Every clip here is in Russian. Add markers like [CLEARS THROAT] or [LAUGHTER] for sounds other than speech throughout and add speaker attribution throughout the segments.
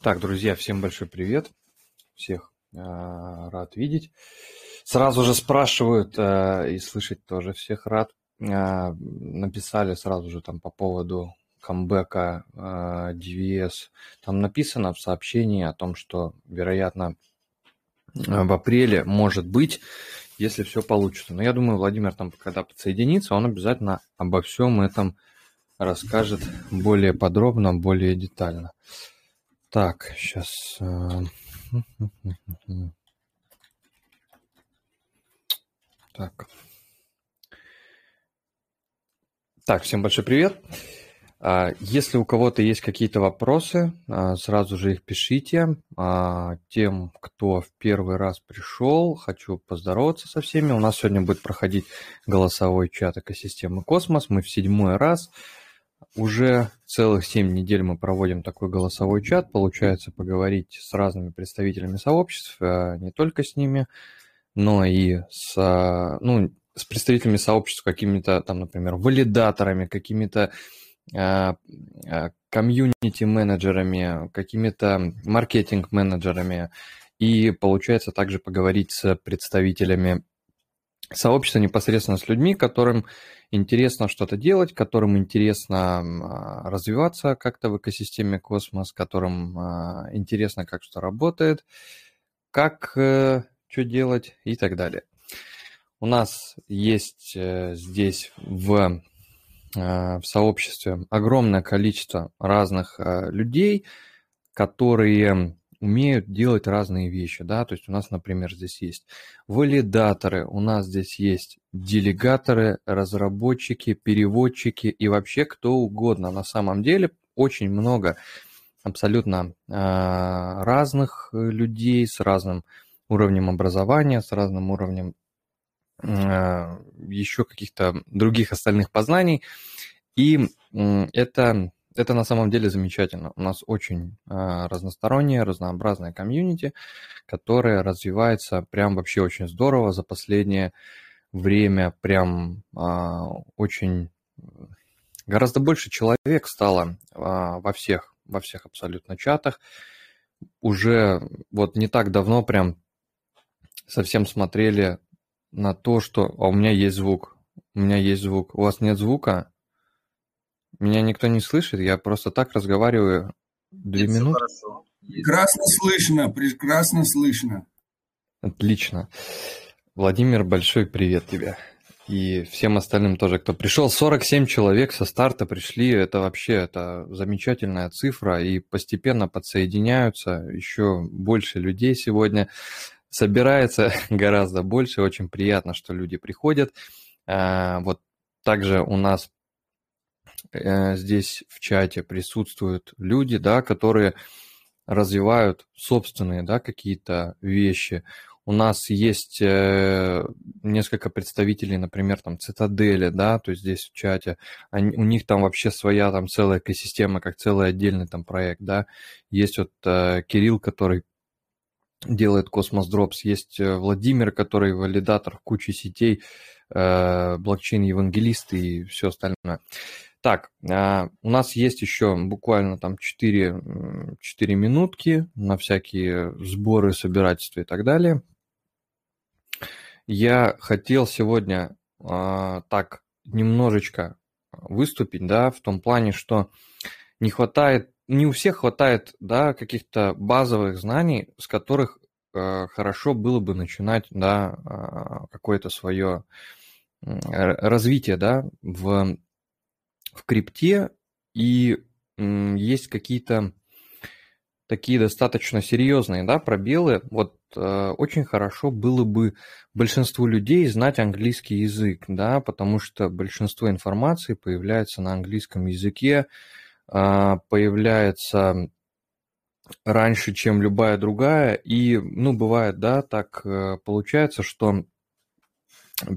Speaker 1: Так, друзья, всем большой привет. Всех э, рад видеть. Сразу же спрашивают э, и слышать тоже всех рад. Э, написали сразу же там по поводу камбэка э, DVS. Там написано в сообщении о том, что, вероятно, в апреле может быть, если все получится. Но я думаю, Владимир там, когда подсоединится, он обязательно обо всем этом расскажет более подробно, более детально. Так, сейчас. Э, [LAUGHS] так. Так, всем большой привет. А, если у кого-то есть какие-то вопросы, а, сразу же их пишите. А, тем, кто в первый раз пришел, хочу поздороваться со всеми. У нас сегодня будет проходить голосовой чат экосистемы Космос. Мы в седьмой раз. Уже целых семь недель мы проводим такой голосовой чат. Получается поговорить с разными представителями сообществ, э, не только с ними, но и с, э, ну, с представителями сообществ, какими-то там, например, валидаторами, какими-то э, комьюнити-менеджерами, какими-то маркетинг-менеджерами. И получается также поговорить с представителями сообщества непосредственно с людьми, которым интересно что-то делать, которым интересно а, развиваться как-то в экосистеме космос, которым а, интересно, как что работает, как э, что делать и так далее. У нас есть э, здесь в, а, в сообществе огромное количество разных людей, которые умеют делать разные вещи, да, то есть у нас, например, здесь есть валидаторы, у нас здесь есть делегаторы, разработчики, переводчики и вообще кто угодно. На самом деле очень много абсолютно э, разных людей с разным уровнем образования, с разным уровнем э, еще каких-то других остальных познаний. И э, это это на самом деле замечательно. У нас очень э, разностороннее, разнообразное комьюнити, которое развивается прям вообще очень здорово за последнее время. Прям э, очень гораздо больше человек стало э, во всех, во всех абсолютно чатах. Уже вот не так давно прям совсем смотрели на то, что а у меня есть звук, у меня есть звук, у вас нет звука, меня никто не слышит, я просто так разговариваю две Есть минуты. Хорошо.
Speaker 2: Прекрасно слышно, прекрасно слышно.
Speaker 1: Отлично. Владимир, большой привет тебе. И всем остальным тоже, кто пришел. 47 человек со старта пришли. Это вообще это замечательная цифра. И постепенно подсоединяются еще больше людей сегодня. Собирается [LAUGHS] гораздо больше. Очень приятно, что люди приходят. А, вот также у нас здесь в чате присутствуют люди, да, которые развивают собственные, да, какие-то вещи. У нас есть э, несколько представителей, например, там Цитадели, да, то есть здесь в чате, они, у них там вообще своя там целая экосистема, как целый отдельный там проект, да. Есть вот э, Кирилл, который делает Cosmos Drops, есть э, Владимир, который валидатор кучи сетей, э, блокчейн-евангелист и все остальное. Так, а, у нас есть еще буквально там 4, 4 минутки на всякие сборы, собирательства и так далее. Я хотел сегодня а, так немножечко выступить, да, в том плане, что не хватает, не у всех хватает, да, каких-то базовых знаний, с которых э, хорошо было бы начинать, да, э, какое-то свое развитие, да, в в крипте, и есть какие-то такие достаточно серьезные да, пробелы. Вот э, очень хорошо было бы большинству людей знать английский язык, да, потому что большинство информации появляется на английском языке, э, появляется раньше, чем любая другая, и, ну, бывает, да, так э, получается, что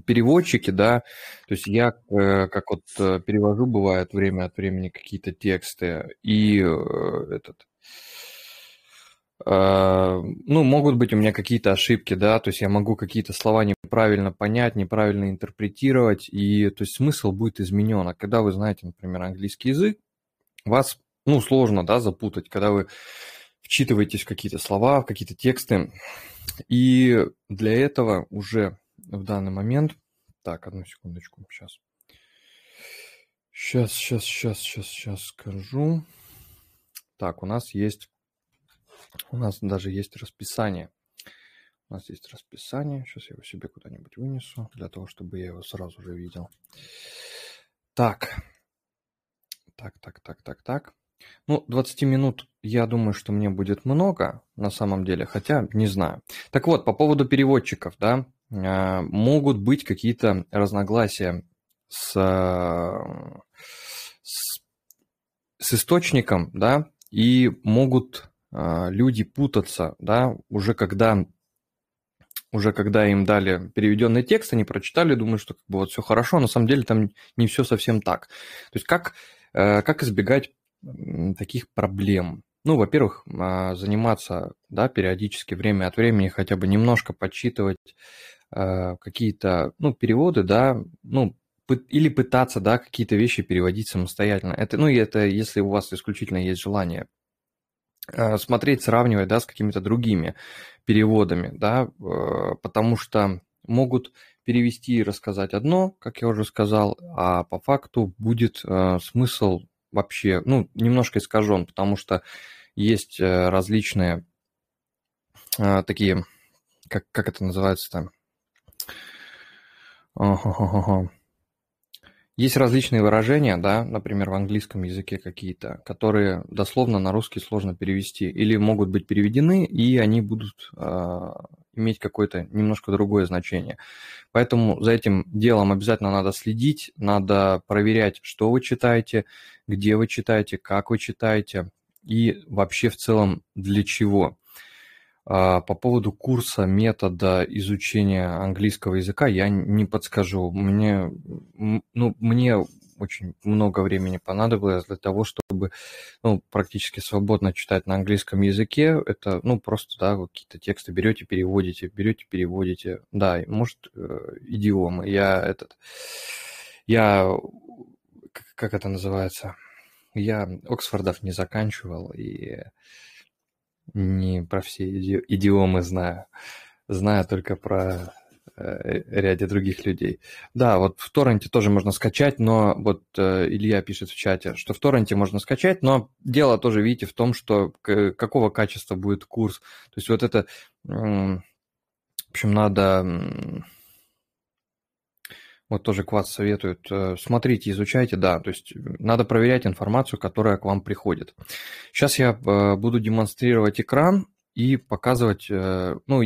Speaker 1: переводчики, да, то есть я э, как вот э, перевожу, бывает время от времени какие-то тексты, и э, этот, ну, могут быть у меня какие-то ошибки, да, то есть я могу какие-то слова неправильно понять, неправильно интерпретировать, и то есть смысл будет изменен. А когда вы знаете, например, английский язык, вас, ну, сложно, да, запутать, когда вы вчитываетесь в какие-то слова, в какие-то тексты. И для этого уже в данный момент... Так, одну секундочку, сейчас. Сейчас, сейчас, сейчас, сейчас, сейчас скажу. Так, у нас есть... У нас даже есть расписание. У нас есть расписание. Сейчас я его себе куда-нибудь вынесу, для того, чтобы я его сразу же видел. Так. Так, так, так, так, так. Ну, 20 минут, я думаю, что мне будет много на самом деле, хотя не знаю. Так вот, по поводу переводчиков, да, могут быть какие-то разногласия с, с, с источником, да, и могут а, люди путаться, да, уже когда уже когда им дали переведенный текст, они прочитали, думают, что как бы вот все хорошо, а на самом деле там не все совсем так. То есть как, как избегать таких проблем? Ну, во-первых, а, заниматься, да, периодически, время от времени, хотя бы немножко подсчитывать какие-то, ну, переводы, да, ну, или пытаться, да, какие-то вещи переводить самостоятельно. Это, ну, и это если у вас исключительно есть желание э, смотреть, сравнивать, да, с какими-то другими переводами, да, э, потому что могут перевести и рассказать одно, как я уже сказал, а по факту будет смысл вообще, ну, немножко искажен, потому что есть э, различные такие, как, как это называется там? Есть различные выражения, да, например, в английском языке какие-то, которые дословно на русский сложно перевести, или могут быть переведены, и они будут э, иметь какое-то немножко другое значение. Поэтому за этим делом обязательно надо следить, надо проверять, что вы читаете, где вы читаете, как вы читаете, и вообще в целом для чего. А, по поводу курса, метода изучения английского языка я не подскажу. Мне, ну, мне очень много времени понадобилось для того, чтобы ну, практически свободно читать на английском языке. Это, ну, просто, да, какие-то тексты берете, переводите, берете, переводите. Да, может, э, идиомы. Я этот, я, как это называется, я Оксфордов не заканчивал и не про все идиомы знаю. Знаю только про э, ряде других людей. Да, вот в торренте тоже можно скачать, но вот э, Илья пишет в чате, что в торренте можно скачать, но дело тоже, видите, в том, что какого качества будет курс. То есть вот это, в общем, надо вот тоже Квац советует, э, смотрите, изучайте, да, то есть надо проверять информацию, которая к вам приходит. Сейчас я э, буду демонстрировать экран и показывать, э, ну,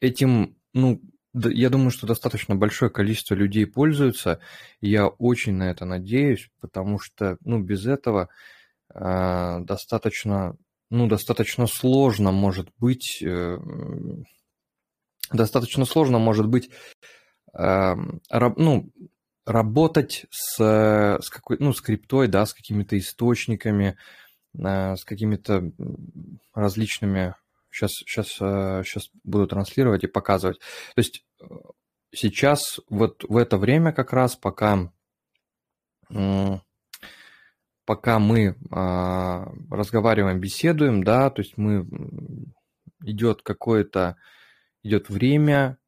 Speaker 1: этим, ну, я думаю, что достаточно большое количество людей пользуются, я очень на это надеюсь, потому что, ну, без этого достаточно, ну, достаточно сложно может быть, достаточно сложно может быть ну, работать с, с какой, ну, скриптой, да, с какими-то источниками, э, с какими-то различными, сейчас, сейчас, сейчас э, буду транслировать и показывать. То есть э, сейчас, вот в это время как раз, пока, пока мы разговариваем, беседуем, да, то есть мы, идет какое-то, идет время, а,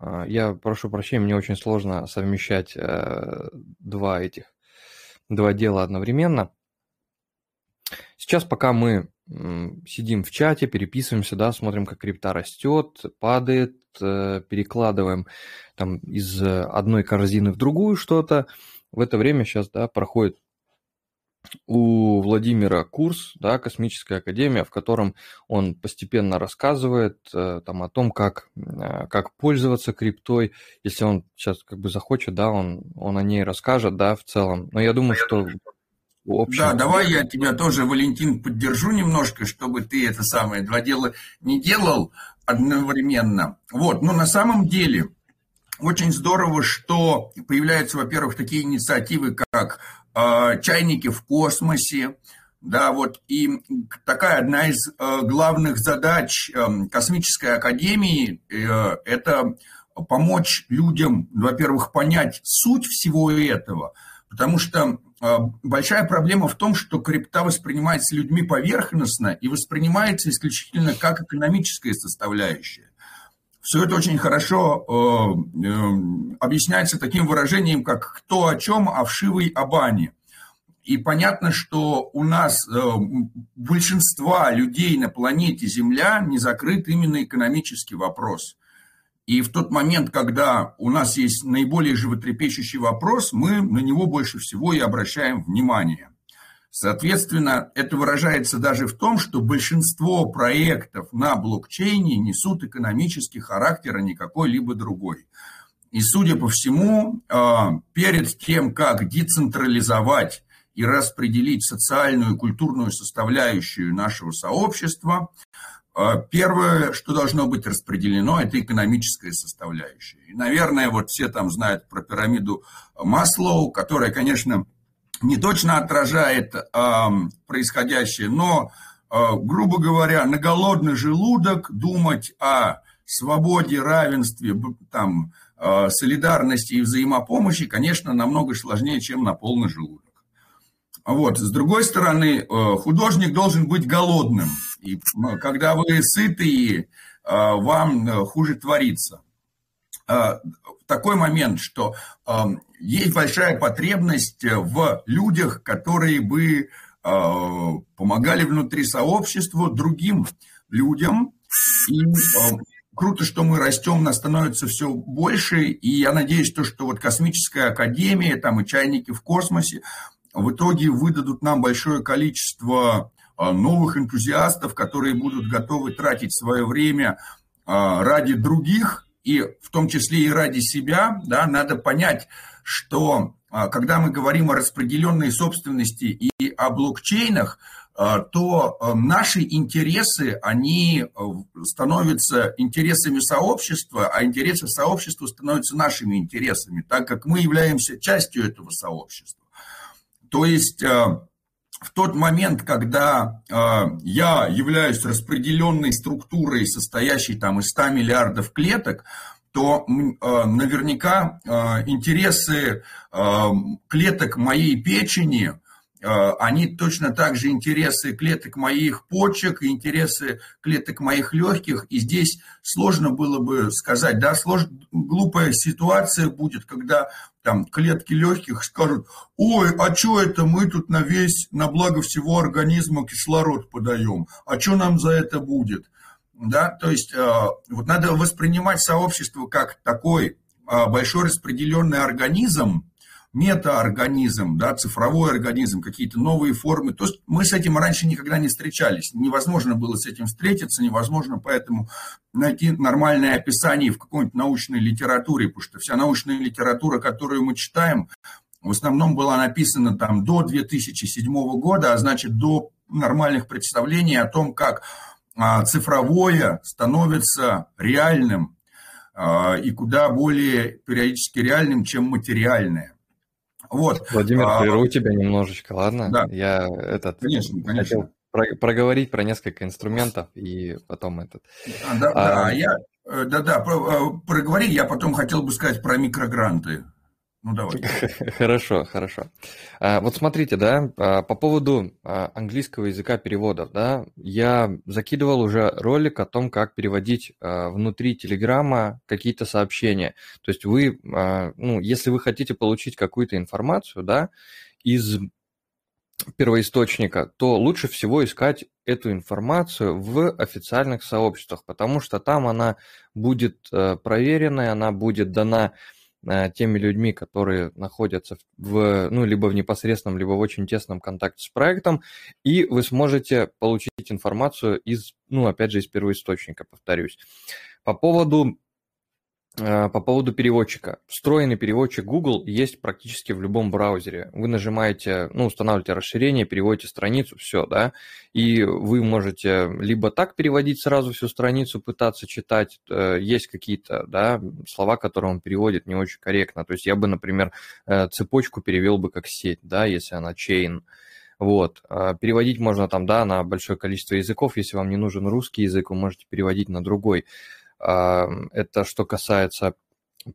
Speaker 1: я прошу прощения, мне очень сложно совмещать э, два этих, два дела одновременно. Сейчас, пока мы сидим в чате, переписываемся, да, смотрим, как крипта растет, падает, э, перекладываем там из одной корзины в другую что-то. В это время сейчас, да, проходит у Владимира курс, да, Космическая академия, в котором он постепенно рассказывает э, там о том, как, э, как пользоваться криптой. Если он сейчас как бы захочет, да, он, он о ней расскажет, да, в целом. Но я думаю, что
Speaker 2: общем... Да, давай я тебя тоже, Валентин, поддержу немножко, чтобы ты это самое два дела не делал одновременно. Вот, но на самом деле очень здорово, что появляются, во-первых, такие инициативы, как чайники в космосе, да, вот и такая одна из э, главных задач э, космической академии э, это помочь людям, во-первых, понять суть всего этого, Потому что э, большая проблема в том, что крипта воспринимается людьми поверхностно и воспринимается исключительно как экономическая составляющая. Все это очень хорошо э, э, объясняется таким выражением, как «кто о чем, а вшивый о бане». И понятно, что у нас э, большинства людей на планете Земля не закрыт именно экономический вопрос. И в тот момент, когда у нас есть наиболее животрепещущий вопрос, мы на него больше всего и обращаем внимание. Соответственно, это выражается даже в том, что большинство проектов на блокчейне несут экономический характер, а не какой-либо другой. И, судя по всему, э, перед тем, как децентрализовать и распределить социальную и культурную составляющую нашего сообщества, а, Первое, что должно быть распределено, это экономическая составляющая. И, наверное, вот все там знают про пирамиду Маслоу, которая, конечно, не точно отражает э, происходящее, но, э, грубо говоря, на голодный желудок думать о свободе, равенстве, там, э, солидарности и взаимопомощи, конечно, намного сложнее, чем на полный желудок. Вот. С другой стороны, э, художник должен быть голодным. И когда вы сытые, э, вам э, хуже творится. Такой момент, что есть большая потребность в людях, которые бы помогали внутри сообщества другим людям. И круто, что мы растем, нас становится все больше, и я надеюсь, то, что вот космическая академия, там и чайники в космосе в итоге выдадут нам большое количество а, новых энтузиастов, которые будут готовы тратить свое время а, ради других, и в том числе и ради себя, да, надо понять, что а, когда мы говорим о распределенной собственности и о блокчейнах, то наши интересы, они становятся интересами сообщества, а интересы сообщества становятся нашими интересами, так как мы являемся частью этого сообщества. То есть в тот момент, когда э, я являюсь распределенной структурой, состоящей там из 100 миллиардов клеток, то э, наверняка интересы клеток моей печени – Э, они точно так же интересы клеток моих почек, интересы клеток моих легких. И здесь сложно было бы сказать, да, слож... глупая ситуация будет, когда там клетки легких скажут, ой, а что это мы тут на весь, на благо всего организма кислород подаем, а что нам за это будет? Да, то есть э, вот надо воспринимать сообщество как такой э, большой распределенный организм, метаорганизм, да, цифровой организм, какие-то новые формы. То есть мы с этим раньше никогда не встречались. Невозможно было с этим встретиться, невозможно поэтому найти нормальное описание в какой-нибудь научной литературе, потому что вся научная литература, которую мы читаем, в основном была написана там до 2007 года, а значит до нормальных представлений о том, как а, цифровое становится реальным а, и куда более периодически реальным, чем материальное.
Speaker 1: Вот. Владимир, а, прерву тебя немножечко, ладно? Да. Я этот
Speaker 2: конечно, конечно.
Speaker 1: хотел проговорить про несколько инструментов и потом этот.
Speaker 2: А, да, а, да, я, э, да, да, э, проговори, я потом хотел бы сказать про микрогранты.
Speaker 1: Ну, давай. [LAUGHS] Хорошо, хорошо. А, вот смотрите, да, а, по поводу а, английского языка переводов, да, я закидывал уже ролик о том, как переводить внутри Телеграма какие-то сообщения. То есть вы, ну, если вы хотите получить какую-то информацию, да, из первоисточника, то лучше всего искать эту информацию в официальных сообществах, потому что там она будет проверенная, она будет дана Э, теми людьми, которые находятся в, ну, либо в непосредственном, либо в очень тесном контакте с проектом, и вы сможете получить информацию из, ну, опять же, из первоисточника, повторюсь. По поводу по поводу переводчика. Встроенный переводчик Google есть практически в любом браузере. Вы нажимаете, ну, устанавливаете расширение, переводите страницу, все, да, и вы можете либо так переводить сразу всю страницу, пытаться читать, э, есть какие-то, да, слова, которые он переводит не очень корректно. То есть я бы, например, э, цепочку перевел бы как сеть, да, если она chain, вот. Переводить можно там, да, на большое количество языков. Если вам не нужен русский язык, вы можете переводить на другой. Это что касается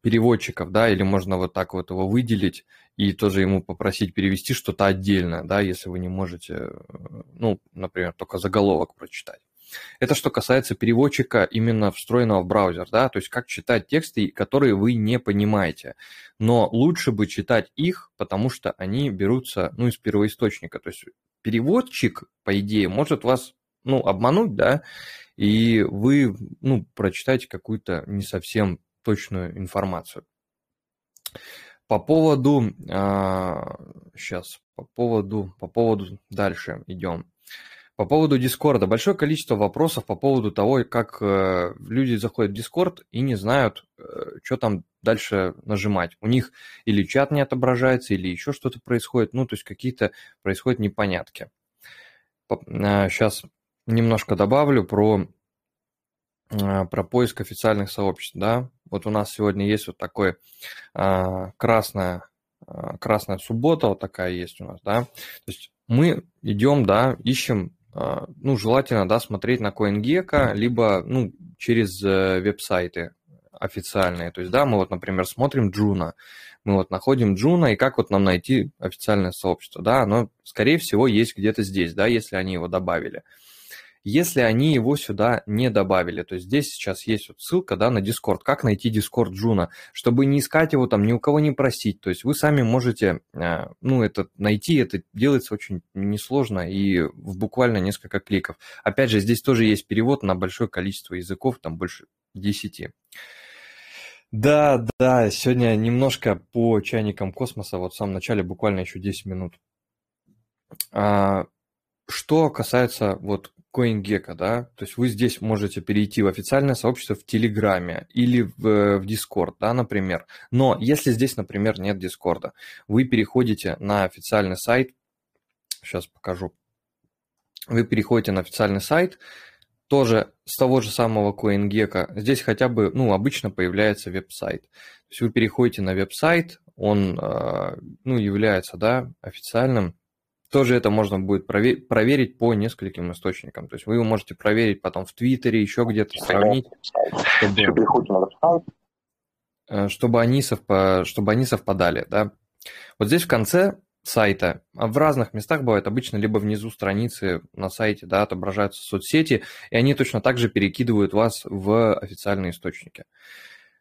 Speaker 1: переводчиков, да, или можно вот так вот его выделить и тоже ему попросить перевести что-то отдельно, да, если вы не можете, э, ну, например, только заголовок прочитать. Это что касается переводчика именно встроенного в браузер, да, то есть как читать тексты, которые вы не понимаете. Но лучше бы читать их, потому что они берутся, ну, из первоисточника. То есть переводчик, по идее, может вас, ну, обмануть, да, и вы, ну, прочитаете какую-то не совсем точную информацию. По поводу, а, сейчас, по поводу, по поводу, дальше идем. По поводу Дискорда. Большое количество вопросов по поводу того, как э, люди заходят в Дискорд и не знают, э, что там дальше нажимать. У них или чат не отображается, или еще что-то происходит. Ну, то есть какие-то происходят непонятки. Сейчас э, немножко добавлю про, про поиск официальных сообществ. Да? Вот у нас сегодня есть вот такой красная, красная суббота, вот такая есть у нас. Да? То есть мы идем, да, ищем а, ну, желательно, да, смотреть на CoinGecko, либо, ну, через э, веб-сайты официальные. То есть, да, мы вот, например, смотрим Джуна, мы вот находим Juno, и как вот нам найти официальное сообщество, да, оно, скорее всего, есть где-то здесь, да, если они его добавили если они его сюда не добавили. То есть здесь сейчас есть вот ссылка да, на Discord. Как найти Discord Juno, чтобы не искать его там, ни у кого не просить. То есть вы сами можете э, ну, это найти, это делается очень несложно и в буквально несколько кликов. Опять же, здесь тоже есть перевод на большое количество языков, там больше 10. Да, да, сегодня немножко по чайникам космоса, вот в самом начале буквально еще 10 минут. А, что касается вот CoinGecko, да, то есть вы здесь можете перейти в официальное сообщество в Телеграме или в, э, в Discord, да, например. Но если здесь, например, нет Дискорда, вы переходите на официальный сайт, сейчас покажу, вы переходите на официальный сайт, тоже с того же самого CoinGecko, здесь хотя бы, ну, обычно появляется веб-сайт. То есть вы переходите на веб-сайт, он, э, ну, является, да, официальным, тоже это можно будет проверить по нескольким источникам. То есть вы его можете проверить потом в Твиттере, еще где-то сравнить, чтобы, э, чтобы, они, совпа, чтобы они совпадали. Да? Вот здесь в конце сайта, а в разных местах бывает обычно либо внизу страницы на сайте да, отображаются соцсети, и они точно так же перекидывают вас в официальные источники.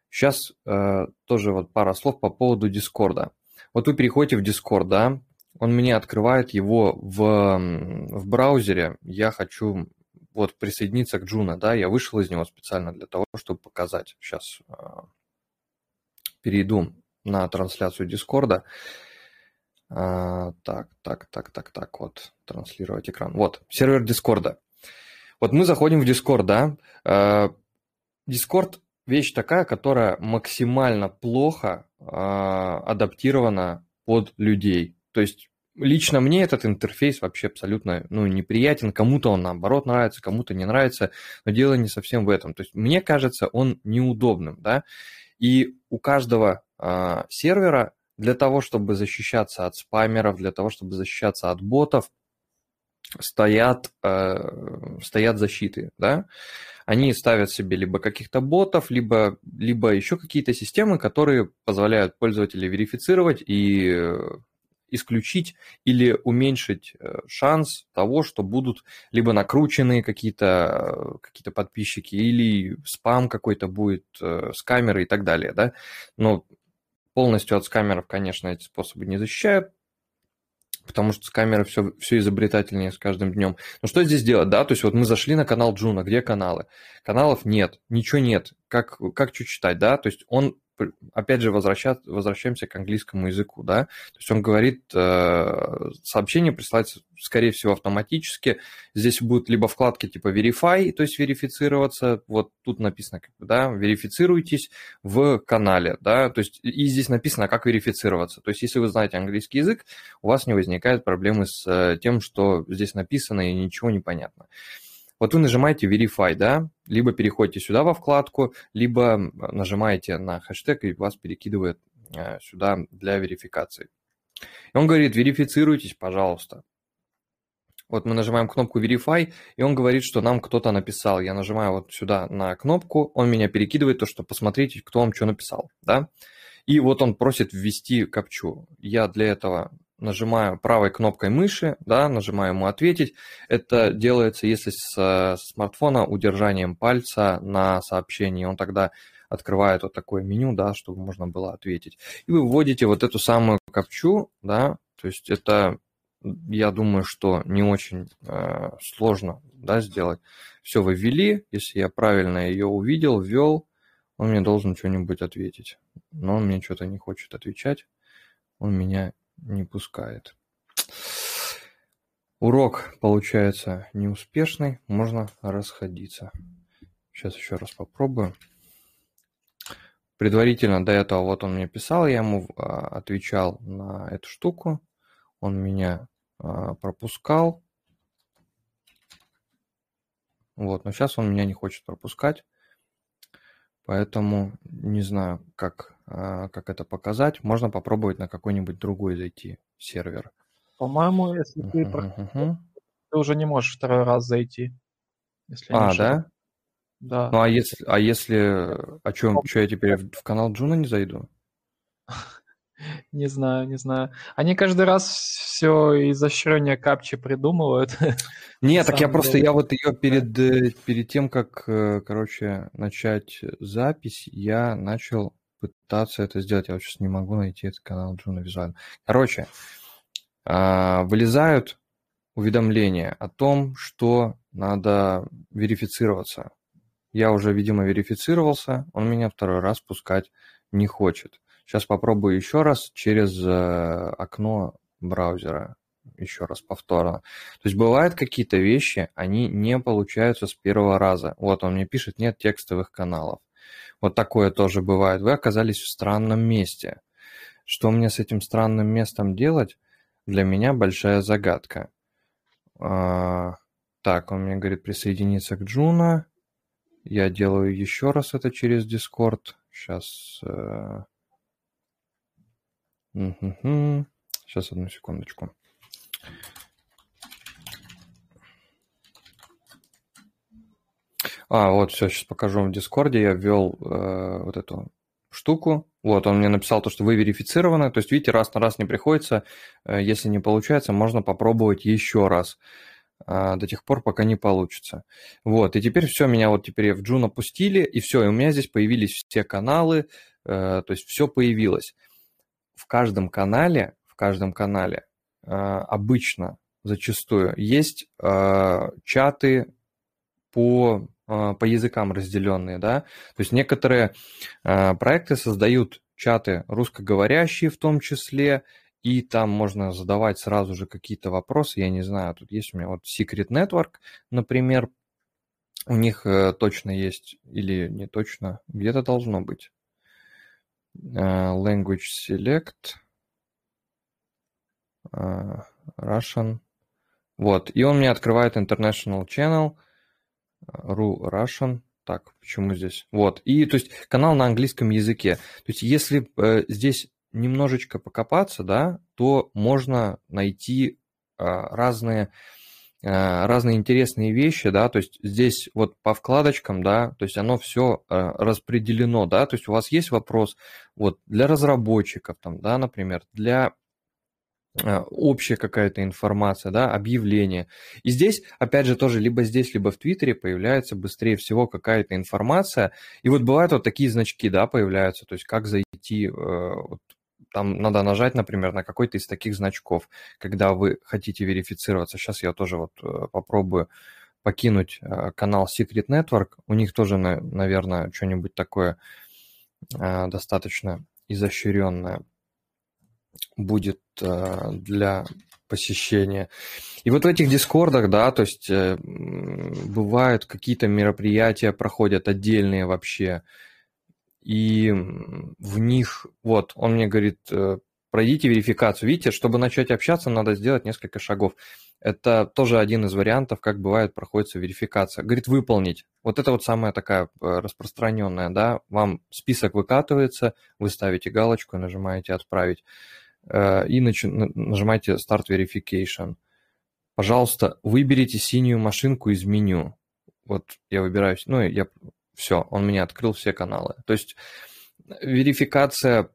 Speaker 1: Сейчас э, тоже вот пара слов по поводу Дискорда. Вот вы переходите в Discord, да, он мне открывает его в, в браузере. Я хочу вот присоединиться к Juno, да, я вышел из него специально для того, чтобы показать. Сейчас э, перейду на трансляцию Дискорда. Э, так, так, так, так, так, вот, транслировать экран. Вот, сервер Дискорда. Вот мы заходим в Discord, да. Э, вещь такая, которая максимально плохо э, адаптирована под людей. То есть лично мне этот интерфейс вообще абсолютно ну, неприятен. Кому-то он наоборот нравится, кому-то не нравится, но дело не совсем в этом. То есть мне кажется, он неудобным, да. И у каждого э, сервера для того, чтобы защищаться от спамеров, для того, чтобы защищаться от ботов, стоят, э, стоят защиты, да. Они ставят себе либо каких-то ботов, либо, либо еще какие-то системы, которые позволяют пользователя верифицировать и исключить или уменьшить э, шанс того, что будут либо накрученные какие-то какие подписчики, или спам какой-то будет э, скамеры и так далее, да. Но полностью от скамеров, конечно, эти способы не защищают, потому что скамеры все, все изобретательнее с каждым днем. Но что здесь делать, да? То есть вот мы зашли на канал Juno, где каналы? Каналов нет, ничего нет. Как, как что читать, да? То есть он опять же, возвращаемся к английскому языку, да, то есть он говорит, э, сообщение присылается, скорее всего, автоматически, здесь будут либо вкладки типа verify, то есть верифицироваться, вот тут написано, да, верифицируйтесь в канале, да, то есть и здесь написано, как верифицироваться, то есть если вы знаете английский язык, у вас не возникает проблемы с э, тем, что здесь написано и ничего не понятно. Вот вы нажимаете Verify, да, либо переходите сюда во вкладку, либо нажимаете на хэштег, и вас перекидывает э, сюда для верификации. И он говорит, верифицируйтесь, пожалуйста. Вот мы нажимаем кнопку Verify, и он говорит, что нам кто-то написал. Я нажимаю вот сюда на кнопку, он меня перекидывает то, что посмотрите, кто вам что написал, да. И вот он просит ввести капчу. Я для этого нажимаю правой кнопкой мыши, да, нажимаю ему «Ответить». Это делается, если с смартфона удержанием пальца на сообщении. Он тогда открывает вот такое меню, да, чтобы можно было ответить. И вы вводите вот эту самую капчу, да, то есть это я думаю, что не очень э, сложно да, сделать. Все вы ввели, если я правильно ее увидел, ввел, он мне должен что-нибудь ответить. Но он мне что-то не хочет отвечать, он меня не пускает. Урок получается неуспешный, можно расходиться. Сейчас еще раз попробую. Предварительно до этого вот он мне писал, я ему а, отвечал на эту штуку. Он меня а, пропускал. Вот, но сейчас он меня не хочет пропускать. Поэтому не знаю, как, как это показать. Можно попробовать на какой-нибудь другой зайти сервер.
Speaker 3: По-моему, если ты, uh-huh, uh-huh. ты уже не можешь второй раз зайти.
Speaker 1: Если а, да?
Speaker 3: Да.
Speaker 1: Ну а если, а если, о чем, что я теперь в, в канал Juno не зайду? [LAUGHS]
Speaker 3: Не знаю, не знаю. Они каждый раз все изощреннее капчи придумывают. [LAUGHS]
Speaker 1: Нет, так я просто, я вот ее перед, э, перед тем, как, э, короче, начать запись, я начал пытаться это сделать. Я вот сейчас не могу найти этот канал Juno визуально. Короче, а, вылезают уведомления о том, что надо верифицироваться. Я уже, видимо, верифицировался, он меня второй раз пускать не хочет. Сейчас попробую еще раз через э, окно браузера, еще раз повторно. То есть бывают какие-то вещи, они не получаются с первого раза. Вот он мне пишет, нет текстовых каналов. Вот такое тоже бывает. Вы оказались в странном месте. Что мне с этим странным местом делать, для меня большая загадка. А, так, он мне говорит присоединиться к Juno. Я делаю еще раз это через Discord. Сейчас э. Сейчас одну секундочку. А, вот, все, сейчас покажу вам в Дискорде. Я ввел э, вот эту штуку. Вот, он мне написал то, что вы верифицированы. То есть, видите, раз на раз не приходится. Э, если не получается, можно попробовать еще раз э, до тех пор, пока не получится. Вот, и теперь все, меня вот теперь в Джун опустили, и все, и у меня здесь появились все каналы, э, то есть все появилось в каждом канале, в каждом канале э, обычно, зачастую, есть э, чаты по, по языкам разделенные, да, то есть некоторые проекты создают чаты русскоговорящие в том числе, и там можно задавать сразу же какие-то вопросы, я не знаю, тут есть у меня вот Secret Network, например, у них точно есть или не точно, где-то должно быть. Э, language select, э, Russian. Вот, и он мне открывает International Channel, Ru Russian. Так, почему здесь? Вот, и то есть канал на английском языке. То есть если э, здесь немножечко покопаться, да, то можно найти э, разные разные интересные вещи, да, то есть здесь вот по вкладочкам, да, то есть оно все э, распределено, да, то есть у вас есть вопрос вот для разработчиков, там, да, например, для общая какая-то информация, да, объявление. И здесь, опять же, тоже либо здесь, либо в Твиттере появляется быстрее всего какая-то информация. И вот бывают вот такие значки, да, появляются, то есть как зайти вот, там надо нажать, например, на какой-то из таких значков, когда вы хотите верифицироваться. Сейчас я тоже вот э, попробую покинуть э, канал Secret Network. У них тоже, наверное, что-нибудь такое э, достаточно изощренное будет для посещения. И вот в этих дискордах, да, то есть бывают какие-то мероприятия, проходят отдельные вообще, и в них, вот, он мне говорит, э, пройдите верификацию. Видите, чтобы начать общаться, надо сделать несколько шагов. Это тоже один из вариантов, как бывает проходится верификация. Говорит, выполнить. Вот это вот самая такая э, распространенная, да, вам список выкатывается, вы ставите галочку, нажимаете «Отправить» э, и нажимаете «Start Verification». пожалуйста, выберите синюю машинку из меню. Вот я выбираю, ну, я, все, он мне открыл все каналы. То есть верификация,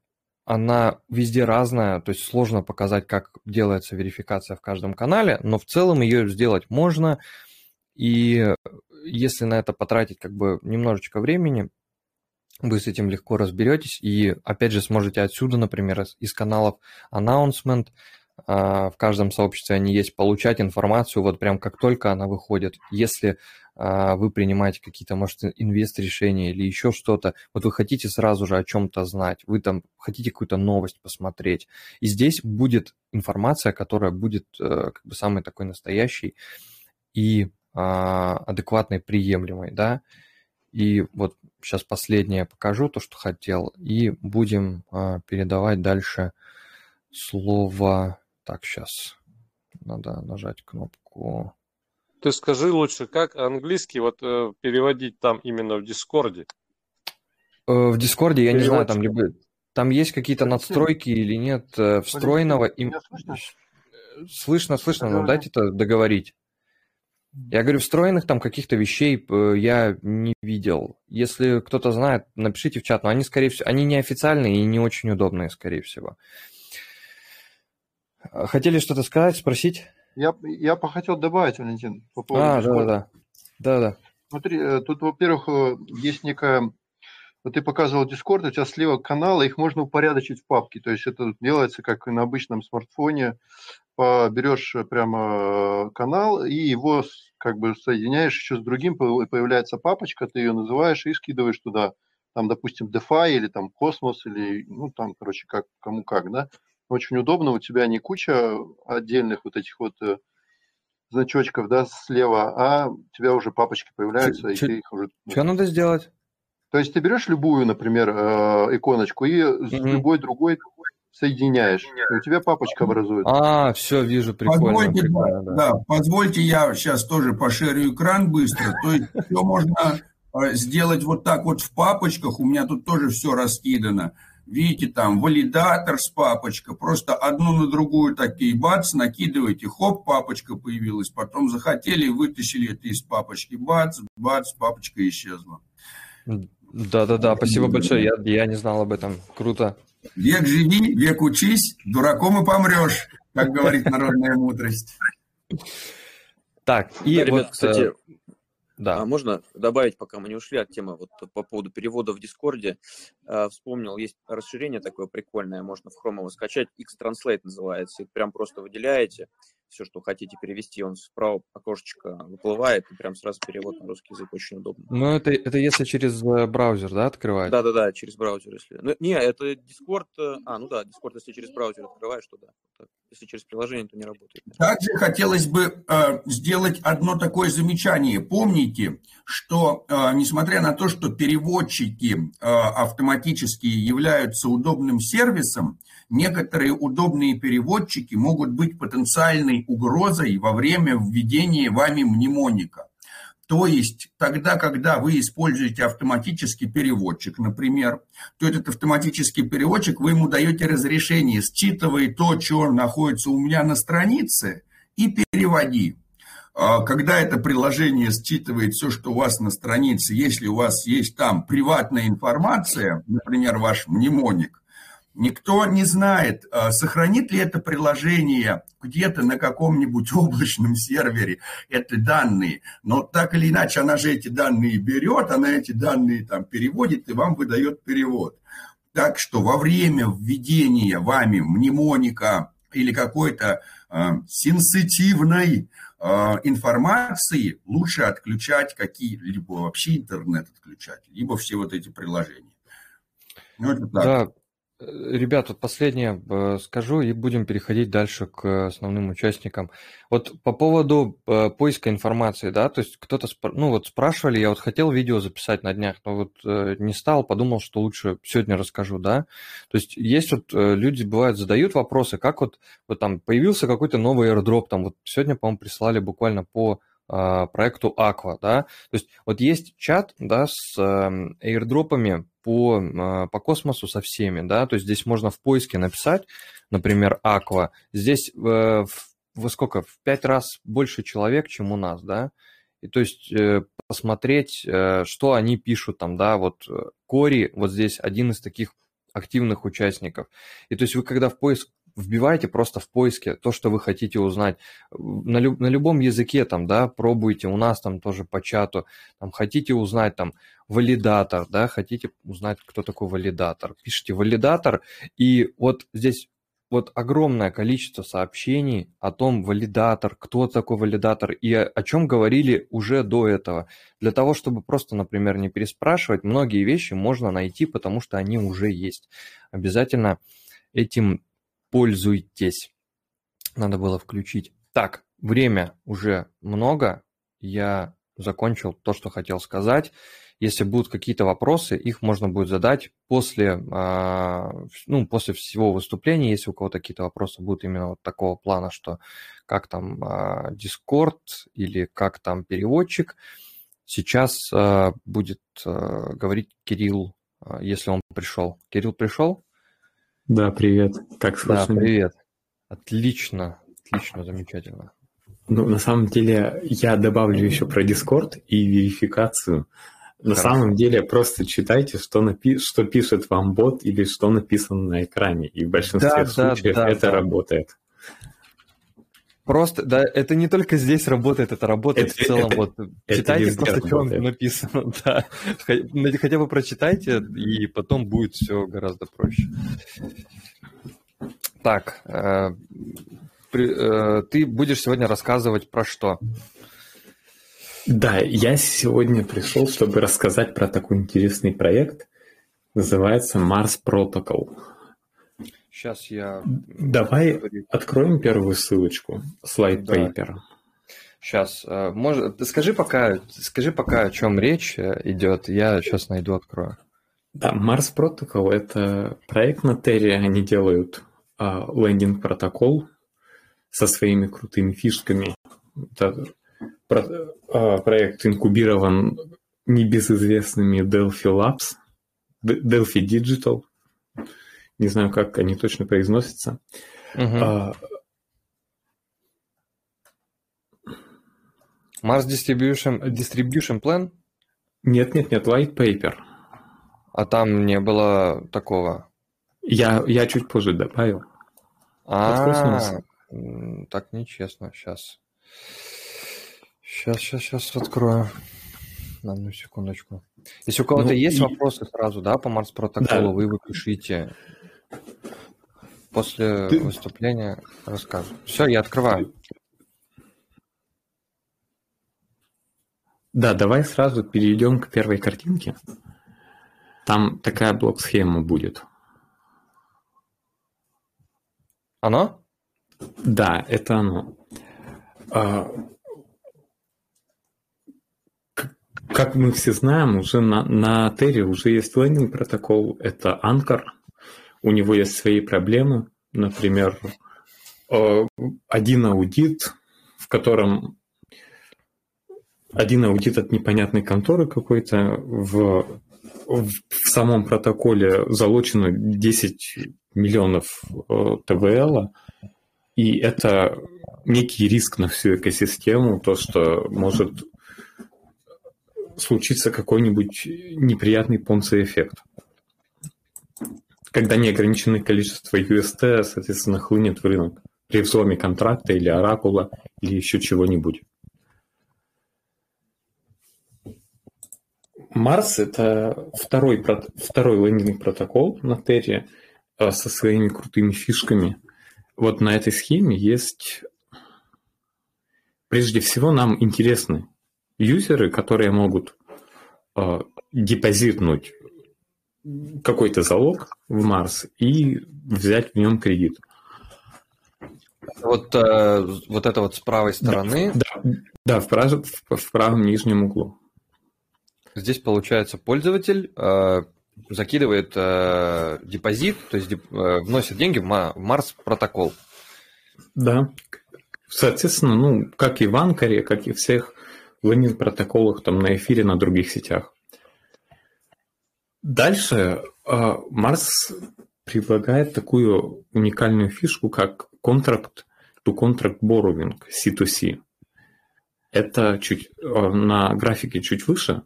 Speaker 1: она везде разная, то есть сложно показать, как делается верификация в каждом канале, но в целом ее сделать можно, и если на это потратить как бы немножечко времени, вы с этим легко разберетесь и, опять же, сможете отсюда, например, из каналов announcement, а, в каждом сообществе они есть, получать информацию вот прям как только она выходит. Если а, вы принимаете какие-то, может, инвест-решения или еще что-то, вот вы хотите сразу же о чем-то знать, вы там хотите какую-то новость посмотреть, и здесь будет информация, которая будет э, как бы самой такой настоящей и а, адекватной, приемлемой, да, и вот сейчас последнее покажу, то, что хотел, и будем передавать дальше слово так, сейчас надо нажать кнопку.
Speaker 4: Ты скажи лучше, как английский вот э, переводить там именно в Дискорде?
Speaker 1: Э, в Дискорде я не знаю, там либо там есть какие-то надстройки или нет э, встроенного. Им... Слышно, слышно, слышно но дайте это договорить. Я говорю, встроенных там каких-то вещей э, я не видел. Если кто-то знает, напишите в чат, но они, скорее всего, они неофициальные и не очень удобные, скорее всего. А, хотели что-то сказать, спросить?
Speaker 5: Я, я хотел добавить, Валентин,
Speaker 1: по поводу... А, да-да-да. Да-да.
Speaker 5: Смотри, э, тут, во-первых, э, есть некая... Вот ты показывал Discord, у тебя слева каналы, их можно упорядочить в папке. То есть это делается как на обычном смартфоне. Берешь прямо канал и его как бы соединяешь еще с другим, появляется папочка, ты ее называешь и скидываешь туда. Там, допустим, DeFi или там Космос или, ну, там, короче, как, кому как, да очень удобно, у тебя не куча отдельных вот этих вот э, значочков, да, слева, а у тебя уже папочки появляются,
Speaker 1: Ч- и ты их уже... Что надо сделать?
Speaker 5: То есть ты берешь любую, например, э, иконочку и с mm-hmm. любой другой соединяешь, и у тебя папочка образуется.
Speaker 1: А, все, вижу, прикольно.
Speaker 2: Позвольте,
Speaker 1: прикольно,
Speaker 2: да. да, позвольте я сейчас тоже пошерю экран быстро. То есть все можно э, сделать вот так вот в папочках, у меня тут тоже все раскидано. Видите, там валидатор с папочка, просто одну на другую такие бац, накидываете, хоп, папочка появилась, потом захотели, вытащили это из папочки, бац, бац, папочка исчезла.
Speaker 1: Да-да-да, спасибо большое, я, я не знал об этом, круто.
Speaker 2: Век живи, век учись, дураком и помрешь, как говорит народная мудрость.
Speaker 6: Так, и да, вот, ребят, кстати, э, да. А можно добавить, пока мы не ушли от темы, вот по поводу перевода в Дискорде, э, вспомнил, есть расширение такое прикольное, можно в Chrome его скачать, X-Translate называется, и прям просто выделяете, все, что хотите перевести, он справа окошечко выплывает, и прям сразу перевод на русский язык очень удобно.
Speaker 1: Ну, это, это если через э, браузер, да, открывать?
Speaker 6: Да-да-да, через браузер, если... Ну, не, это Discord... Э, а, ну да, Discord, если через браузер открываешь, то да. Если через приложение, то не работает.
Speaker 2: Также хотелось бы э, сделать одно такое замечание. Помните, что, э, несмотря на то, что переводчики э, автоматически являются удобным сервисом, некоторые удобные переводчики могут быть угрозой во время введения вами мнемоника. То есть тогда, когда вы используете автоматический переводчик, например, то этот автоматический переводчик, вы ему даете разрешение, считывай то, что находится у меня на странице, и переводи. А когда это приложение считывает все, что у вас на странице, если у вас есть там приватная информация, например, ваш мнемоник, Никто не знает, а, сохранит ли это приложение где-то на каком-нибудь [LAUGHS] облачном сервере эти данные. Но так или иначе, она же эти данные берет, она эти данные там переводит и вам выдает перевод. Так что во время введения вами мнемоника или какой-то э, сенситивной э, информации лучше отключать какие-либо вообще интернет отключать, либо все вот эти приложения.
Speaker 1: Ну, это так. Да, Ребят, вот последнее э, скажу и будем переходить дальше к основным участникам. Вот по поводу э, поиска информации, да, то есть кто-то, ну вот спрашивали, я вот хотел видео записать на днях, но вот э, не стал, подумал, что лучше сегодня расскажу, да. То есть есть вот люди, бывают, задают вопросы, как вот, вот там появился какой-то новый airdrop, там вот сегодня, по-моему, прислали буквально по проекту Aqua, да, то есть вот есть чат, да, с airdropами по, а, по космосу со всеми, да, то есть здесь можно в поиске написать, например, Aqua, здесь в, во сколько, в пять раз больше человек, чем у нас, да, и то есть э, посмотреть, э, что они пишут там, да, вот э, Кори вот здесь один из таких активных участников. И то есть вы когда в поиск вбивайте просто в поиске то, что вы хотите узнать. На, люб, на любом языке там, да, пробуйте, у нас там тоже по чату, там, хотите узнать там валидатор, да, хотите узнать, кто такой валидатор. Пишите валидатор, и вот здесь вот огромное количество сообщений о том, валидатор, кто такой валидатор и о, о чем говорили уже до этого. Для того, чтобы просто, например, не переспрашивать, многие вещи можно найти, потому что они уже есть. Обязательно этим пользуйтесь. Надо было включить. Так, время уже много. Я закончил то, что хотел сказать. Если будут какие-то вопросы, их можно будет задать после, а, ну, после всего выступления. Если у кого-то какие-то вопросы будут именно вот такого плана, что как там а, Discord или как там переводчик, сейчас а, будет говорить Кирилл, если он пришел. Кирилл пришел?
Speaker 7: Да, привет.
Speaker 1: Как слышно? Да, привет. Отлично, отлично, замечательно.
Speaker 7: Ну, на самом деле, я добавлю еще про Discord и верификацию. На Хорошо. самом деле, просто читайте, что, напи- что пишет вам бот или что написано на экране. И в большинстве да, случаев да, да, это да. работает.
Speaker 1: Просто, да, это не только здесь работает, это работает это, в целом. Это, вот это читайте просто, что написано, [LAUGHS] да. Хотя бы прочитайте, и потом будет все гораздо проще. Так, э, при, э, ты будешь сегодня рассказывать про что?
Speaker 7: Да, я сегодня пришел, чтобы рассказать про такой интересный проект. Называется Mars Protocol.
Speaker 1: Сейчас я...
Speaker 7: Давай откроем первую ссылочку, слайд да. paper.
Speaker 1: Сейчас, э, может, скажи пока, скажи пока, о чем речь э, идет, я сейчас найду, открою.
Speaker 7: Да, Mars Protocol – это проект на Terra, они делают а, лендинг-протокол со своими крутыми фишками. Это а, проект инкубирован небезызвестными Delphi Labs, Delphi Digital, не знаю, как они точно произносятся. Uh-huh.
Speaker 1: Mars Distribution, Distribution Plan?
Speaker 7: Нет, нет, нет, White Paper.
Speaker 1: А там не было такого?
Speaker 7: Я, я чуть позже добавил.
Speaker 1: А, так нечестно. Сейчас. Сейчас, сейчас, сейчас открою. На одну секундочку. Если у кого-то ну, есть и... вопросы сразу, да, по Марс протоколу, да. вы его пишите. После Ты... выступления рассказываю. Все, я открываю.
Speaker 7: Да, давай сразу перейдем к первой картинке. Там такая блок-схема будет.
Speaker 1: Оно?
Speaker 7: Да, это оно. А, как мы все знаем, уже на, на Терре уже есть лендинг протокол, это Anchor. У него есть свои проблемы. Например, э, один аудит, в котором один аудит от непонятной конторы какой-то в, в самом протоколе залочено 10 миллионов э, ТВЛ, и это некий риск на всю экосистему, то, что может случится какой-нибудь неприятный понци-эффект. Когда неограниченное количество UST, соответственно, хлынет в рынок при взломе контракта или оракула или еще чего-нибудь. Марс – это второй, второй лендинг протокол на Терре со своими крутыми фишками. Вот на этой схеме есть... Прежде всего, нам интересны юзеры, которые могут э, депозитнуть какой-то залог в Марс и взять в нем кредит.
Speaker 1: Вот, э, вот это вот с правой стороны.
Speaker 7: Да, да, да в, прав, в, в правом нижнем углу.
Speaker 1: Здесь получается пользователь э, закидывает э, депозит, то есть деп, э, вносит деньги в, в Марс протокол.
Speaker 7: Да. Соответственно, ну, как и в Анкаре, как и всех лендинг протоколах там на эфире, на других сетях. Дальше Марс предлагает такую уникальную фишку, как контракт to Contract Borrowing, C2C. Это чуть на графике чуть выше.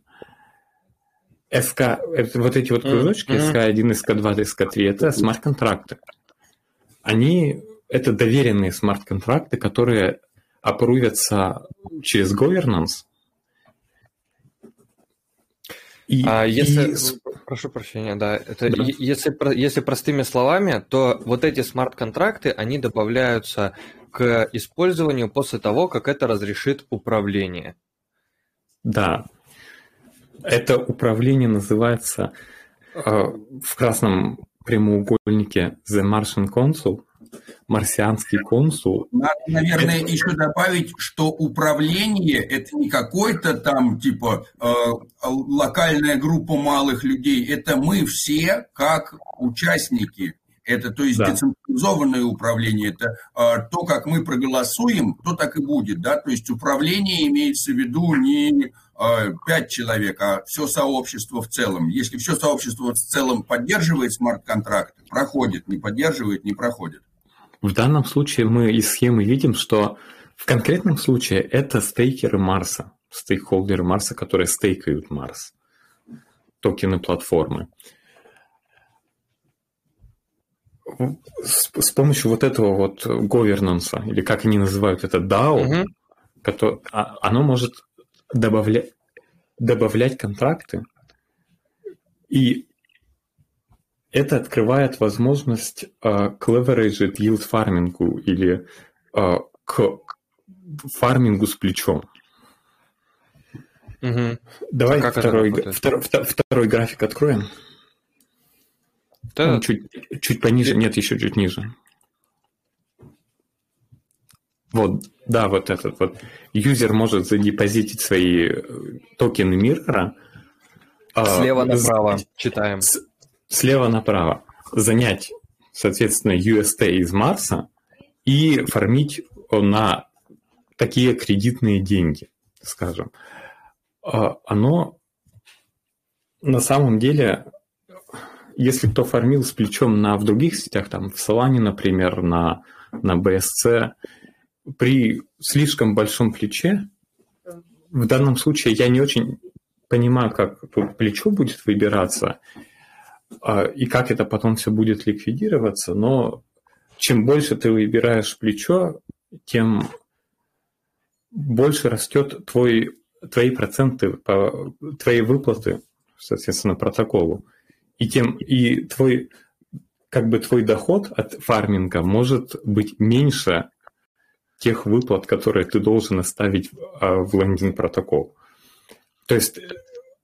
Speaker 7: SK, вот эти вот кружочки, SK1, SK2, SK3, это смарт-контракты. Они, это доверенные смарт-контракты, которые опрувятся через governance.
Speaker 1: И, а если, и... прошу прощения, да, это да. Если, если простыми словами, то вот эти смарт-контракты, они добавляются к использованию после того, как это разрешит управление.
Speaker 7: Да, это управление называется э, в красном прямоугольнике The Martian Consul, марсианский консул.
Speaker 2: Надо, наверное, это... еще добавить, что управление это не какой-то там типа э, локальная группа малых людей, это мы все как участники. Это то есть да. децентрализованное управление, это э, то, как мы проголосуем, то так и будет, да, то есть управление имеется в виду не Э, пять человек, а все сообщество в целом. Если все сообщество в целом поддерживает смарт-контракты, проходит, не поддерживает, не проходит.
Speaker 7: В данном случае мы из схемы видим, что в конкретном случае это стейкеры Марса, стейкхолдеры Марса, которые стейкают Марс, токены платформы. С, с помощью вот этого вот governance, или как они называют это, DAO, угу. который, а, оно может добавлять, добавлять контракты, и это открывает возможность uh, к leverage yield фармингу или uh, к фармингу с плечом. Угу. Давай а второй, втор, втор, второй график откроем. Да. Чуть, чуть пониже, нет, еще чуть ниже. Вот, да, вот этот вот. Юзер может задепозитить свои э, токены миррора.
Speaker 1: А, слева направо с, читаем. С,
Speaker 7: слева направо. Занять, соответственно, UST из Марса и фармить на такие кредитные деньги, скажем. А, оно на самом деле, если кто фармил с плечом на, в других сетях, там в Solana, например, на, на BSC, при слишком большом плече, в данном случае я не очень понимаю, как плечо будет выбираться и как это потом все будет ликвидироваться, но чем больше ты выбираешь плечо, тем больше растет твой, твои проценты, по, твои выплаты, соответственно, протоколу. И тем и твой как бы твой доход от фарминга может быть меньше тех выплат, которые ты должен оставить а, в лендинг-протокол. То есть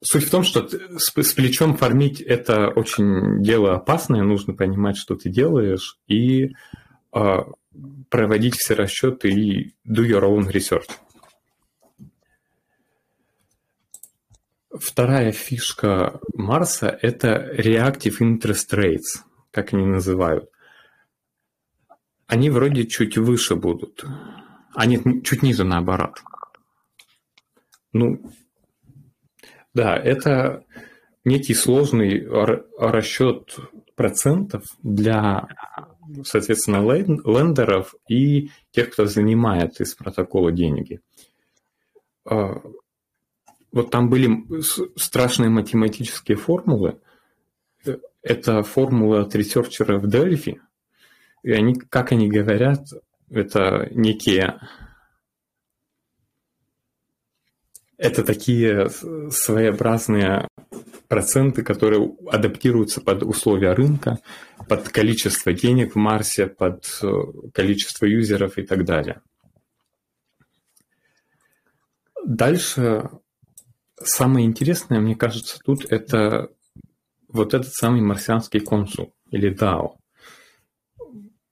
Speaker 7: суть в том, что с, плечом фармить это очень дело опасное, нужно понимать, что ты делаешь, и а, проводить все расчеты и do your own research. Вторая фишка Марса – это reactive interest rates, как они называют. Они вроде чуть выше будут. А нет, чуть ниже наоборот. Ну, да, это некий сложный расчет процентов для, соответственно, лендеров и тех, кто занимает из протокола деньги. А, вот там были страшные математические формулы. Это формулы от ресерчера в Дельфи, и они, как они говорят, это некие... Это такие своеобразные проценты, которые адаптируются под условия рынка, под количество денег в Марсе, под э, количество юзеров и так далее. Дальше самое интересное, мне кажется, тут это вот этот самый марсианский консул или DAO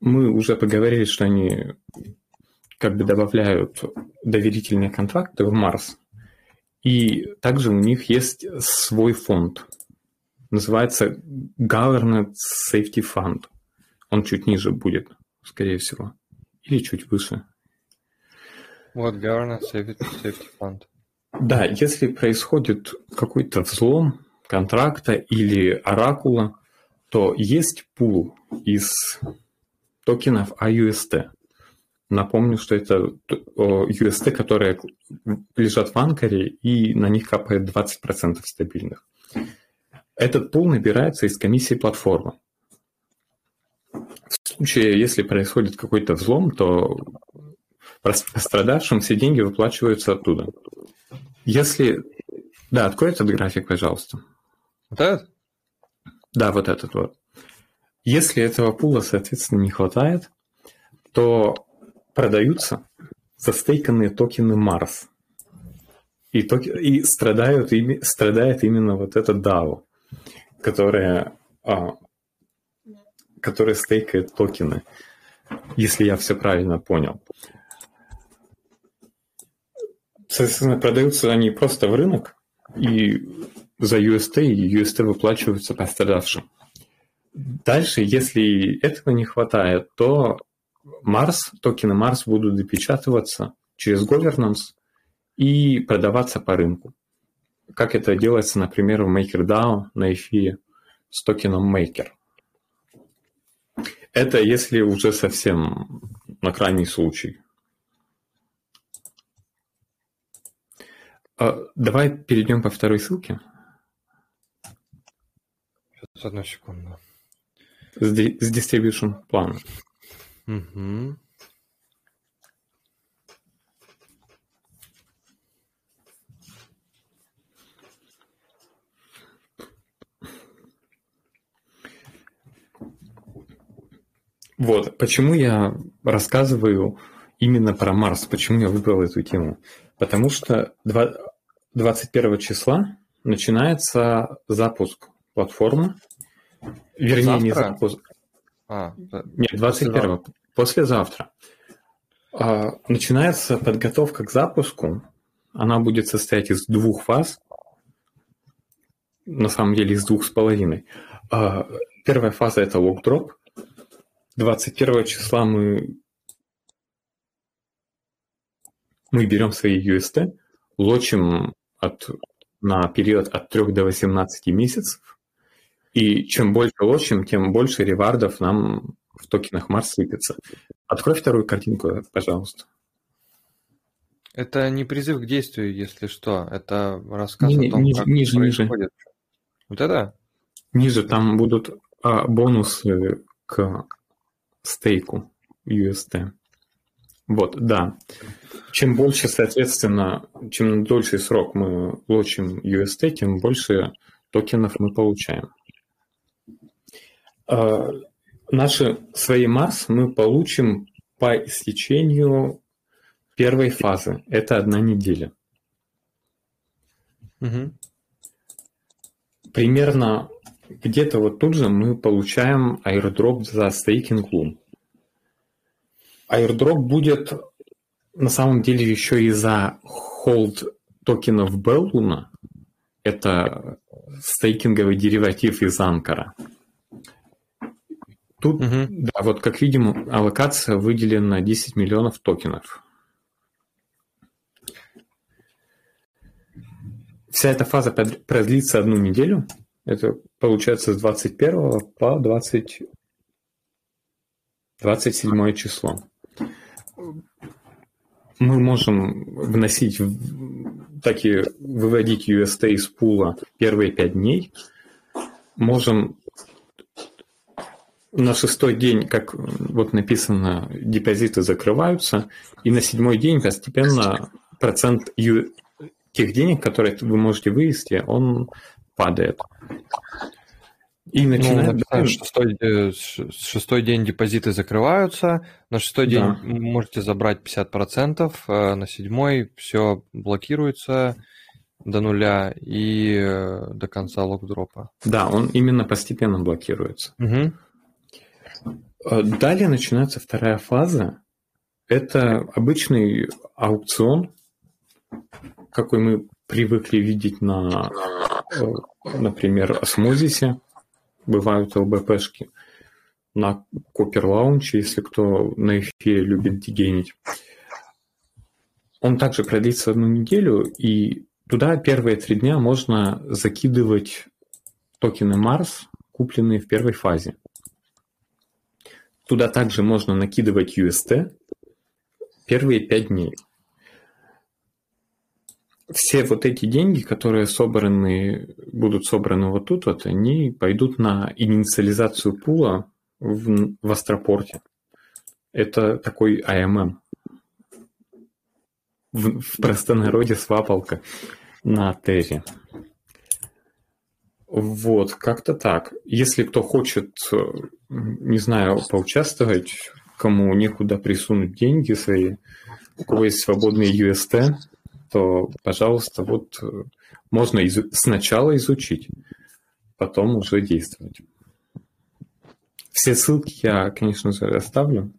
Speaker 7: мы уже поговорили, что они как бы добавляют доверительные контракты в Марс. И также у них есть свой фонд. Называется Governance Safety Fund. Он чуть ниже будет, скорее всего. Или чуть выше.
Speaker 1: Вот Governance Safety Fund.
Speaker 7: Да, если происходит какой-то взлом контракта или оракула, то есть пул из токенов AUST. Напомню, что это UST, которые лежат в анкоре, и на них капает 20% стабильных. Этот пул набирается из комиссии платформы. В случае, если происходит какой-то взлом, то пострадавшим все деньги выплачиваются оттуда. Если... Да, открой этот график, пожалуйста.
Speaker 1: Вот этот?
Speaker 7: Да, вот этот вот. Если этого пула, соответственно, не хватает, то продаются застейканные токены Mars. И, токи... и страдают, и... страдает именно вот это DAO, которое, а, которое стейкает токены, если я все правильно понял. Соответственно, продаются они просто в рынок, и за UST, и UST выплачиваются пострадавшим. Дальше, если этого не хватает, то Марс, токены Марс будут допечатываться через governance и продаваться по рынку. Как это делается, например, в MakerDAO на эфире с токеном Maker. Это если уже совсем на крайний случай. А, давай перейдем по второй ссылке.
Speaker 1: Сейчас, одну секунду.
Speaker 7: С, с distribution планом.
Speaker 1: Угу.
Speaker 7: Вот, почему я рассказываю именно про Марс, почему я выбрал эту тему. Потому что 21 числа начинается запуск платформы. Вернее, Завтра? не запуск. А, Нет, 21 послезавтра. А, начинается подготовка к запуску. Она будет состоять из двух фаз. На самом деле из двух с половиной. А, первая фаза это локдроп. 21 числа мы мы берем свои UST, лочим от, на период от 3 до 18 месяцев, и чем больше лочим, тем больше ревардов нам в токенах Марс сыпется. Открой вторую картинку, пожалуйста.
Speaker 1: Это не призыв к действию, если что. Это рассказ
Speaker 7: не,
Speaker 1: о том,
Speaker 7: ниже,
Speaker 1: как
Speaker 7: ниже,
Speaker 1: происходит.
Speaker 7: Ниже.
Speaker 1: Вот это?
Speaker 7: Ниже там будут а, бонусы к стейку UST. Вот, да. Чем больше, соответственно, чем дольше срок мы лочим UST, тем больше токенов мы получаем. А, наши свои Марс мы получим по истечению первой фазы. Это одна неделя.
Speaker 1: Угу.
Speaker 7: Примерно где-то вот тут же мы получаем airdrop за стейкинг Loom. Airdrop будет на самом деле еще и за холд токенов Belluna. Это стейкинговый дериватив из Анкара. Тут, угу. да, вот как видим, аллокация выделена 10 миллионов токенов. Вся эта фаза продлится одну неделю. Это получается с 21 по 20... 27 число мы можем вносить, так и выводить UST из пула первые пять дней. Можем на шестой день, как вот написано, депозиты закрываются, и на седьмой день постепенно процент тех денег, которые вы можете вывести, он падает.
Speaker 1: И начинает... Ну, шестой, э, шестой день депозиты закрываются, на шестой день да. можете забрать 50%, э, на седьмой все блокируется до нуля и э, до конца локдропа.
Speaker 7: Да, он именно постепенно блокируется.
Speaker 1: Угу.
Speaker 7: Далее начинается вторая фаза. Это обычный аукцион, какой мы привыкли видеть на, например, осмозисе бывают ЛБПшки на Копер Лаунче, если кто на эфире любит дегенить. Он также продлится одну неделю, и туда первые три дня можно закидывать токены Марс, купленные в первой фазе. Туда также можно накидывать UST, первые пять дней. Все вот эти деньги, которые собраны, будут собраны вот тут, вот, они пойдут на инициализацию пула в, в Астропорте. Это такой АММ. В, в простонародье свапалка на Терре. Вот, как-то так. Если кто хочет, не знаю, поучаствовать, кому некуда присунуть деньги свои, у кого есть свободные UST, то, пожалуйста, вот можно из... сначала изучить, потом уже действовать. Все ссылки я, конечно же, оставлю.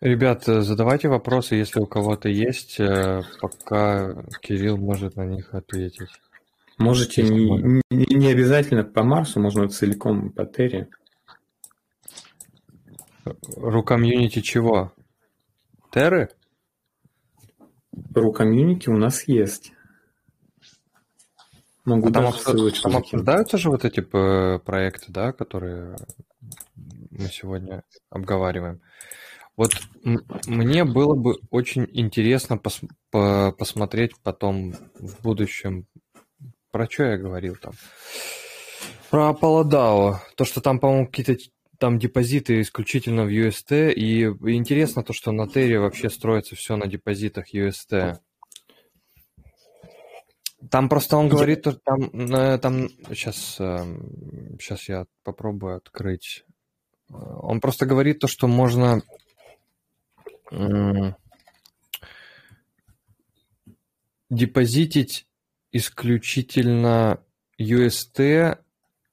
Speaker 1: Ребят, задавайте вопросы, если у кого-то есть, э, пока Кирилл может на них ответить.
Speaker 7: Можете не, не, не обязательно по Марсу, можно целиком по Терри.
Speaker 1: Ру комьюнити чего? Терры?
Speaker 7: Ру комьюнити у нас есть.
Speaker 1: Могу а там, обсуд... там обсуждаются же вот эти э, проекты, да, которые мы сегодня обговариваем. Вот мне было бы очень интересно пос по посмотреть потом в будущем, про что я говорил там, про Apollo то, что там, по-моему, какие-то там депозиты исключительно в UST, и интересно то, что на Терре вообще строится все на депозитах UST. Там просто он говорит, что там, там сейчас, сейчас эм, я попробую открыть. Он просто говорит то, что можно депозитить исключительно UST.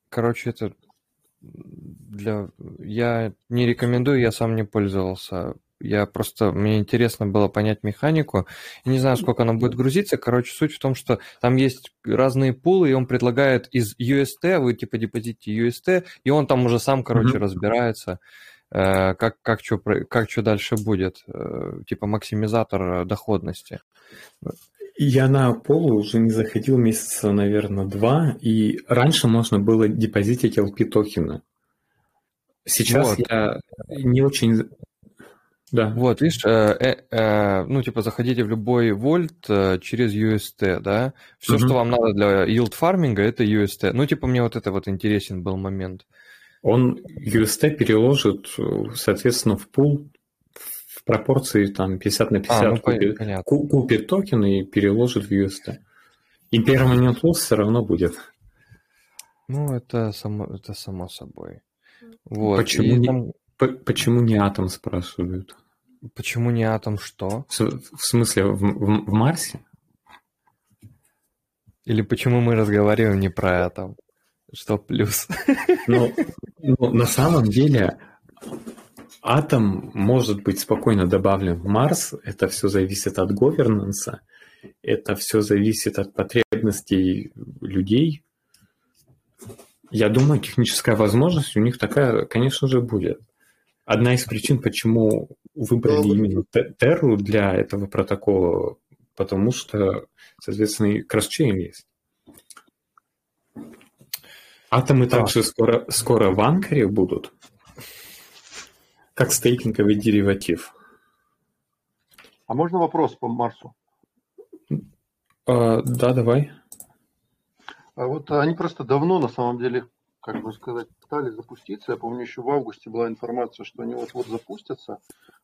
Speaker 1: Короче, это для... Я не рекомендую, я сам не пользовался. Я просто, мне интересно было понять механику. Я не знаю, сколько она будет грузиться. Короче, суть в том, что там есть разные пулы, и он предлагает из UST, вы типа депозите UST, и он там уже сам, короче, mm-hmm. разбирается, э, как, как, что, как что дальше будет. Э, типа максимизатор доходности.
Speaker 7: Я на полу уже не заходил месяца, наверное, два, и раньше можно было депозитить LP токены. Сейчас вот. я не очень
Speaker 1: да. Вот, видишь, э, э, э, ну, типа, заходите в любой вольт э, через UST, да? Все, угу. что вам надо для yield фарминга, это UST. Ну, типа, мне вот это вот интересен был момент.
Speaker 7: Он UST переложит, соответственно, в пул в пропорции там 50 на 50 а, ну, купит, понятно. купит токены и переложит в UST. И permanent loss все равно будет.
Speaker 1: Ну, это само, это само собой. Вот.
Speaker 7: Почему, и не, там... почему не атом спрашивают?
Speaker 1: Почему не атом что?
Speaker 7: В, в смысле, в, в, в Марсе?
Speaker 1: Или почему мы разговариваем не про атом? Что плюс?
Speaker 7: Ну, ну, на самом деле, атом может быть спокойно добавлен в Марс. Это все зависит от говернанса. Это все зависит от потребностей людей. Я думаю, техническая возможность у них такая, конечно же, будет. Одна из причин, почему выбрали именно Терру для этого протокола, потому что, соответственно, и кросчейн есть. Атомы да. также скоро, скоро в анкере будут, как стейкинговый дериватив.
Speaker 5: А можно вопрос по Марсу?
Speaker 7: А, да, давай.
Speaker 5: А вот они просто давно, на самом деле, как бы сказать, пытались запуститься. Я помню, еще в августе была информация, что они вот-вот запустятся.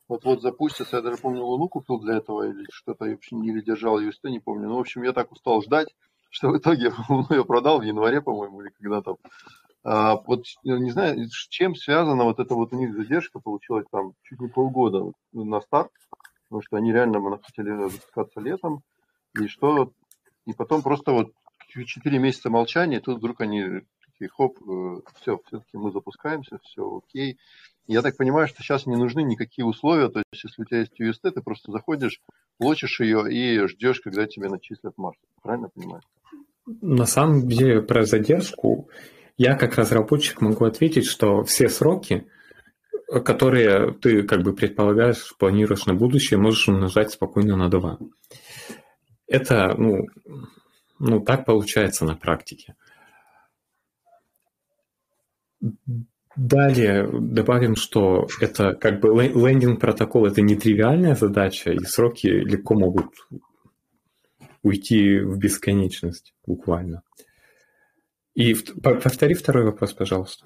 Speaker 5: Вот-вот запустятся. Я даже помню, Луну купил для этого или что-то, вообще или держал UST, не помню. Ну, в общем, я так устал ждать, что в итоге [LAUGHS] Луну я продал в январе, по-моему, или когда там. А, вот не знаю, с чем связана вот эта вот у них задержка получилась там чуть не полгода на старт, потому что они реально хотели запускаться летом, и что, и потом просто вот 4 месяца молчания, и тут вдруг они такие, хоп, э, все, все-таки мы запускаемся, все окей. Я так понимаю, что сейчас не нужны никакие условия, то есть если у тебя есть UST, ты просто заходишь, лочишь ее и ждешь, когда тебе начислят Марс. Правильно понимаю?
Speaker 7: На самом деле про задержку я как разработчик могу ответить, что все сроки, которые ты как бы предполагаешь, планируешь на будущее, можешь умножать спокойно на 2. Это, ну, ну, так получается на практике. Далее добавим, что это как бы лендинг протокол это нетривиальная задача, и сроки легко могут уйти в бесконечность буквально. И повтори второй вопрос, пожалуйста.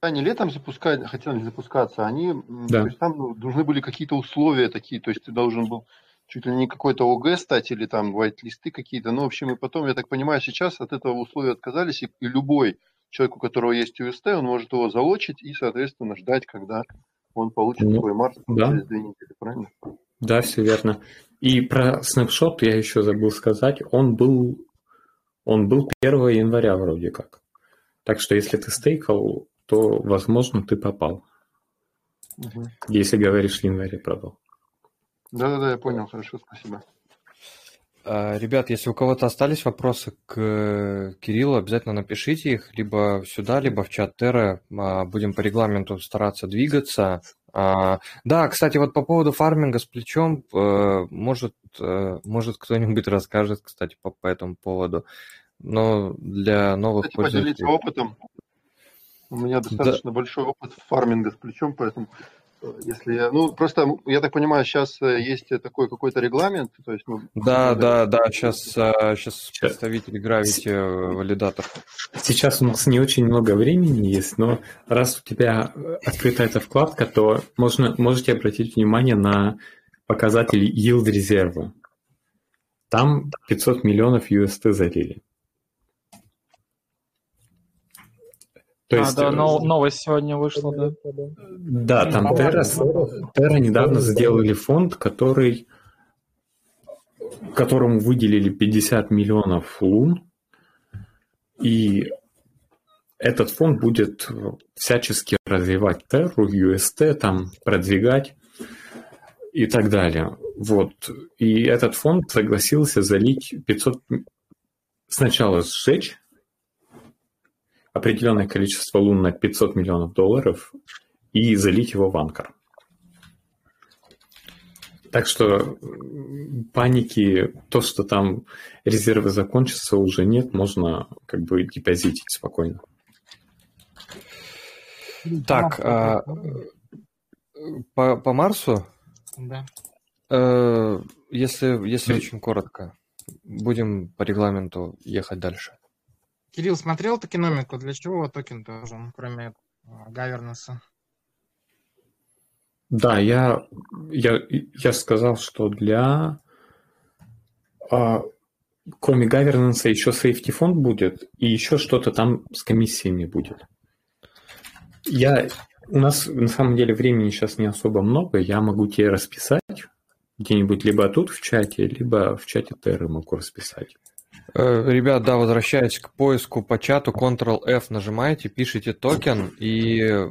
Speaker 5: Они летом запускать, хотели запускаться, они, да. то есть там ну, должны были какие-то условия такие, то есть ты должен был чуть ли не какой-то ОГ стать или там white-листы какие-то, ну, в общем, и потом, я так понимаю, сейчас от этого условия отказались, и, и любой человек, у которого есть UST, он может его залочить и, соответственно, ждать, когда он получит ну, свой марш да. через две недели, правильно?
Speaker 7: Да, все верно. И про снапшот я еще забыл сказать, он был, он был 1 января вроде как. Так что если ты стейкал, то, возможно, ты попал. Угу. Если говоришь в январе продал.
Speaker 5: Да-да-да, я понял, хорошо, спасибо.
Speaker 1: А, ребят, если у кого-то остались вопросы к Кириллу, обязательно напишите их либо сюда, либо в чат Терра. А, будем по регламенту стараться двигаться. А, да, кстати, вот по поводу фарминга с плечом, э, может, э, может кто-нибудь расскажет, кстати, по, по этому поводу. Но для новых
Speaker 5: кстати, пользователей... опытом. У меня достаточно да. большой опыт фарминга с плечом, поэтому если, ну, просто, я так понимаю, сейчас э, есть такой какой-то регламент, то есть... Ну,
Speaker 1: да, да, да, сейчас, сейчас представитель Gravity э, валидатор.
Speaker 7: Сейчас у нас не очень много времени есть, но раз у тебя открыта эта вкладка, то можно, можете обратить внимание на показатель yield резерва. Там 500 миллионов UST залили.
Speaker 3: То а, есть, да, э, но, новость сегодня вышла, да?
Speaker 7: Да, там Terra, Terra недавно сделали фонд, который, которому выделили 50 миллионов лун, и этот фонд будет всячески развивать Terra, UST, там продвигать и так далее. Вот. И этот фонд согласился залить 500... Сначала сжечь определенное количество лун на 500 миллионов долларов и залить его в анкор. Так что паники, то, что там резервы закончатся, уже нет, можно как бы депозитить спокойно.
Speaker 1: Так, а, по, по Марсу?
Speaker 3: Да.
Speaker 1: Э, если, если очень коротко, будем по регламенту ехать дальше.
Speaker 3: Кирилл, смотрел токеномику? Для чего токен должен, кроме гавернеса?
Speaker 7: Да, я, я, я сказал, что для а, кроме гавернанса еще сейфти фонд будет, и еще что-то там с комиссиями будет. Я, у нас на самом деле времени сейчас не особо много, я могу тебе расписать где-нибудь либо тут в чате, либо в чате Терры могу расписать.
Speaker 1: Э, ребят, да, возвращаясь к поиску по чату, Ctrl-F нажимаете, пишите токен, и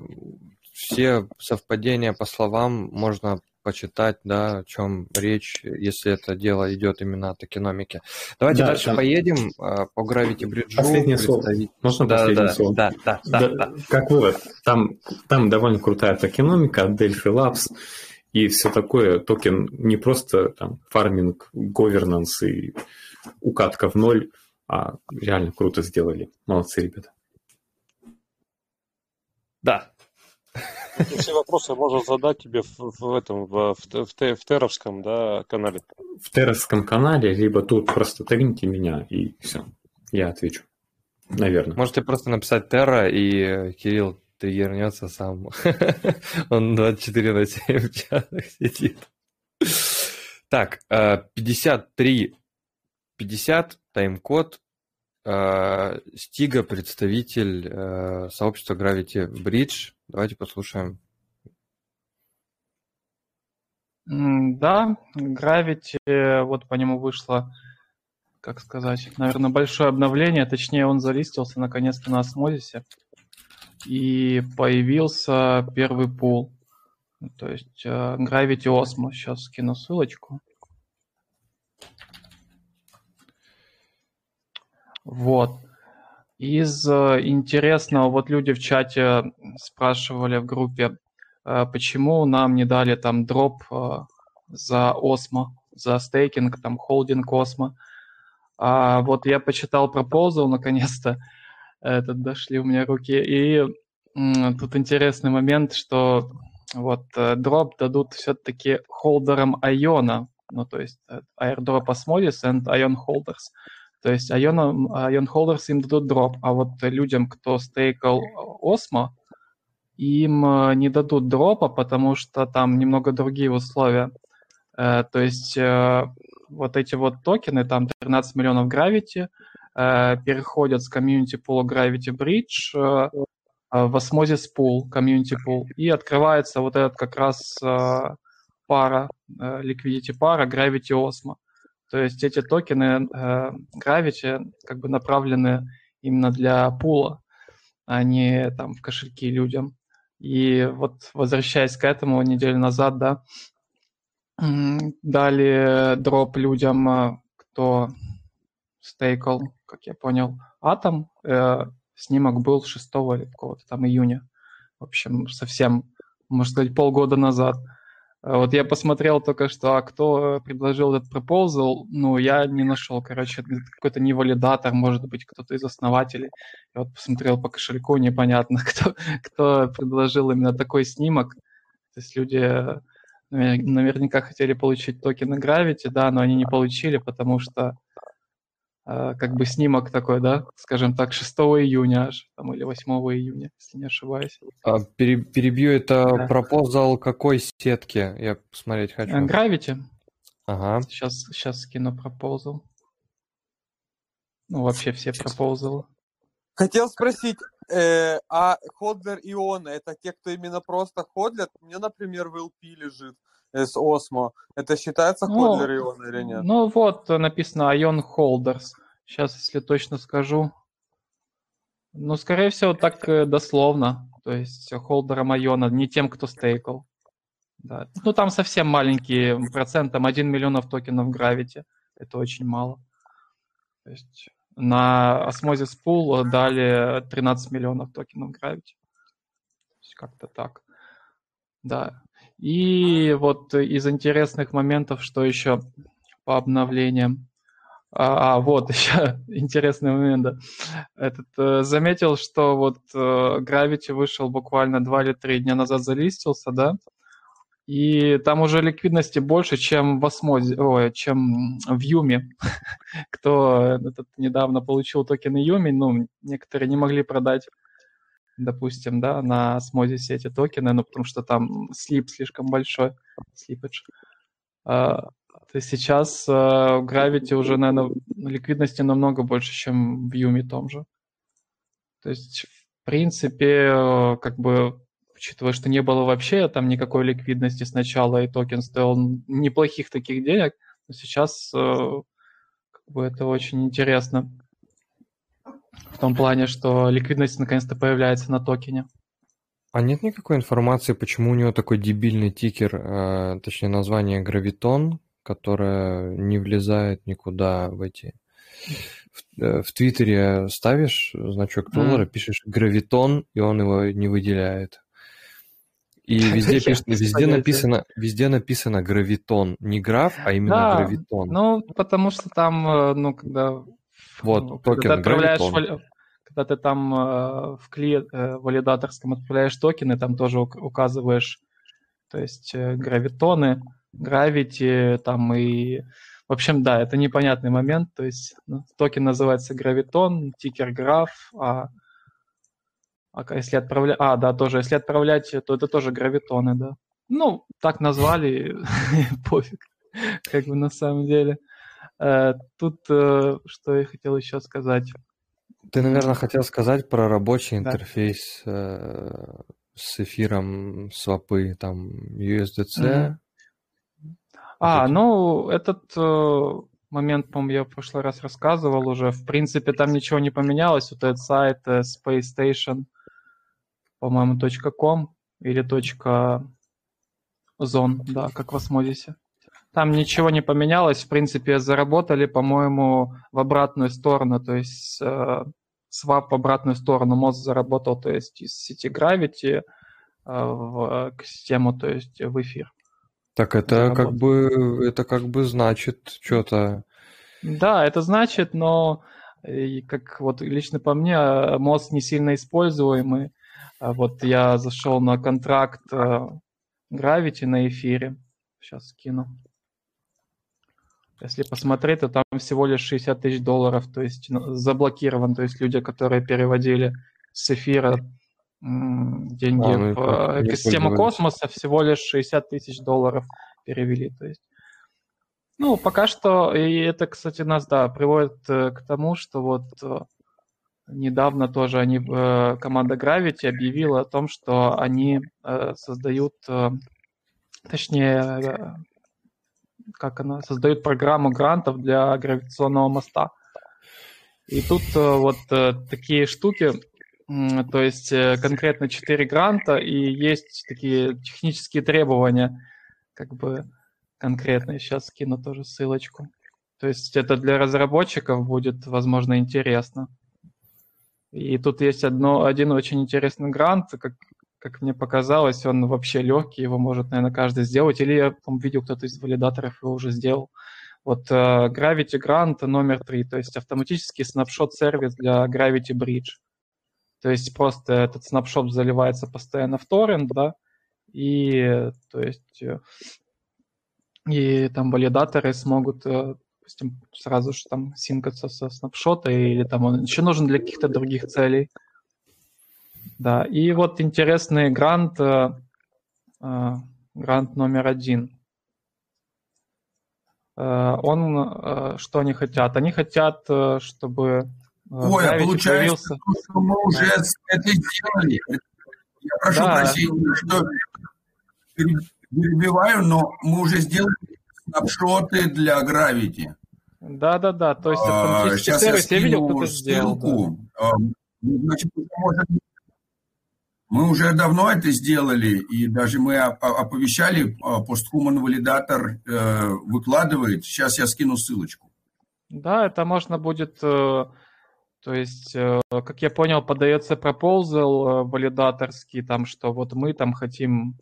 Speaker 1: все совпадения по словам можно почитать, да, о чем речь, если это дело идет именно о токеномике. Давайте да, дальше там... поедем э, по Gravity Bridge.
Speaker 7: Последнее слово. Можно да, последнее
Speaker 1: да,
Speaker 7: слово?
Speaker 1: Да, да, да, да, да.
Speaker 7: Как вывод, там, там довольно крутая токеномика от Delphi Labs и все такое. Токен не просто там фарминг, governance и укатка в ноль, а реально круто сделали. Молодцы, ребята.
Speaker 1: Да.
Speaker 4: Все вопросы можно задать тебе в, в этом в, в, в, в Теровском да, канале.
Speaker 7: В Теровском канале, либо тут просто тегните меня и все. Я отвечу. Наверное.
Speaker 1: Можете просто написать Терра, и Кирилл триггернется сам. [LAUGHS] Он 24 на 7 в чатах сидит. Так, 53 э, 50, тайм-код, э, Стига, представитель э, сообщества Gravity Bridge. Давайте послушаем.
Speaker 3: Да, Gravity, вот по нему вышло, как сказать, наверное, большое обновление. Точнее, он залистился наконец-то на осмозисе. И появился первый пул. То есть э, Gravity Osmo. Сейчас скину ссылочку. Вот. Из э, интересного, вот люди в чате спрашивали в группе, э, почему нам не дали там дроп э, за Осмо, за стейкинг, там холдинг Осмо. А вот я почитал пропозал наконец-то, [LAUGHS] этот, дошли у меня руки. И тут интересный момент, что вот дроп дадут все-таки холдерам Айона, ну, то есть airdrop Osmosis and Ion Holders. То есть Ion, Ion Holders им дадут дроп, а вот людям, кто стейкал Osmo, им не дадут дропа, потому что там немного другие условия. То есть вот эти вот токены, там 13 миллионов Gravity, переходят с комьюнити пула Gravity Bridge в Osmosis Pool, Community Pool, и открывается вот этот как раз пара, э, liquidity пара Gravity Osmo. То есть эти токены э, Gravity как бы направлены именно для пула, а не там в кошельки людям. И вот возвращаясь к этому неделю назад, да, дали дроп людям, э, кто стейкал, как я понял, атом. Снимок был 6 или какого-то там июня. В общем, совсем, можно сказать, полгода назад – вот я посмотрел только что, а кто предложил этот пропозал, ну, я не нашел, короче, какой-то не валидатор, может быть, кто-то из основателей. Я вот посмотрел по кошельку, непонятно, [LAUGHS] кто, кто предложил именно такой снимок. То есть люди э, наверняка хотели получить токены Gravity, да, но они не получили, потому что а, как бы снимок такой, да, скажем так, 6 июня аж, там, или 8 июня, если не ошибаюсь.
Speaker 1: А, перебью, это да. пропозал какой сетки? Я посмотреть хочу.
Speaker 3: Gravity.
Speaker 1: Ага.
Speaker 3: Сейчас, сейчас скину пропозал. Ну, вообще все пропозалы.
Speaker 8: Хотел спросить, э, а ходлер ионы, это те, кто именно просто ходлят? Мне, например, в LP лежит с Osmo. Это считается ну, Hodler Ion или нет?
Speaker 3: Ну вот написано Ion Holders. Сейчас, если точно скажу. Ну, скорее всего, так э, дословно. То есть холдером Айона, не тем, кто стейкал. Да. Ну, там совсем маленький процент, там 1 миллионов токенов Gravity. Это очень мало. То есть на Osmosis Pool дали 13 миллионов токенов Gravity. Как-то так. Да. И вот из интересных моментов, что еще по обновлениям. А, а вот [LAUGHS] еще интересный момент. Да. Этот, э, заметил, что вот э, Gravity вышел буквально 2 или 3 дня назад залистился, да, и там уже ликвидности больше, чем в Осмозе, ой, чем в Юме. [LAUGHS] Кто этот, недавно получил токены Юми, ну, некоторые не могли продать допустим, да, на осмозисе эти токены, ну, потому что там слип слишком большой, слипедж. А, то сейчас а, Gravity уже, наверное, ликвидности намного больше, чем в Юме том же. То есть, в принципе, как бы, учитывая, что не было вообще там никакой ликвидности сначала, и токен стоил неплохих таких денег, но сейчас а, как бы это очень интересно. В том плане, что ликвидность наконец-то появляется на токене.
Speaker 1: А нет никакой информации, почему у него такой дебильный тикер, э, точнее название гравитон, которое не влезает никуда в эти... В, э, в Твиттере ставишь значок доллара, mm. пишешь гравитон, и он его не выделяет. И [LAUGHS] везде, пишет, везде, написано, везде написано гравитон. Не GRAV, а именно да, гравитон.
Speaker 3: Ну, потому что там, э, ну, когда
Speaker 1: вот, ну, токен когда ты отправляешь,
Speaker 3: вали... когда ты там э, в CLI э, валидаторском отправляешь токены, там тоже указываешь, то есть э, гравитоны, Gravity, там и... В общем, да, это непонятный момент, то есть ну, токен называется гравитон, тикер GRAV, а а если отправлять... А, да, тоже. Если отправлять, то это тоже гравитоны, да. Ну, так назвали, [LAUGHS] пофиг, как бы на самом деле. Э, тут э, что я хотел еще сказать.
Speaker 1: Ты, наверное, хотел сказать про рабочий да. интерфейс э, с эфиром свапы, там, USDC. Mm-hmm.
Speaker 3: А, ну, этот э, момент, по-моему, я в прошлый раз рассказывал уже. В принципе, там ничего не поменялось. Вот этот сайт э, Space Station, по-моему, .com или .zone, да, как в осмозисе. Там ничего не поменялось. В принципе, заработали, по-моему, в обратную сторону. То есть э, свап в обратную сторону мост заработал, то есть из сети Gravity э, в к систему, то есть в эфир.
Speaker 1: Так это заработал. как бы это как бы значит что-то.
Speaker 3: Да, это значит, но И как вот лично по мне, мост не сильно используемый. А вот я зашел на контракт Gravity на эфире. Сейчас скину. Если посмотреть, то там всего лишь 60 тысяч долларов, то есть ну, заблокирован, то есть люди, которые переводили с эфира деньги а, ну, в экосистему космоса, всего лишь 60 тысяч долларов перевели, то есть. Ну, пока что, и это, кстати, нас, да, приводит э, к тому, что вот э, недавно тоже они, э, команда Gravity объявила о том, что они создают, точнее, как она, создают программу грантов для гравитационного моста. И тут вот такие штуки, то есть конкретно 4 гранта, и есть такие технические требования, как бы конкретные. Сейчас скину тоже ссылочку. То есть это для разработчиков будет, возможно, интересно. И тут есть одно, один очень интересный грант, как, как мне показалось, он вообще легкий, его может, наверное, каждый сделать. Или я там видел, кто-то из валидаторов его уже сделал. Вот uh, Gravity Grant номер три, то есть автоматический снапшот-сервис для Gravity Bridge. То есть просто этот снапшот заливается постоянно в торрент, да, и то есть э, и там валидаторы смогут, э, допустим, сразу же там синкаться со снапшота, или там он еще нужен для каких-то других целей. Да, и вот интересный грант, э, э, грант номер один. Он, что они хотят? Они хотят, чтобы
Speaker 2: Ой, а получается, появился... что мы уже это сделали. Я прошу да. прощения, что перебиваю, но мы уже сделали снапшоты для Gravity.
Speaker 3: Да-да-да, то есть а,
Speaker 2: сейчас сервис, я, я видел, кто-то сделал. Да. А, значит, мы уже давно это сделали, и даже мы оповещали, Posthuman валидатор э, выкладывает. Сейчас я скину ссылочку.
Speaker 3: Да, это можно будет, э, то есть, э, как я понял, подается пропозал валидаторский, там, что вот мы там хотим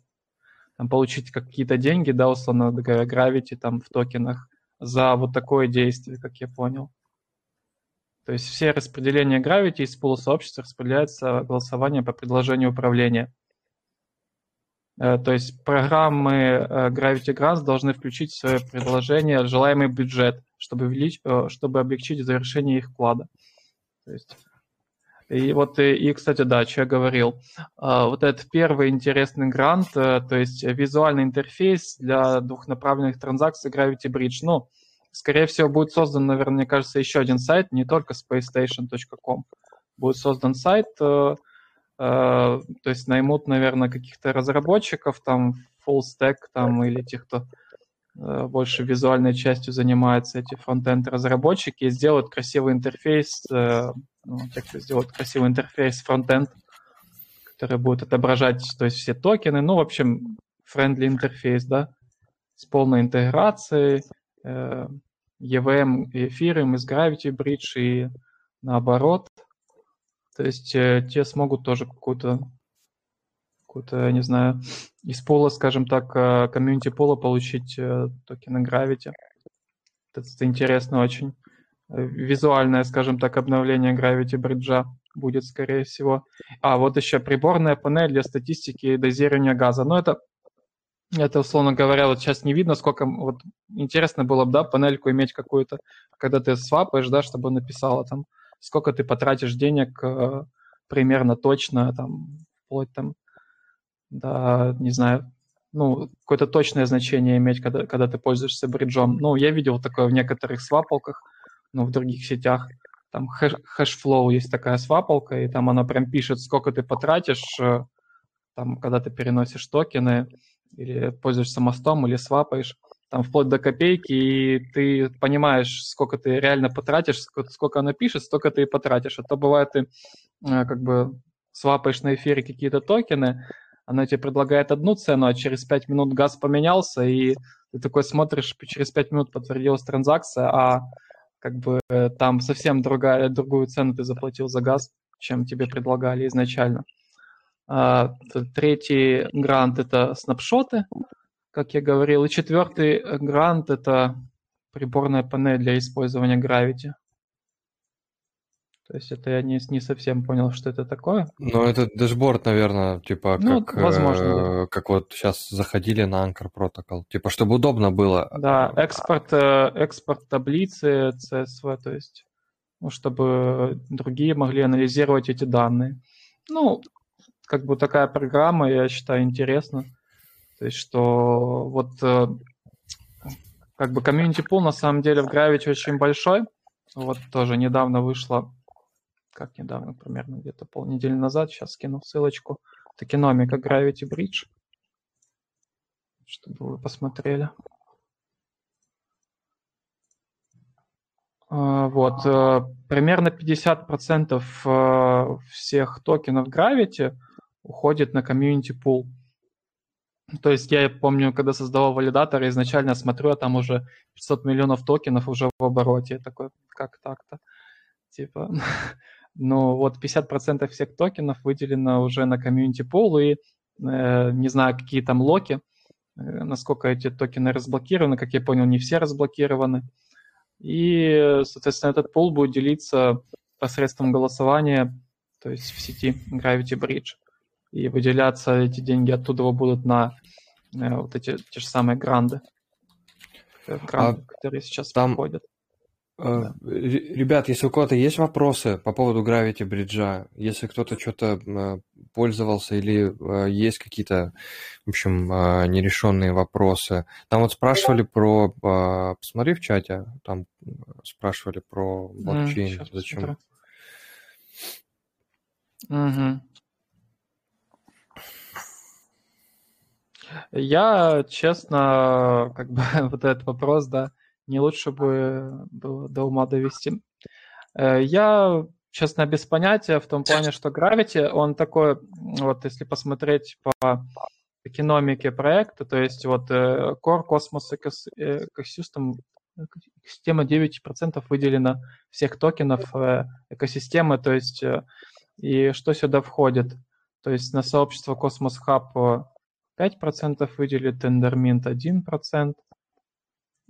Speaker 3: там, получить какие-то деньги, да, условно Gravity там в токенах за вот такое действие, как я понял. То есть все распределения Gravity из пула сообщества распределяются голосованием по предложению управления. Э, то есть программы э, Gravity Grants должны включить в свое предложение желаемый бюджет, чтобы, увеличить, э, чтобы облегчить завершение их вклада. То есть и вот, и, и, кстати, да, что я говорил. Вот этот первый интересный грант, то есть визуальный интерфейс для двухнаправленных транзакций Gravity Bridge. Ну, скорее всего, будет создан, наверное, мне кажется, еще один сайт, не только spacestation.com. Будет создан сайт, э, э, то есть наймут, наверное, каких-то разработчиков, там, full stack, там, или тех, кто больше визуальной частью занимается, эти фронтенд разработчики, и сделают красивый интерфейс ну, те, кто сделает красивый интерфейс фронтенд, который будет отображать то есть все токены, ну, в общем, friendly интерфейс, да, с полной интеграцией, э, EVM и Ethereum из Gravity Bridge и наоборот. То есть э, те смогут тоже какую-то, какую-то, не знаю, из пола, скажем так, э, комьюнити пола получить э, токены Gravity. Это интересно очень визуальное, скажем так, обновление Gravity Bridge будет, скорее всего. А, вот еще приборная панель для статистики и дозирования газа. Но это, это, условно говоря, вот сейчас не видно, сколько... Вот интересно было бы, да, панельку иметь какую-то, когда ты свапаешь, да, чтобы написала там, сколько ты потратишь денег э, примерно точно, там, вплоть там, да, не знаю, ну, какое-то точное значение иметь, когда, когда ты пользуешься бриджом. Ну, я видел такое в некоторых свапалках, ну, в других сетях. Там хэш, Hashflow есть такая свапалка, и там она прям пишет, сколько ты потратишь, э, там, когда ты переносишь токены, или пользуешься мостом, или свапаешь, там вплоть до копейки, и ты понимаешь, сколько ты реально потратишь, сколько, сколько она пишет, столько ты и потратишь. А то бывает, ты э, как бы свапаешь на эфире какие-то токены, она тебе предлагает одну цену, а через 5 минут газ поменялся, и ты такой смотришь, через 5 минут подтвердилась транзакция, а как бы э, там совсем другая, другую цену ты заплатил за газ, чем тебе предлагали изначально. А, третий грант – это снапшоты, как я говорил. И четвертый грант – это приборная панель для использования Gravity. То есть это я не, не совсем понял, что это такое.
Speaker 1: Ну, это дэшборд, наверное, типа ну, как, возможно, э, как вот сейчас заходили на Anchor Protocol, типа чтобы удобно было.
Speaker 3: Да, экспорт, э, экспорт таблицы CSV, то есть, ну, чтобы другие могли анализировать эти данные. Ну, как бы такая программа, я считаю, интересна. То есть, что вот э, как бы комьюнити пул на самом деле в Gravity очень большой. Вот тоже недавно вышла как недавно, примерно где-то полнедели назад, сейчас скину ссылочку, токеномика Gravity Bridge, чтобы вы посмотрели. А, вот, э, примерно 50% э, всех токенов Gravity уходит на комьюнити пул. То есть я помню, когда создавал валидатор, изначально смотрю, а там уже 500 миллионов токенов уже в обороте. Такой, как так-то? Типа, [LAUGHS] но вот 50% всех токенов выделено уже на комьюнити пул, и э, не знаю, какие там локи, э, насколько эти токены разблокированы, как я понял, не все разблокированы. И, соответственно, этот пул будет делиться посредством голосования, то есть в сети Gravity Bridge. И выделяться эти деньги оттуда будут на э, вот эти те же самые гранды,
Speaker 1: э, гранды а которые сейчас там, проходят. Э, ребят, если у кого-то есть вопросы по поводу Gravity Bridge, если кто-то что-то пользовался или э, есть какие-то, в общем, нерешенные вопросы. Там вот спрашивали про, посмотри в чате, там спрашивали про блокчейн. Mm, Зачем?
Speaker 3: Угу. Я, честно, как бы [LAUGHS] вот этот вопрос, да, не лучше бы было до ума довести. Э, я, честно, без понятия в том плане, что Gravity, он такой, вот если посмотреть по экономике проекта, то есть вот э, Core Cosmos Ecosystem, система 9% выделено всех токенов экосистемы, то есть и что сюда входит? То есть на сообщество Cosmos Hub 5% выделили, Tendermint 1%,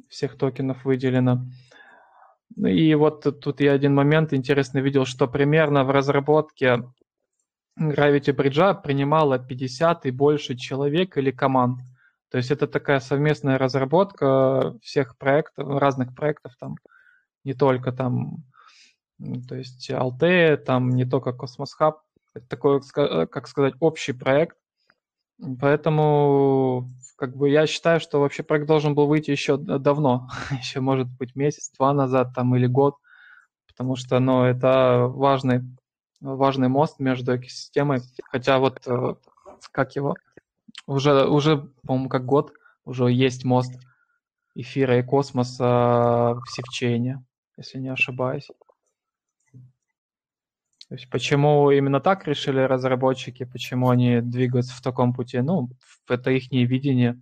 Speaker 3: всех токенов выделено. Ну и вот тут я один момент интересный видел, что примерно в разработке Gravity Bridge принимало 50 и больше человек или команд. То есть это такая совместная разработка всех проектов, разных проектов, там не только там, то есть Altea, там не только Cosmos Hub, это такой, как сказать, общий проект, Поэтому как бы я считаю, что вообще проект должен был выйти еще давно, [LAUGHS] еще может быть месяц-два назад там или год, потому что ну, это важный, важный мост между экосистемой. Хотя вот э, как его, уже, уже по-моему, как год уже есть мост эфира и космоса в севчейне, если не ошибаюсь. То есть почему именно так решили разработчики, почему они двигаются в таком пути? Ну, это их видение.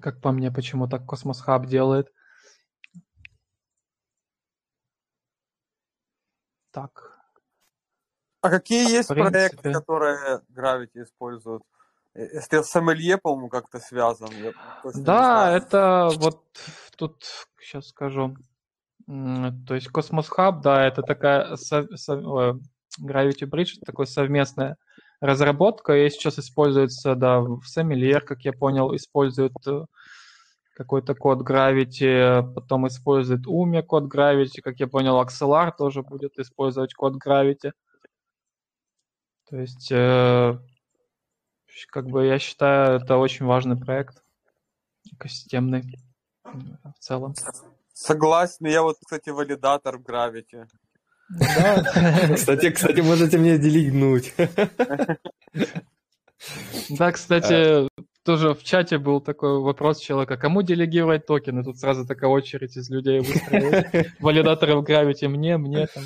Speaker 3: Как по мне, почему так Cosmos Hub делает. Так.
Speaker 8: А какие есть проекты, которые Gravity используют? Если с MLE, по-моему, как-то связан.
Speaker 3: да, это вот тут сейчас скажу. То есть Cosmos Hub, да, это такая сов, сов, Gravity Bridge, такой совместная разработка, и сейчас используется, да, в Semilier, как я понял, используют э, какой-то код Gravity, потом использует UMI код Gravity, как я понял, Axelar тоже будет использовать код Gravity. То есть, э, как бы я считаю, это очень важный проект, экосистемный в целом.
Speaker 8: Согласен, я вот, кстати, валидатор в Gravity.
Speaker 1: Да. Кстати, кстати, можете мне делегнуть.
Speaker 3: Да, кстати, тоже в чате был такой вопрос человека, кому делегировать токены? Тут сразу такая очередь из людей выстроилась. Валидаторы в Gravity мне, мне там.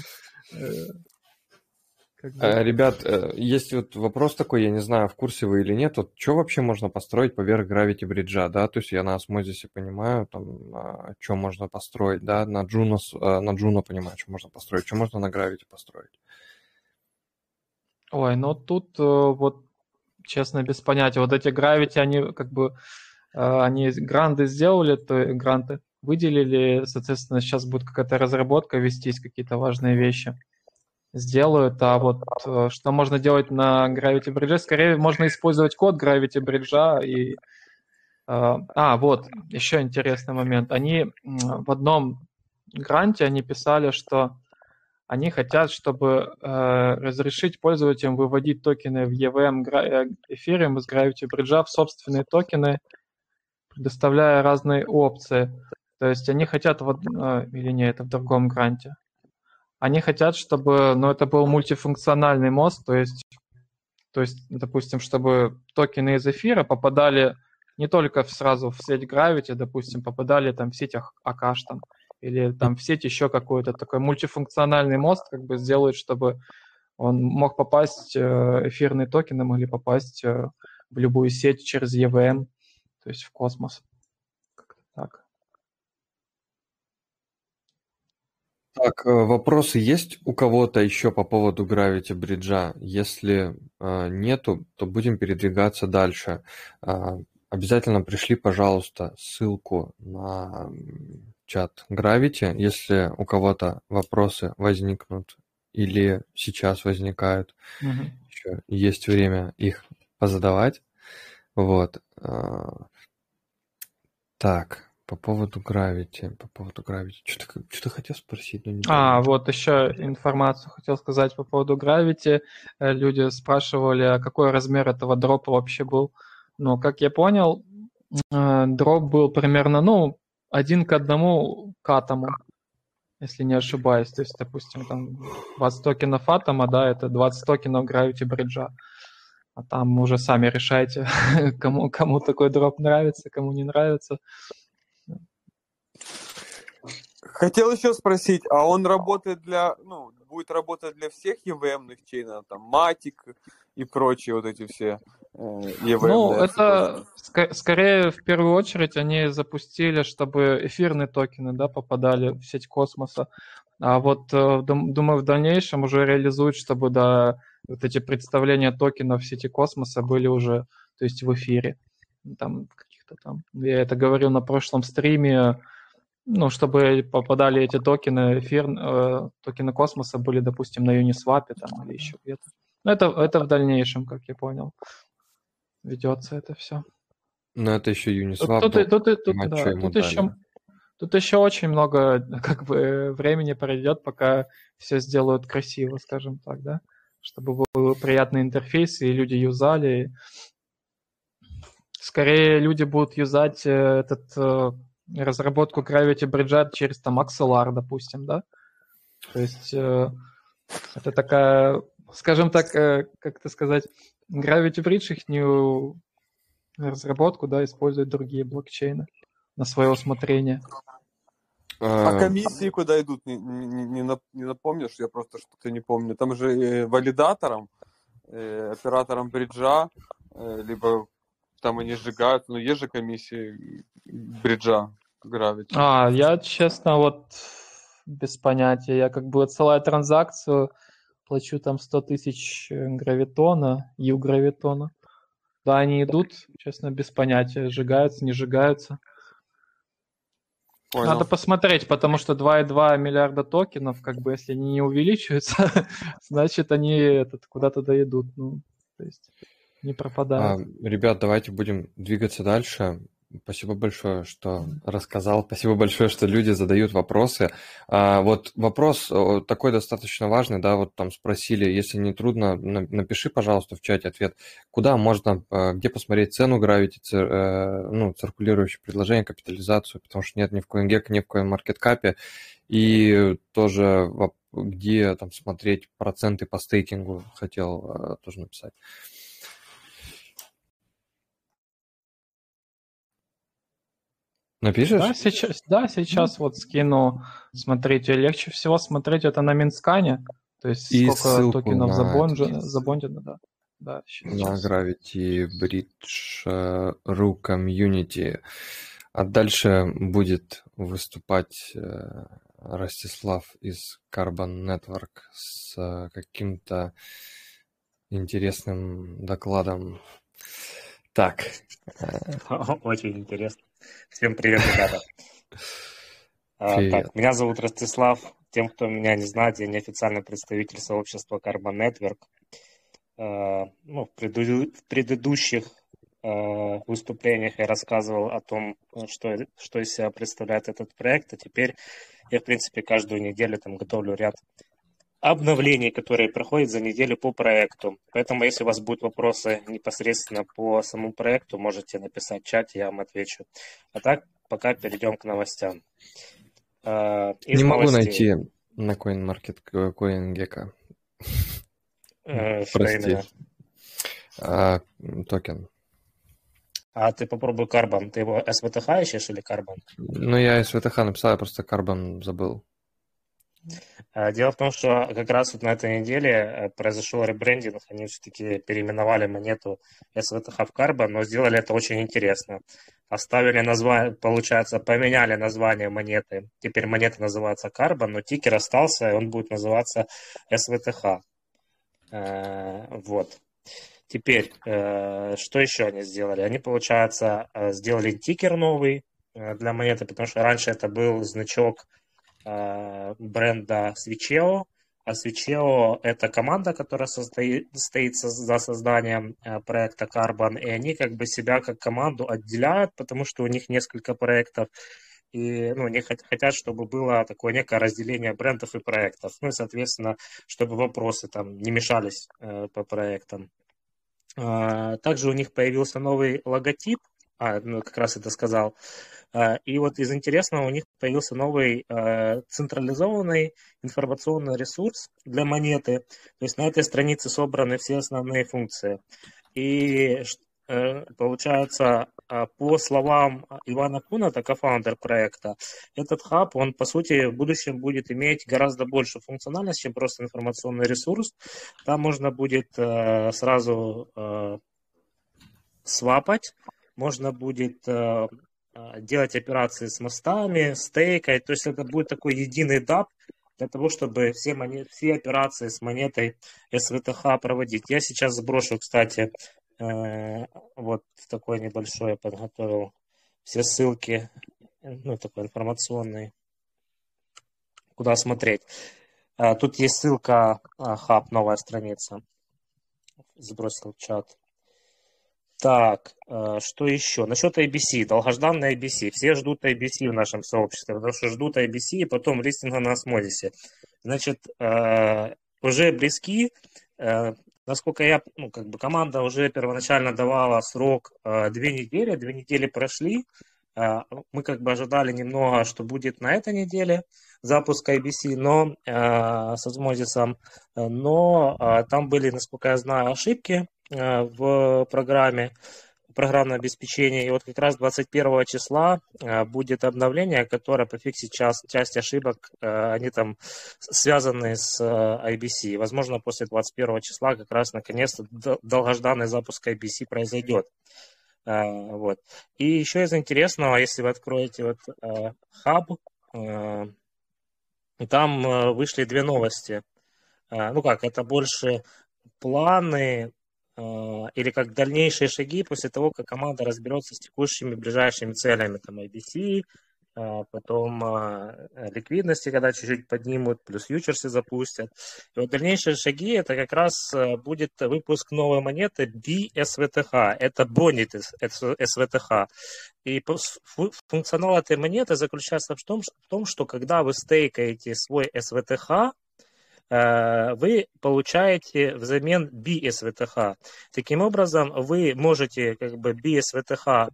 Speaker 1: Как бы... Э, ребят, э, есть вот вопрос такой, я не знаю, в курсе вы или нет, вот что вообще можно построить поверх Gravity Bridge, да, то есть я на Осмозисе понимаю, там, а, что можно построить, да, на Juno, э, на Juno понимаю, что можно построить, что можно на Gravity построить.
Speaker 3: Ой, ну тут вот, честно, без понятия, вот эти Gravity, они как бы, они гранты сделали, то гранты, выделили, соответственно, сейчас будет какая-то разработка вестись, какие-то важные вещи сделают, а вот э, что можно делать на Gravity Bridge, скорее можно использовать код Gravity Bridge и... Э, а, вот, еще интересный момент. Они в одном гранте они писали, что они хотят, чтобы э, разрешить пользователям выводить токены в EVM Ethereum из Gravity Bridge в собственные токены, предоставляя разные опции. То есть они хотят, вот, или не, это в другом гранте. Они хотят, чтобы, ну, это был мультифункциональный мост, то есть, то есть, допустим, чтобы токены из эфира попадали не только сразу в сеть Gravity, допустим, попадали там в сеть Акаш там, или там в сеть еще какой-то такой мультифункциональный мост, как бы сделают, чтобы он мог попасть, э, эфирные токены могли попасть э, в любую сеть через EVM, то есть в космос. Как-то так.
Speaker 1: Так, э, вопросы есть у кого-то еще по поводу Gravity Bridge? Если э, нету, то будем передвигаться дальше. Э, обязательно пришли, пожалуйста, ссылку на чат Gravity, если у кого-то вопросы возникнут или сейчас возникают. Угу. Еще есть время их позадавать. Вот. Э, так. По поводу Gravity, по поводу Gravity. Что-то, что хотел спросить, но
Speaker 3: не А, вот еще информацию хотел сказать по поводу Gravity. Э, люди спрашивали, а какой размер этого дропа вообще был. Ну, как я понял, э, дроп был примерно, ну, один к одному к атому, если не ошибаюсь. То есть, допустим, там 20 токенов атома, да, это 20 токенов Gravity бриджа. А там уже сами решайте, [LAUGHS] кому, кому такой дроп нравится, кому не нравится.
Speaker 8: Хотел еще спросить, а он работает для, ну, будет работать для всех EVM-ных чейнов, там, Matic и прочие вот эти все
Speaker 3: EVM? Э, ну, это ск- скорее в первую очередь они запустили, чтобы эфирные токены, да, попадали в сеть космоса. А вот, э, думаю, в дальнейшем уже реализуют, чтобы, да, вот эти представления токенов в сети космоса были уже, то есть в эфире. Там каких-то там, я это говорил на прошлом стриме, ну, чтобы попадали эти токены, эфир, э, токены космоса были, допустим, на Uniswap там или еще где-то. Но это, это в дальнейшем, как я понял, ведется это все.
Speaker 1: Но это еще Uniswap.
Speaker 3: Тут, тут, тут, тут, да, тут, еще, тут еще очень много [LAUGHS] как бы времени пройдет, пока все сделают красиво, скажем так, да, чтобы был приятный интерфейс и люди юзали. Скорее люди будут юзать э, этот э, разработку Gravity Bridge через там Axelar, допустим, да? То есть э, это такая, скажем так, э, как это сказать, Gravity Bridge их разработку, да, используют другие блокчейны на свое усмотрение.
Speaker 8: А, а комиссии куда идут, не, не, не, не напомнишь? Я просто что-то не помню. Там же э, валидатором, э, оператором бриджа, э, либо там они сжигают, но есть же комиссии бриджа. Gravity?
Speaker 3: А, я, честно, вот без понятия. Я как бы отсылаю транзакцию, плачу там 100 тысяч гравитона, ю гравитона. Да, они идут, честно, без понятия, сжигаются, не сжигаются. Понял. Надо посмотреть, потому что 2,2 миллиарда токенов, как бы, если они не увеличиваются, [LAUGHS] значит, они этот, куда-то доедут. Ну, то есть не пропадают.
Speaker 1: А, ребят, давайте будем двигаться дальше. Спасибо большое, что рассказал. Спасибо большое, что люди задают вопросы. А, вот вопрос такой достаточно важный, да, вот там спросили, если не трудно, напиши, пожалуйста, в чате ответ, куда можно, а, где посмотреть цену Gravity, э, ну, циркулирующее предложение, капитализацию, потому что нет ни в CoinGecko, ни в CoinMarketCap, и тоже где там смотреть проценты по стейкингу, хотел тоже написать. Напишешь?
Speaker 3: Да, сейчас, да, сейчас вот скину. Смотрите, легче всего смотреть это на Минскане. То есть И сколько токенов забонжено, забонжено, да.
Speaker 1: Да, на Gravity Bridge Ru Community. А дальше будет выступать э, Ростислав из Carbon Network с э, каким-то интересным докладом. Так. [LAUGHS]
Speaker 9: Очень интересно. Всем привет, ребята. А, так, меня зовут Ростислав. Тем, кто меня не знает, я неофициальный представитель сообщества Carbon Network. А, ну, в, преду... в предыдущих а, выступлениях я рассказывал о том, что, что из себя представляет этот проект, а теперь я, в принципе, каждую неделю там готовлю ряд обновлений, которые проходят за неделю по проекту. Поэтому, если у вас будут вопросы непосредственно по самому проекту, можете написать в чате, я вам отвечу. А так, пока перейдем к новостям.
Speaker 1: Uh, Не могу найти на CoinMarket CoinGecko. Uh, Прости. Uh, токен.
Speaker 9: А ты попробуй Carbon. Ты его SVTH ищешь или Carbon?
Speaker 1: Ну, я SVTH написал, я просто Carbon забыл.
Speaker 9: Дело в том, что как раз вот на этой неделе э, произошел ребрендинг, они все-таки переименовали монету SVTH в Carbon, но сделали это очень интересно оставили название, получается, поменяли название монеты. Теперь монета называется Carbon, но тикер остался, и он будет называться SVTH. Э, вот. Теперь, э, что еще они сделали? Они, получается, э, сделали тикер новый для монеты, потому что раньше это был значок бренда Switcheo, а Switcheo – это команда, которая состоит, стоит за созданием э, проекта Carbon, и они как бы себя как команду отделяют, потому что у них несколько проектов, и ну, они хотят, чтобы было такое некое разделение брендов и проектов. Ну и, соответственно, чтобы вопросы там не мешались э, по проектам. А, также у них появился новый логотип, а, ну, как раз это сказал, а, и вот из интересного у них появился новый а, централизованный информационный ресурс для монеты. То есть на этой странице собраны все основные функции. И э, получается, а, по словам Ивана Куната, кофаундер проекта, этот хаб, он, по сути, в будущем будет иметь гораздо больше функциональность, чем просто информационный ресурс. Там можно будет э, сразу э, свапать, можно будет а, делать операции с мостами, стейкой. То есть это будет такой единый дап для того, чтобы все, монет, все операции с монетой СВТХ проводить. Я сейчас сброшу, кстати, э, вот такой небольшой я подготовил все ссылки, ну, такой информационный, куда смотреть. Э, тут есть ссылка хаб, новая страница. Сбросил чат. Так, э, что еще? Насчет IBC, долгожданный IBC. Все ждут IBC в нашем сообществе, потому что ждут IBC и потом листинга на осмодисе. Значит, э, уже близки. Э, насколько я, ну, как бы команда уже первоначально давала срок две недели, две недели прошли. Мы как бы ожидали немного, что будет на этой неделе запуск IBC, но с осмозисом, но там были, насколько я знаю, ошибки, Э, в программе программное обеспечение. И вот как раз 21 числа э, будет обновление, которое пофиксит часть, часть ошибок, э, они там связаны с IBC. Возможно, после 21 числа как раз наконец-то долгожданный запуск IBC произойдет. Вот. И еще из интересного, если вы откроете вот хаб, там вышли две новости. Ну как, это больше планы или как дальнейшие шаги после того, как команда разберется с текущими ближайшими целями, там IBC, а, потом а, ликвидности, когда чуть-чуть поднимут, плюс фьючерсы запустят. И вот дальнейшие шаги, это как раз будет выпуск новой монеты BSVTH, это Bonit SVTH. И функционал этой монеты заключается в том, в том, что когда вы стейкаете свой SVTH, вы получаете взамен BSVTH. Таким образом, вы можете как бы BSVTH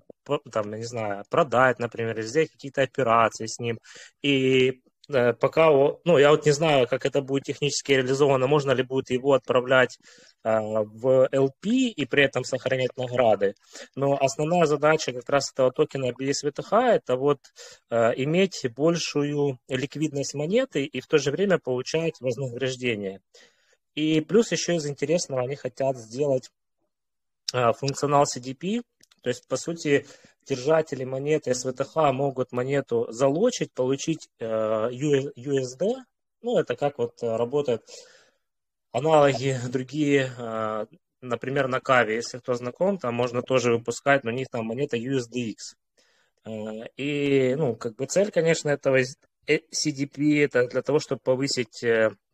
Speaker 9: там, не знаю, продать, например, сделать какие-то операции с ним. И Э, пока, ну, я вот не знаю, как это будет технически реализовано, можно ли будет его отправлять а, в LP и при этом сохранять награды. Но основная задача как раз этого токена BSVTH это вот а, иметь большую ликвидность монеты и в то же время получать вознаграждение. И плюс еще из интересного они хотят сделать а, функционал CDP, то есть, по сути, держатели монеты СВТХ могут монету залочить, получить э, USD. Ну, это как вот работают аналоги другие, э, например, на Каве, если кто знаком, там можно тоже выпускать, но у них там монета USDX. И, ну, как бы цель, конечно, этого CDP это для того, чтобы повысить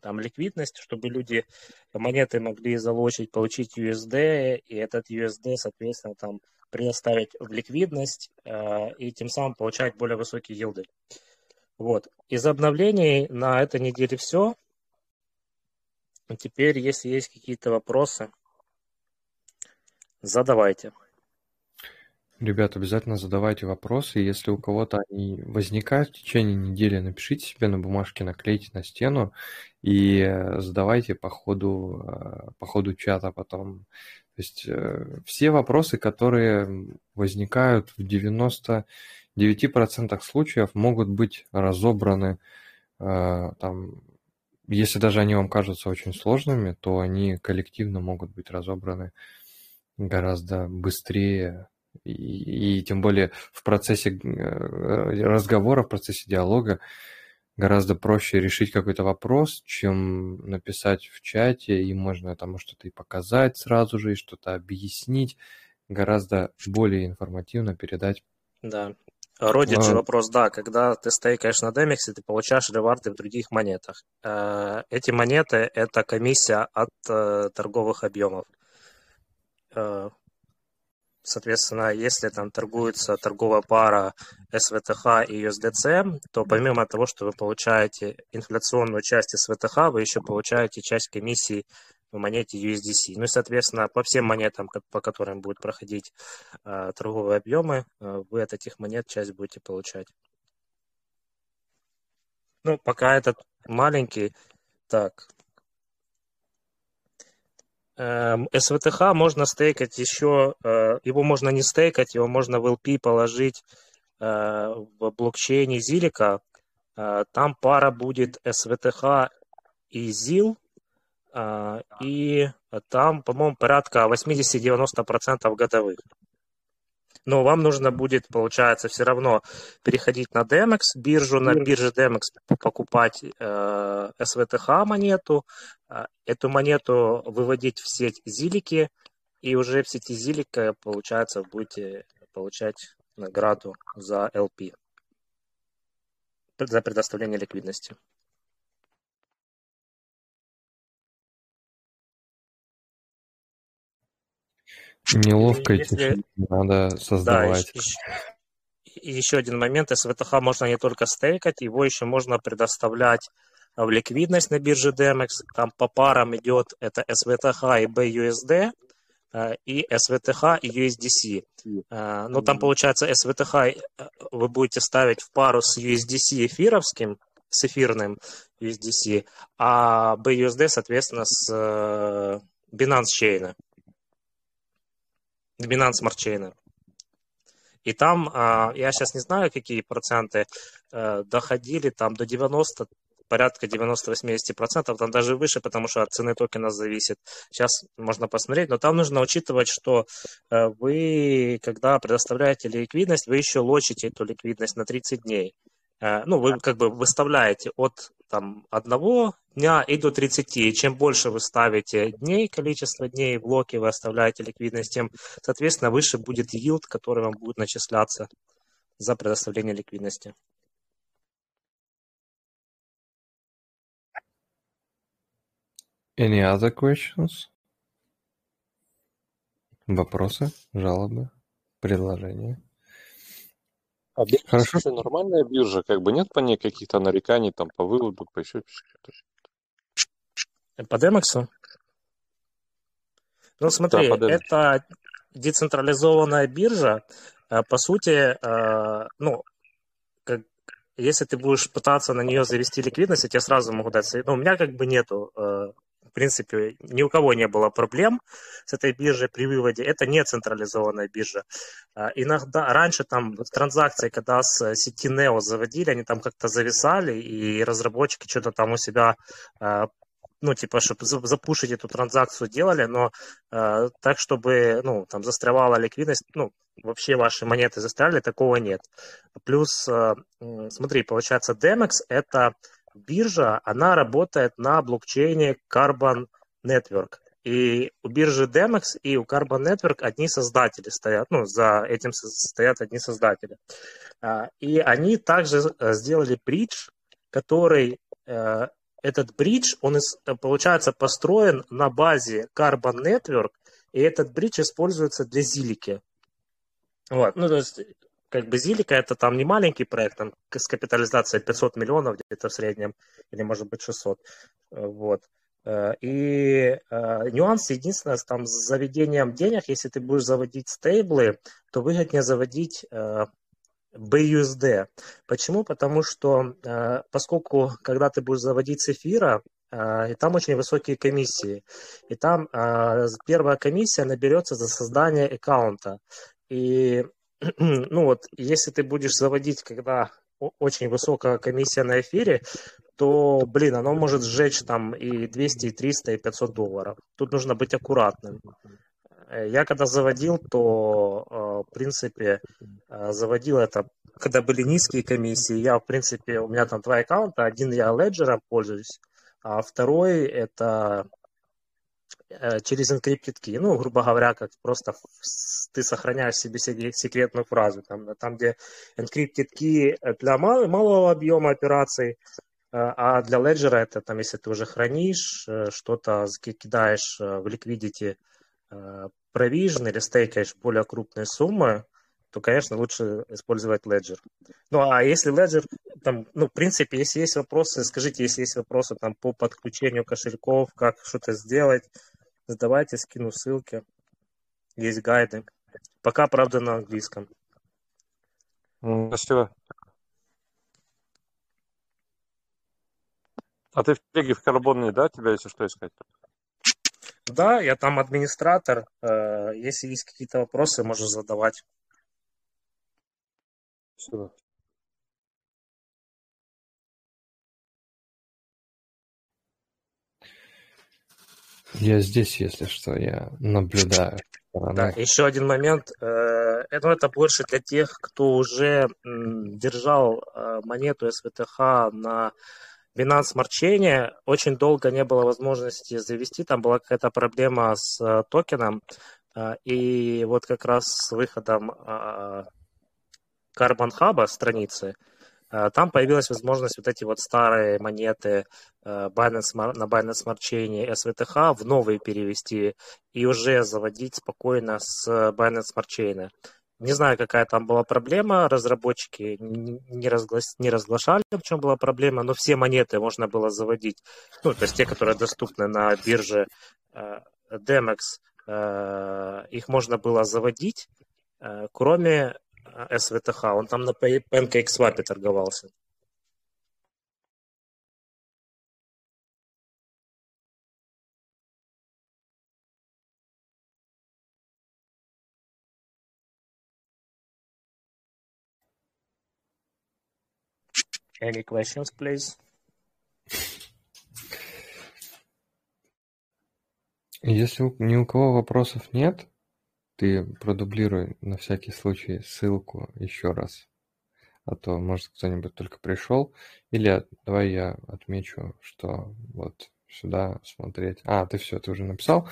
Speaker 9: там ликвидность, чтобы люди монеты могли залочить, получить USD, и этот USD, соответственно, там предоставить в ликвидность и тем самым получать более высокие yielды. Вот. Из обновлений на этой неделе все. Теперь, если есть какие-то вопросы, задавайте.
Speaker 1: Ребята, обязательно задавайте вопросы. Если у кого-то они возникают в течение недели, напишите себе на бумажке, наклейте на стену и э, задавайте по ходу, э, по ходу чата потом. То есть э, все вопросы, которые возникают в 99% случаев, могут быть разобраны там, если даже они вам кажутся очень сложными, то они коллективно могут быть разобраны гораздо быстрее, и, и тем более в процессе э, разговора, в процессе диалога гораздо проще решить какой-то вопрос, чем написать в чате, и можно там что-то и показать сразу же, и что-то объяснить, гораздо более информативно передать.
Speaker 9: Да. Родит же вопрос, да, когда ты стейкаешь на Демиксе, ты получаешь реварды в других монетах. Э, эти монеты – это комиссия от э, торговых объемов. Соответственно, если там торгуется торговая пара СВТХ и USDC, то помимо того, что вы получаете инфляционную часть СВТХ, вы еще получаете часть комиссии в монете USDC. Ну и, соответственно, по всем монетам, по которым будут проходить э, торговые объемы, э, вы от этих монет часть будете получать. Ну, пока этот маленький. Так, СВТХ эм, можно стейкать еще, э, его можно не стейкать, его можно в LP положить э, в блокчейне Зилика. Э, там пара будет СВТХ и ZIL, и там, по-моему, порядка 80-90% годовых но вам нужно будет, получается, все равно переходить на DEMEX биржу, на бирже DEMEX покупать э, SVTH монету, э, эту монету выводить в сеть Зилики, и уже в сети Зилика, получается, будете получать награду за LP, за предоставление ликвидности.
Speaker 1: Неловкая Если... надо создавать. Да, еще,
Speaker 9: и еще один момент. СВТХ можно не только стейкать, его еще можно предоставлять в ликвидность на бирже DMX. Там по парам идет это SVTH и BUSD, э, и SVTH и USDC. Э, но там получается SVTH э, вы будете ставить в пару с USDC эфировским, с эфирным USDC, а BUSD, соответственно, с Binance Chain. Binance Smart Chain. И там, а, я сейчас не знаю, какие проценты, э, доходили там до 90, порядка 90-80%, там даже выше, потому что от цены токена зависит. Сейчас можно посмотреть, но там нужно учитывать, что э, вы, когда предоставляете ликвидность, вы еще лочите эту ликвидность на 30 дней. Э, ну, вы как бы выставляете от там, одного дня и до 30. И чем больше вы ставите дней, количество дней в блоке вы оставляете ликвидность, тем, соответственно, выше будет yield, который вам будет начисляться за предоставление ликвидности.
Speaker 1: Any other questions? Вопросы, жалобы, предложения?
Speaker 4: А Биржа Хорошо. вообще нормальная биржа, как бы нет по ней каких-то нареканий там по выводу, по еще что-то.
Speaker 9: По Демексу? Ну смотри, да, это децентрализованная биржа. Э, по сути, э, ну, как, если ты будешь пытаться на нее завести ликвидность, я тебе сразу могу дать... Ну, у меня как бы нету э, в принципе, ни у кого не было проблем с этой биржей при выводе. Это не централизованная биржа. А, иногда, раньше там транзакции, когда с сети Neo заводили, они там как-то зависали, и разработчики что-то там у себя а, ну, типа, чтобы запушить эту транзакцию делали, но э, так, чтобы, ну, там, застревала ликвидность, ну, вообще ваши монеты застряли, такого нет. Плюс, э, смотри, получается, Demex – это биржа, она работает на блокчейне Carbon Network. И у биржи Demex и у Carbon Network одни создатели стоят, ну, за этим стоят одни создатели. А, и они также э, сделали бридж, который, э, этот бридж, он, получается, построен на базе Carbon Network, и этот бридж используется для Зилики. Вот, ну, то есть, как бы Зилика это там не маленький проект, там с капитализацией 500 миллионов где-то в среднем, или может быть 600, вот. Э, и э, нюанс единственное, там с заведением денег, если ты будешь заводить стейблы, то выгоднее заводить э, BUSD. Почему? Потому что поскольку когда ты будешь заводить с эфира, и там очень высокие комиссии. И там первая комиссия наберется за создание аккаунта. И [CLEARS THROAT] ну вот, если ты будешь заводить, когда очень высокая комиссия на эфире, то, блин, оно может сжечь там и 200, и 300, и 500 долларов. Тут нужно быть аккуратным. Э, я когда заводил, то, э, в принципе, э, заводил это, когда были низкие комиссии. Я, в принципе, у меня там два аккаунта. Один я Ledger пользуюсь, а второй это через encrypted key. Ну, грубо говоря, как просто ты сохраняешь себе секретную фразу. Там, там где encrypted key для мал, малого объема операций, а для Ledger это там, если ты уже хранишь, э, что-то кидаешь э, в liquidity э, provision или стейкаешь более крупные суммы, то, конечно, лучше использовать Ledger. Ну, а если Ledger, там, ну, в принципе, если есть вопросы, скажите, если есть вопросы там по подключению кошельков, как что-то сделать, задавайте, скину ссылки. Есть гайды. Пока, правда, на английском.
Speaker 4: Спасибо. А ты в телеге в карбонной, да, тебя, если что, искать?
Speaker 9: Да, я там администратор. Э, если есть какие-то вопросы, можешь задавать.
Speaker 4: Спасибо.
Speaker 1: Я здесь, если что, я наблюдаю.
Speaker 9: Да, еще один момент. Э, это, это больше для тех, кто уже держал э, монету СВТХ на Binance Smart Chain очень долго не было возможности завести, там была какая-то проблема с э, токеном, и вот как раз с выходом Carbon Hub страницы, там появилась возможность вот эти вот старые монеты Binance, на Binance Smart Chain SVTH в новые перевести и уже заводить спокойно с Binance Smart Chain. Не знаю, какая там была проблема. Разработчики не, разглас... не разглашали, в чем была проблема, но все монеты можно было заводить. Ну, то есть те, которые доступны на бирже э, Demex, э, их можно было заводить, э, кроме SVTH. Он там на PancakeSwap торговался. Any questions, please?
Speaker 1: Если ни у кого вопросов нет, ты продублируй на всякий случай ссылку еще раз. А то, может, кто-нибудь только пришел. Или давай я отмечу, что вот сюда смотреть. А, ты все, ты уже написал.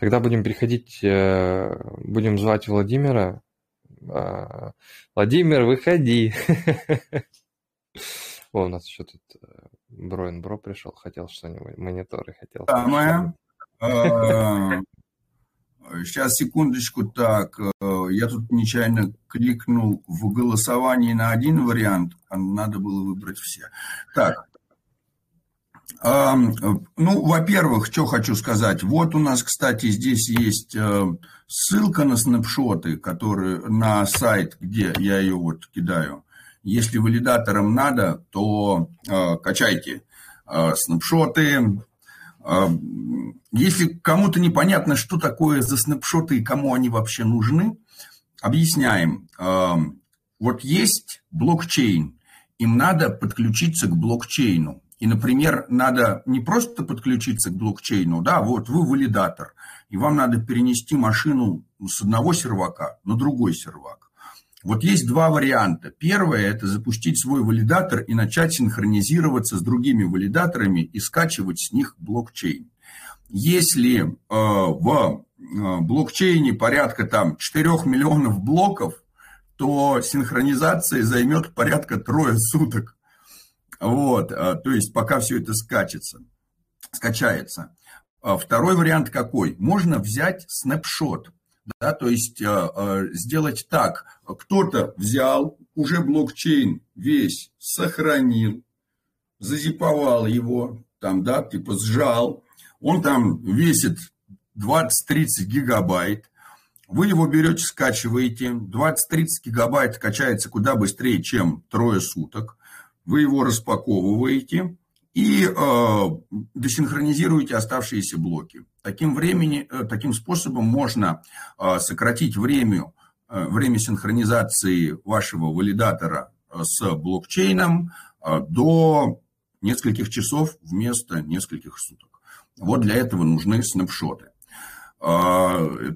Speaker 1: Тогда будем переходить, э, будем звать Владимира. А, Владимир, выходи. [LAUGHS] О, у нас еще тут э, Броин Бро пришел, хотел что-нибудь, мониторы хотел.
Speaker 2: Самое. [LAUGHS] Сейчас, секундочку, так, э, я тут нечаянно кликнул в голосовании на один вариант, а надо было выбрать все. Так, ну, во-первых, что хочу сказать. Вот у нас, кстати, здесь есть э, ссылка на снапшоты, которые на сайт, где я ее вот кидаю. Если валидаторам надо, то э, качайте снапшоты. Э, если кому-то непонятно, что такое за снапшоты и кому они вообще нужны, объясняем. Э, вот есть блокчейн, им надо подключиться к блокчейну. И, например, надо не просто подключиться к блокчейну, да, вот вы валидатор, и вам надо перенести машину с одного сервака на другой сервак. Вот есть два варианта. Первое – это запустить свой валидатор и начать синхронизироваться с другими валидаторами и скачивать с них блокчейн. если в блокчейне порядка там 4 миллионов блоков, то синхронизация займет порядка трое суток. Вот, то есть пока все это скачется, скачается. Второй вариант какой? Можно взять снапшот да, то есть э, э, сделать так, кто-то взял, уже блокчейн весь сохранил, зазиповал его, там, да, типа сжал, он там весит 20-30 гигабайт, вы его берете, скачиваете, 20-30 гигабайт качается куда быстрее, чем трое суток, вы его распаковываете, и э, десинхронизируете оставшиеся блоки. Таким, времени, э, таким способом можно э, сократить время, э, время синхронизации вашего валидатора с блокчейном до нескольких часов вместо нескольких суток. Вот для этого нужны снапшоты.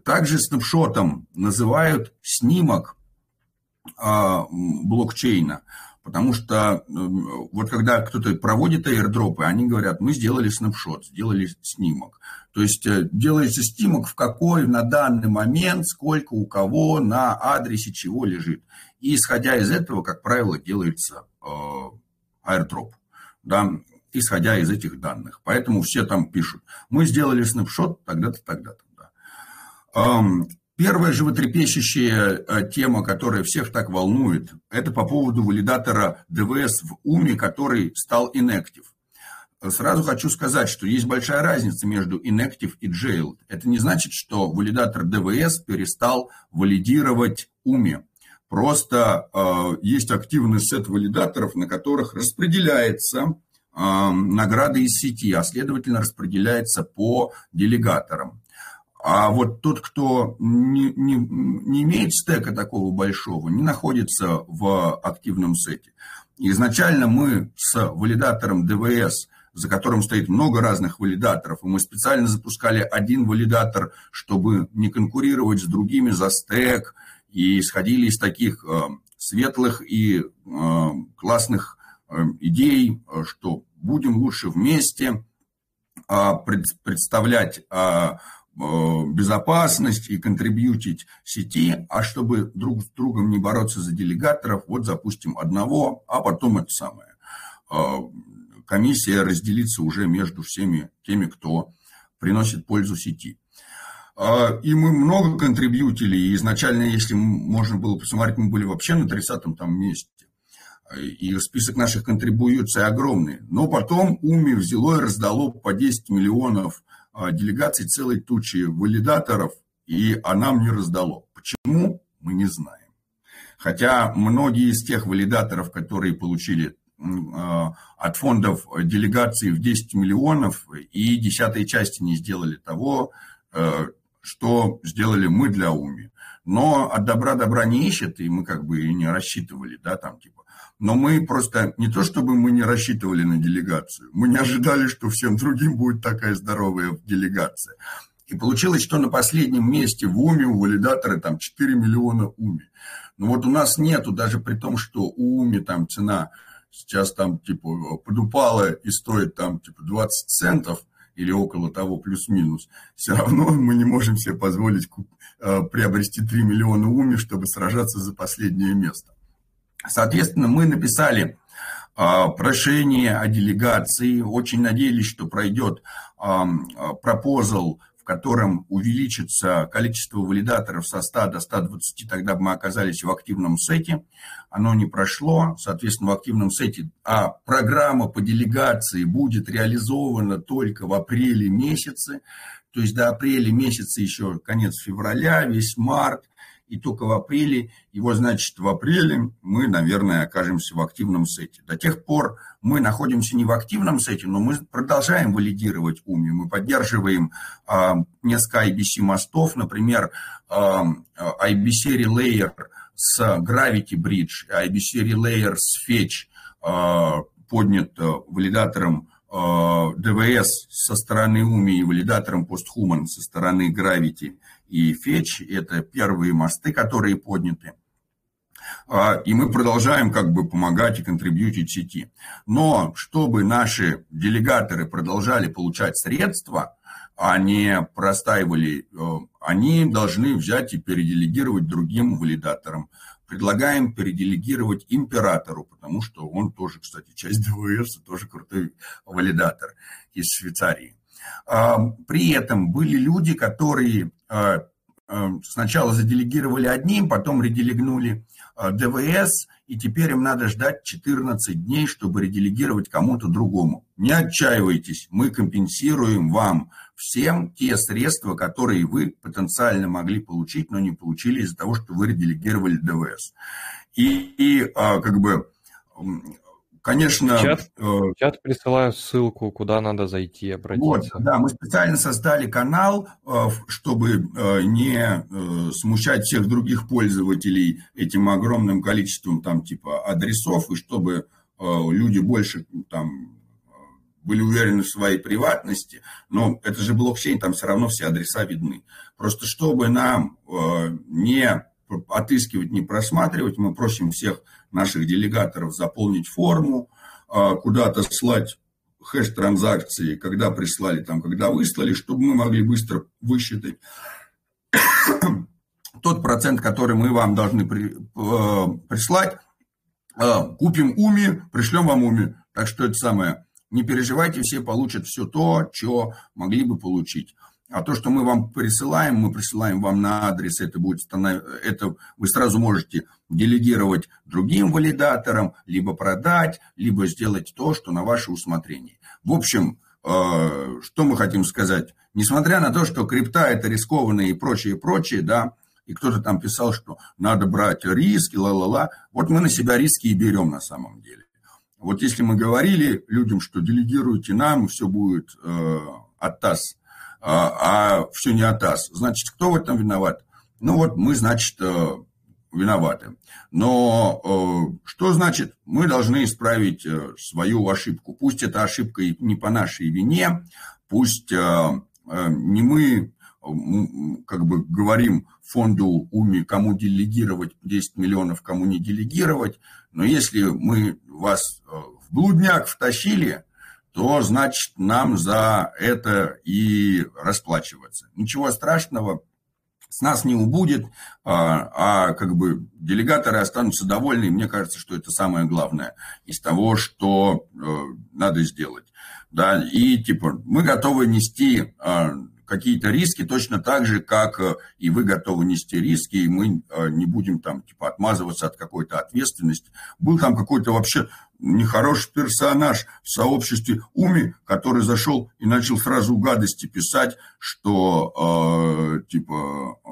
Speaker 2: Также снапшотом называют снимок блокчейна – Потому что вот когда кто-то проводит аирдропы, они говорят, мы сделали снапшот, сделали снимок. То есть э, делается снимок, в какой на данный момент, сколько у кого на адресе чего лежит. И исходя из этого, как правило, делается э, аирдроп. Да, исходя из этих данных. Поэтому все там пишут, мы сделали снапшот тогда-то, тогда-то. Да. Первая животрепещущая э, тема, которая всех так волнует, это по поводу валидатора ДВС в УМИ, который стал inactive. Сразу хочу сказать, что есть большая разница между inactive и jailed. Это не значит, что валидатор ДВС перестал валидировать УМИ. Просто э, есть активный сет валидаторов, на которых распределяется э, награды из сети, а следовательно распределяется по делегаторам. А вот тот, кто не, не, не имеет стека такого большого, не находится в активном сете. Изначально мы с валидатором ДВС, за которым стоит много разных валидаторов, и мы специально запускали один валидатор, чтобы не конкурировать с другими за стек, и исходили из таких э, светлых и э, классных э, идей, что будем лучше вместе представлять Э, безопасность и контрибьютить сети, а чтобы друг с другом не бороться за делегаторов, вот запустим одного, а потом это самое. Комиссия разделится уже между всеми теми, кто приносит пользу сети. Э, и мы много контрибьютили, и изначально, если можно было посмотреть, мы были вообще на 30-м там месте. И список наших контрибуций огромный. Но потом УМИ взяло и раздало по 10 миллионов а, делегаций целой тучи валидаторов, и она мне раздало. Почему, мы не знаем. Хотя многие из тех валидаторов, которые получили а, от фондов делегации в 10 миллионов и десятой части не сделали того, э, что сделали мы для УМИ. Но от добра добра не ищет, и мы как бы и не рассчитывали, да, там типа но мы просто, не то чтобы мы не рассчитывали на делегацию, мы не ожидали, что всем другим будет такая здоровая делегация. И получилось, что на последнем месте в УМИ у валидатора там 4 миллиона УМИ. Но вот у нас нету, даже при том, что у УМИ там цена сейчас там типа подупала и стоит там типа 20 центов или около того плюс-минус, все равно мы не можем себе позволить э, приобрести 3 миллиона УМИ, чтобы сражаться за последнее место. Соответственно, мы написали а, прошение о делегации, очень надеялись, что пройдет пропозал, в котором увеличится количество валидаторов со 100 до 120, тогда бы мы оказались в активном сете. Оно не прошло, соответственно, в активном сете, а программа по делегации будет реализована только в апреле месяце, то есть до апреля месяца еще конец февраля, весь март, и только в апреле, его, значит, в апреле мы, наверное, окажемся в активном сете. До тех пор мы находимся не в активном сете, но мы продолжаем валидировать УМИ. Мы поддерживаем э, несколько IBC мостов, например, э, IBC Relayer с Gravity Bridge, IBC Relayer с Fetch э, поднят валидатором ДВС со стороны УМИ и валидатором PostHuman со стороны Gravity и Фетч, это первые мосты, которые подняты. А, и мы продолжаем как бы помогать и контрибьютить сети. Но чтобы наши делегаторы продолжали получать средства, а не простаивали, э, они должны взять и переделегировать другим валидаторам. Предлагаем переделегировать императору, потому что он тоже, кстати, часть [LAUGHS] ДВС, тоже крутой валидатор из Швейцарии. А, при этом были люди, которые сначала заделегировали одним, потом ределегнули ДВС, и теперь им надо ждать 14 дней, чтобы ределегировать кому-то другому. Не отчаивайтесь, мы компенсируем вам всем те средства, которые вы потенциально могли получить, но не получили из-за того, что вы ределегировали ДВС. И, и как бы Конечно.
Speaker 1: В чат, э, в чат присылаю ссылку, куда надо зайти, обратиться.
Speaker 2: Вот, да, мы специально создали канал, э, чтобы э, не смущать всех других пользователей этим огромным количеством там типа адресов, и чтобы люди больше там были уверены в своей приватности, но это же блокчейн, там все равно все адреса видны. Просто чтобы нам не отыскивать, не просматривать. Мы просим всех наших делегаторов заполнить форму, а, куда-то слать хэш транзакции, когда прислали, там, когда выслали, чтобы мы могли быстро высчитать [COUGHS] тот процент, который мы вам должны при, э, прислать. Э, купим УМИ, пришлем вам УМИ. Так что это самое. Не переживайте, все получат все то, что могли бы получить. А то, что мы вам присылаем, мы присылаем вам на адрес, это будет это вы сразу можете делегировать другим валидаторам, либо продать, либо сделать то, что на ваше усмотрение. В общем, э, что мы хотим сказать? Несмотря на то, что крипта это рискованно и прочее, прочее, да, и кто-то там писал, что надо брать риски, ла-ла-ла, вот мы на себя риски и берем на самом деле. Вот если мы говорили людям, что делегируйте нам, все будет э, от ТАСС, а, а все не АТАС. Значит, кто в этом виноват? Ну вот мы, значит, э, виноваты. Но э, что значит? Мы должны исправить э, свою ошибку. Пусть эта ошибка не по нашей вине, пусть не мы как бы говорим фонду УМИ, кому делегировать 10 миллионов, кому не делегировать, но если мы вас в блудняк втащили, то, значит, нам за это и расплачиваться. Ничего страшного с нас не убудет, а, а как бы делегаторы останутся довольны. мне кажется, что это самое главное из того, что э, надо сделать. Да, и типа мы готовы нести а, какие-то риски точно так же, как э, и вы готовы нести риски, и мы э, не будем там типа отмазываться от какой-то ответственности. Был там какой-то вообще нехороший персонаж в сообществе Уми, который зашел и начал сразу гадости писать, что э, типа э,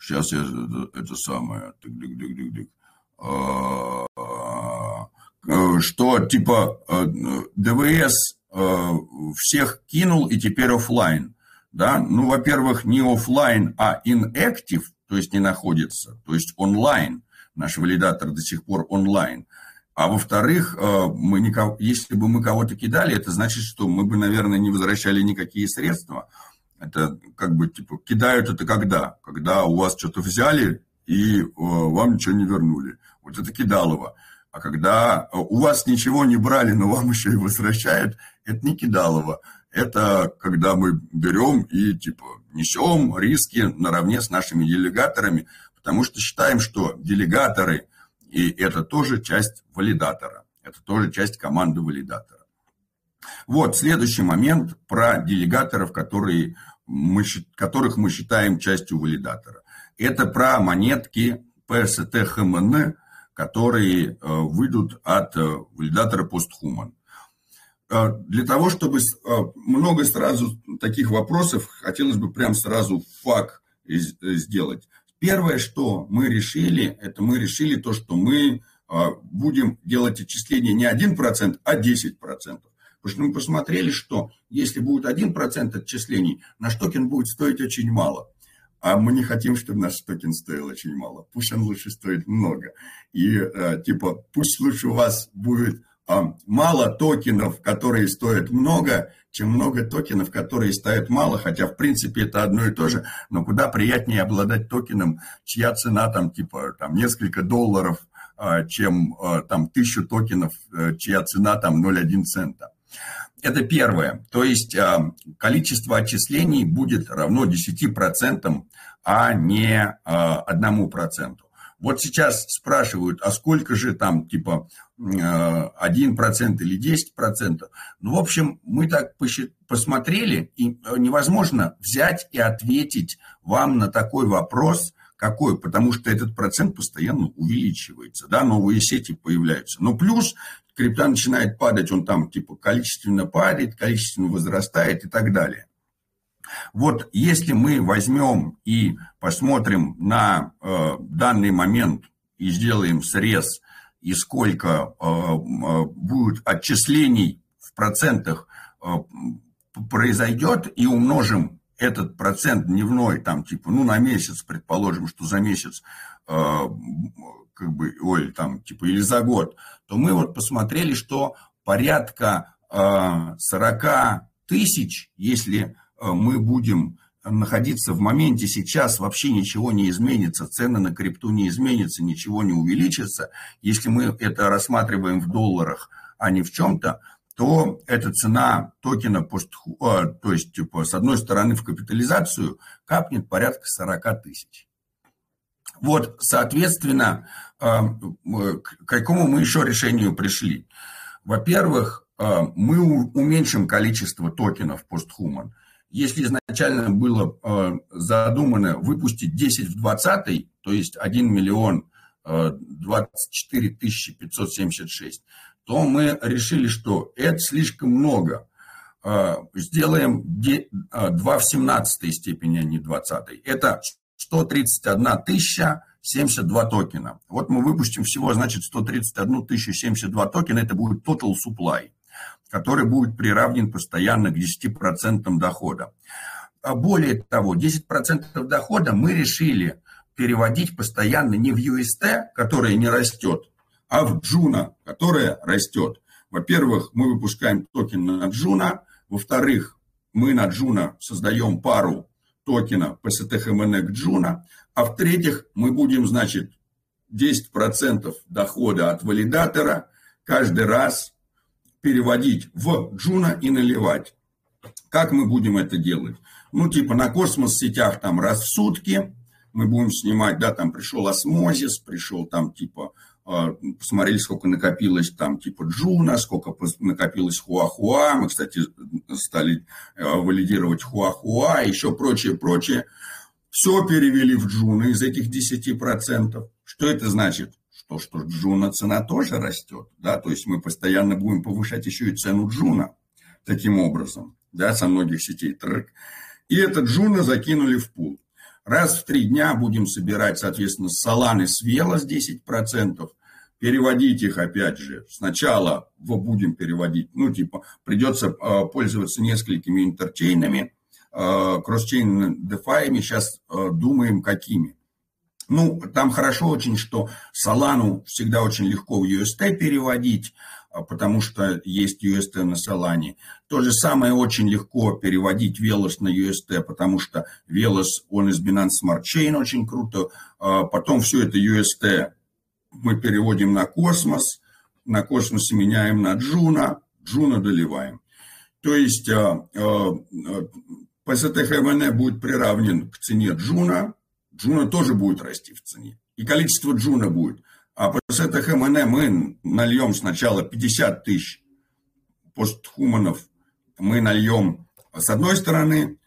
Speaker 2: сейчас я это, это самое э, э, что типа э, ДВС всех кинул и теперь офлайн да, ну, во-первых, не офлайн, а inactive, то есть не находится, то есть онлайн. Наш валидатор до сих пор онлайн. А во-вторых, э, мы никого, если бы мы кого-то кидали, это значит, что мы бы, наверное, не возвращали никакие средства. Это как бы, типа, кидают это когда? Когда у вас что-то взяли и э, вам ничего не вернули. Вот это кидалово. А когда э, у вас ничего не брали, но вам [LAUGHS] еще и возвращают, это не кидалово это когда мы берем и типа несем риски наравне с нашими делегаторами, потому что считаем, что делегаторы и это тоже часть валидатора, это тоже часть команды валидатора. Вот следующий момент про делегаторов, которые мы, которых мы считаем частью валидатора. Это про монетки PST HMN, которые э, выйдут от э, валидатора PostHuman. А, для того, чтобы много сразу таких вопросов, хотелось бы прям сразу факт сделать. Первое, что мы решили, это мы решили то, что мы а, будем делать отчисления не 1%, а 10%. Потому что мы посмотрели, что если будет 1% отчислений, наш токен будет стоить очень мало. А мы не хотим, чтобы наш токен стоил очень мало. Пусть он лучше стоит много. И типа, пусть лучше у вас будет мало токенов, которые стоят много, чем много токенов, которые стоят мало, хотя в принципе это одно и то же, но куда приятнее обладать токеном, чья цена там типа там несколько долларов, а, чем а, там тысячу токенов, э, чья цена там 0,1 цента. Это первое. То есть количество отчислений будет равно 10%, а не 1%. Вот сейчас спрашивают, а сколько же там, типа, 1% или 10%. Ну, в общем, мы так посмотрели, и невозможно взять и ответить вам на такой вопрос, какой, потому что этот процент постоянно увеличивается, да, новые сети появляются. Но плюс крипта начинает падать, он там типа количественно падает, количественно возрастает и так далее. Вот если мы возьмем и посмотрим на э, данный момент и сделаем срез, и сколько э, э будет отчислений в процентах э, произойдет, и умножим этот процент дневной, там, типа, ну, на месяц, предположим, что за месяц, э, как бы, ой, там, типа, или за год, то мы вот посмотрели, что порядка э, 40 тысяч, если мы будем находиться в моменте сейчас, вообще ничего не изменится, цены на крипту не изменятся, ничего не увеличится. Если мы это рассматриваем в долларах, а не в чем-то, то эта цена токена, э, то есть типа, с одной стороны в капитализацию, капнет порядка 40 тысяч. Вот, соответственно, э, к какому мы еще решению пришли? Во-первых, мы уменьшим количество токенов постхуман. Если изначально было э, задумано выпустить 10 в 20, то есть 1 миллион 24 э, тысячи 576, то мы решили, что это слишком много. Э, сделаем 2 в 17 степени, а не 20. Это 131 тысяча 72 токена. Вот мы выпустим всего, значит, 131 тысячу 72 токена, это будет total supply который будет приравнен постоянно к 10% дохода. А более того, 10% дохода мы решили переводить постоянно не в UST, которая не растет, а в Juno, которая растет. Во-первых, мы выпускаем токен на Juno. Во-вторых, мы на Juno создаем пару токена PSTHMN к Juno. А в-третьих, мы будем, значит, 10% дохода от валидатора каждый раз переводить в Juno и наливать. Как мы будем это делать? Ну, типа на Cosmos-сетях там раз в сутки мы будем снимать, да, там пришел Osmosis, пришел там типа, э, посмотрели, сколько накопилось там типа Juno, сколько накопилось Хуахуа. Мы, кстати, стали э, валидировать Хуахуа, еще прочее, прочее. Все перевели в Juno из этих 10%. Что это значит? То, что Джуна цена тоже растет, да, то есть мы постоянно будем повышать еще и цену Джуна таким образом, да, со многих сетей трек. И этот Джуна закинули в пул. Раз в три дня будем собирать, соответственно, Соланы с Вела с 10%, переводить их опять же. Сначала будем переводить, ну, типа, придется э, пользоваться несколькими интерчейнами, э, кросчейн дефаями, сейчас э, думаем, какими. Ну, там хорошо очень, что Солану всегда очень легко в UST переводить, а, потому что есть UST на Солане. То же самое очень легко переводить Velas на UST, потому что Velas, он из Binance Smart Chain очень круто. А, потом все это UST мы переводим на Космос, на Космосе меняем на Джуна, Джуна доливаем. То есть PSTHMN будет приравнен к цене Джуна, Джуна тоже будет расти в цене. И количество Джуна будет. А после этого ХМН мы нальем сначала 50 тысяч постхуманов, мы нальем с одной стороны,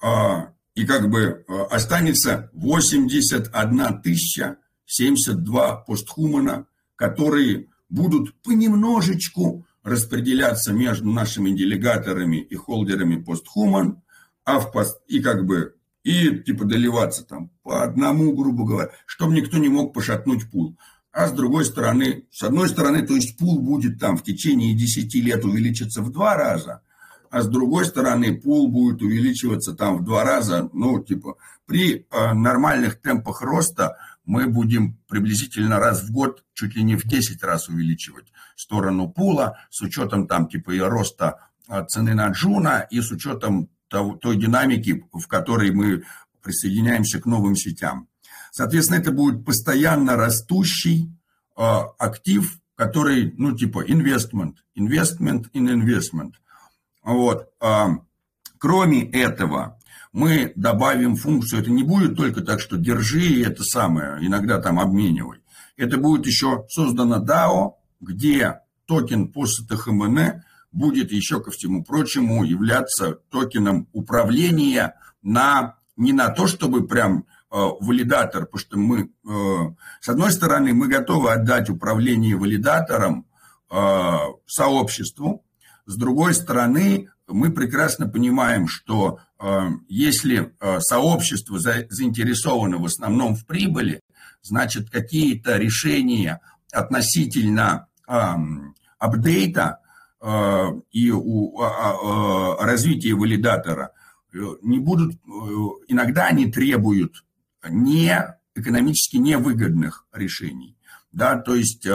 Speaker 2: а, и как бы а, останется 81 тысяча 72 постхумана, которые будут понемножечку распределяться между нашими делегаторами и холдерами постхуман, а в пост, и как бы и типа доливаться там по одному, грубо говоря, чтобы никто не мог пошатнуть пул. А с другой стороны, с одной стороны, то есть пул будет там в течение 10 лет увеличиться в два раза, а с другой стороны, пул будет увеличиваться там в два раза, ну, типа, при э, нормальных темпах роста мы будем приблизительно раз в год чуть ли не в 10 раз увеличивать сторону пула с учетом там типа и роста э, цены на джуна и с учетом той динамики, в которой мы присоединяемся к новым сетям. Соответственно, это будет постоянно растущий э, актив, который, ну, типа investment, investment in investment. Вот. Кроме этого, мы добавим функцию, это не будет только так, что держи это самое, иногда там обменивай. Это будет еще создано DAO, где токен по СТХМН будет еще ко всему прочему являться токеном управления на, не на то, чтобы прям э, валидатор, потому что мы, э, с одной стороны, мы готовы отдать управление валидатором э, сообществу, с другой стороны, мы прекрасно понимаем, что э, если э, сообщество за, заинтересовано в основном в прибыли, значит, какие-то решения относительно э, апдейта и у, э, э, развития валидатора не будут, иногда они требуют не экономически невыгодных решений. Да, то есть,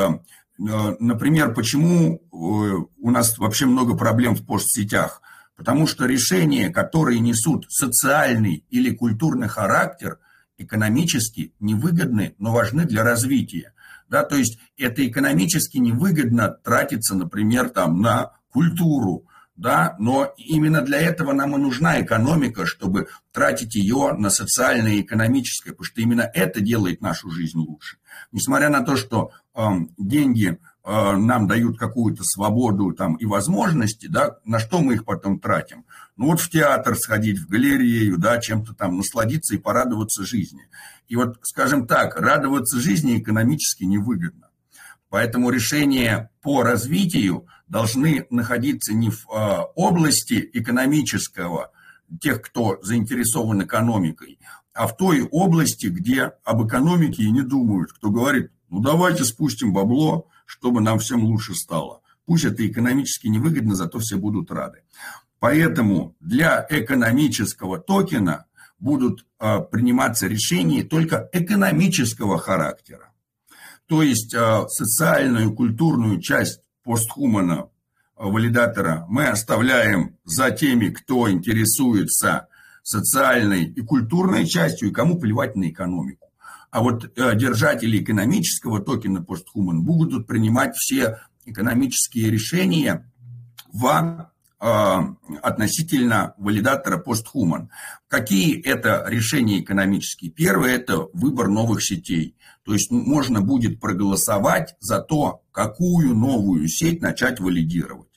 Speaker 2: например, почему у нас вообще много проблем в постсетях? Потому что решения, которые несут социальный или культурный характер, экономически невыгодны, но важны для развития. Да, то есть это экономически невыгодно тратиться, например, там, на культуру, да, но именно для этого нам и нужна экономика, чтобы тратить ее на социальное и экономическое, потому что именно это делает нашу жизнь лучше. Несмотря на то, что э, деньги э, нам дают какую-то свободу там, и возможности, да, на что мы их потом тратим? Ну вот в театр сходить, в галерею, да, чем-то там насладиться и порадоваться жизни. И вот, скажем так, радоваться жизни экономически невыгодно. Поэтому решения по развитию должны находиться не в а, области экономического, тех, кто заинтересован экономикой, а в той области, где об экономике и не думают, кто говорит, ну давайте спустим бабло, чтобы нам всем лучше стало. Пусть это экономически невыгодно, зато все будут рады. Поэтому для экономического токена будут а, приниматься решения только экономического характера. То есть а, социальную, культурную часть постхумана а, валидатора мы оставляем за теми, кто интересуется социальной и культурной частью, и кому плевать на экономику. А вот держатели экономического токена постхуман будут принимать все экономические решения в относительно валидатора постхуман. Какие это решения экономические? Первое – это выбор новых сетей. То есть можно будет проголосовать за то, какую новую сеть начать валидировать.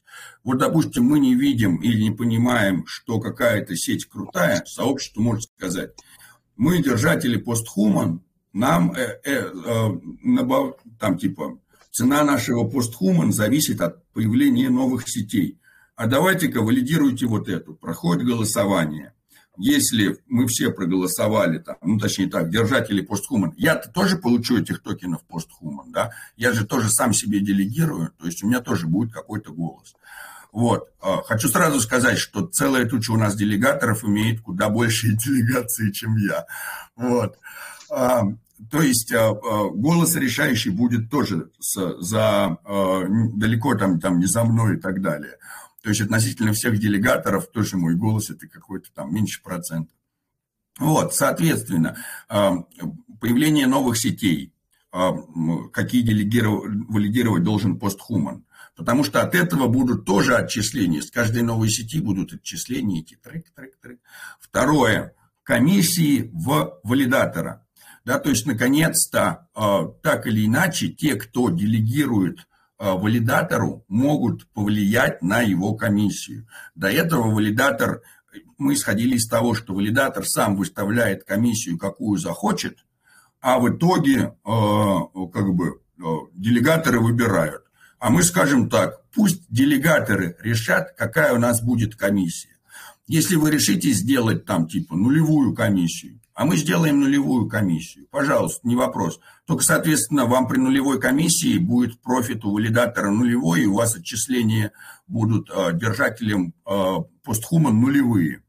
Speaker 2: Вот, допустим, мы не видим или не понимаем, что какая-то сеть крутая, сообщество может сказать, мы держатели постхуман, нам э, э, э, там типа цена нашего постхуман зависит от появления новых сетей а давайте-ка валидируйте вот эту. Проходит голосование. Если мы все проголосовали, там, ну, точнее так, держатели постхуман, я-то тоже получу этих токенов постхуман, да, я же тоже сам себе делегирую, то есть у меня тоже будет какой-то голос. Вот. А, хочу сразу сказать, что целая туча у нас делегаторов имеет куда больше [LAUGHS] делегации, чем я. Вот. А, то есть а, голос решающий будет тоже за далеко там, там не за мной и так далее. То есть относительно всех делегаторов тоже мой голос это какой-то там меньше процента. Вот, соответственно, а, появление новых сетей, а, какие валидировать должен постхуман. Потому что от этого будут тоже отчисления. С каждой новой сети будут отчисления идти. Трек, трек, трек. Второе. Комиссии в валидатора. Да, то есть, наконец-то, а, так или иначе, те, кто делегирует валидатору могут повлиять на его комиссию. До этого валидатор, мы исходили из того, что валидатор сам выставляет комиссию, какую захочет, а в итоге э, как бы э, делегаторы выбирают. А мы скажем так, пусть делегаторы решат, какая у нас будет комиссия. Если вы решите сделать там типа нулевую комиссию, а мы сделаем нулевую комиссию. Пожалуйста, не вопрос. Только, соответственно, вам при нулевой комиссии будет профит у валидатора нулевой, и у вас отчисления будут э, держателям э, постхуман нулевые.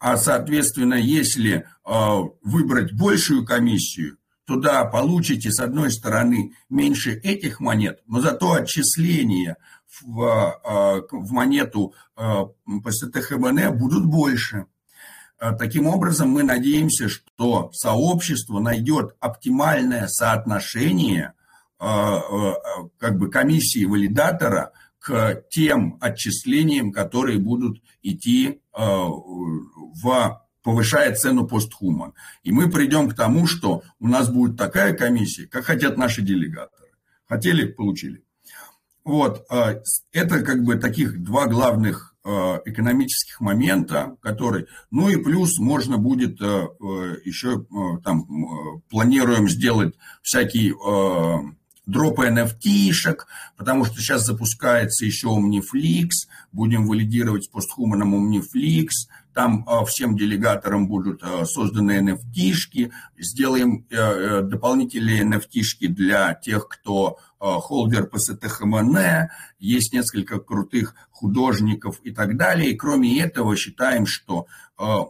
Speaker 2: А, соответственно, если э, выбрать большую комиссию, то да, получите, с одной стороны, меньше этих монет, но зато отчисления в, э, в монету э, ПСТХБН будут больше. Э, таким образом, мы надеемся, что сообщество найдет оптимальное соотношение э, э, как бы комиссии валидатора к тем отчислениям, которые будут идти в повышая цену постхуман. И мы придем к тому, что у нас будет такая комиссия, как хотят наши делегаторы. Хотели – получили. Вот, это как бы таких два главных экономических момента, которые, ну и плюс можно будет еще там планируем сделать всякие дропы NFT-шек, потому что сейчас запускается еще Omniflix, будем валидировать постхуманом Omniflix, там э, всем делегаторам будут э, созданы NFT-шки, сделаем э, дополнительные NFT-шки для тех, кто холдер ПСТХМН, есть несколько крутых художников и так далее. И кроме этого считаем, что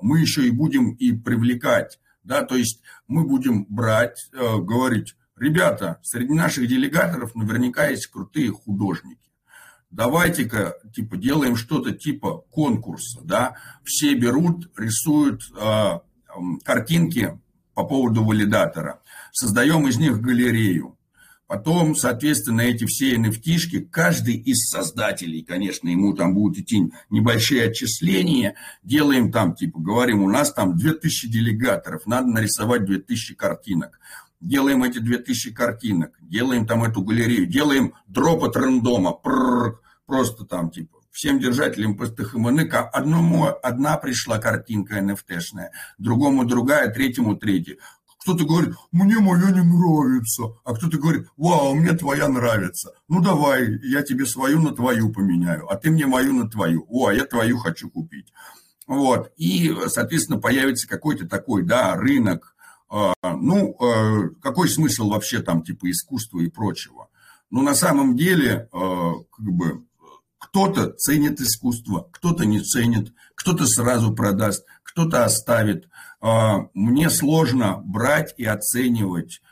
Speaker 2: мы еще и будем и привлекать, да, то есть мы будем брать, говорить, ребята, среди наших делегаторов наверняка есть крутые художники. Давайте-ка, типа, делаем что-то типа конкурса, да, все берут, рисуют э, картинки по поводу валидатора, создаем из них галерею. Потом, соответственно, эти все nft каждый из создателей, конечно, ему там будут идти небольшие отчисления, делаем там, типа, говорим, у нас там 2000 делегаторов, надо нарисовать 2000 картинок делаем эти 2000 картинок, делаем там эту галерею, делаем дроп от рандома, прррр, просто там типа всем держателям ПСТХМН, одному одна пришла картинка NFT-шная, другому другая, третьему третья. Кто-то говорит, мне моя не нравится, а кто-то говорит, вау, мне твоя нравится. Ну давай, я тебе свою на твою поменяю, а ты мне мою на твою. О, а я твою хочу купить. Вот, и, соответственно, появится какой-то такой, да, рынок ну, а, какой смысл вообще там типа искусства и прочего? Ну, на самом деле, а, как бы, кто-то ценит искусство, кто-то не ценит, кто-то сразу продаст, кто-то оставит. Мне сложно брать и оценивать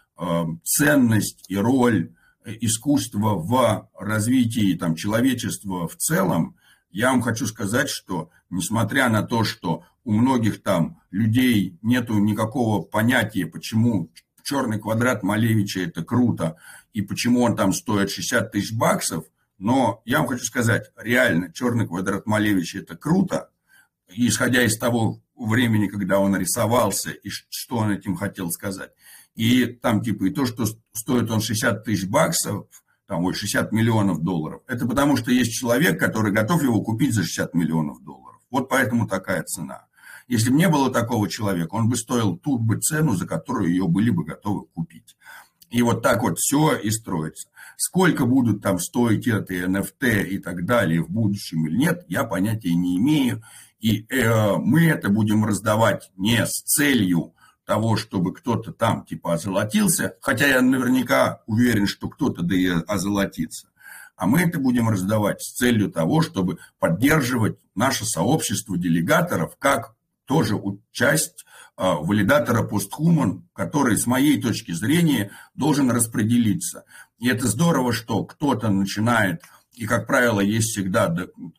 Speaker 2: ценность и роль искусства в развитии там, человечества в целом. Я вам хочу сказать, что несмотря на то, что у многих там людей нету никакого понятия, почему черный квадрат Малевича это круто, и почему он там стоит 60 тысяч баксов, но я вам хочу сказать, реально, черный квадрат Малевича это круто, исходя из того времени, когда он рисовался, и что он этим хотел сказать. И там типа и то, что стоит он 60 тысяч баксов, там, ой, 60 миллионов долларов, это потому что есть человек, который готов его купить за 60 миллионов долларов. Вот поэтому такая цена. Если бы не было такого человека, он бы стоил ту бы цену, за которую ее были бы готовы купить. И вот так вот все и строится. Сколько будут там стоить это NFT и так далее в будущем или нет, я понятия не имею. И э, мы это будем раздавать не с целью того, чтобы кто-то там типа озолотился, хотя я наверняка уверен, что кто-то да и озолотится. А мы это будем раздавать с целью того, чтобы поддерживать наше сообщество делегаторов как тоже часть а, валидатора постхуман, который, с моей точки зрения, должен распределиться. И это здорово, что кто-то начинает, и, как правило, есть всегда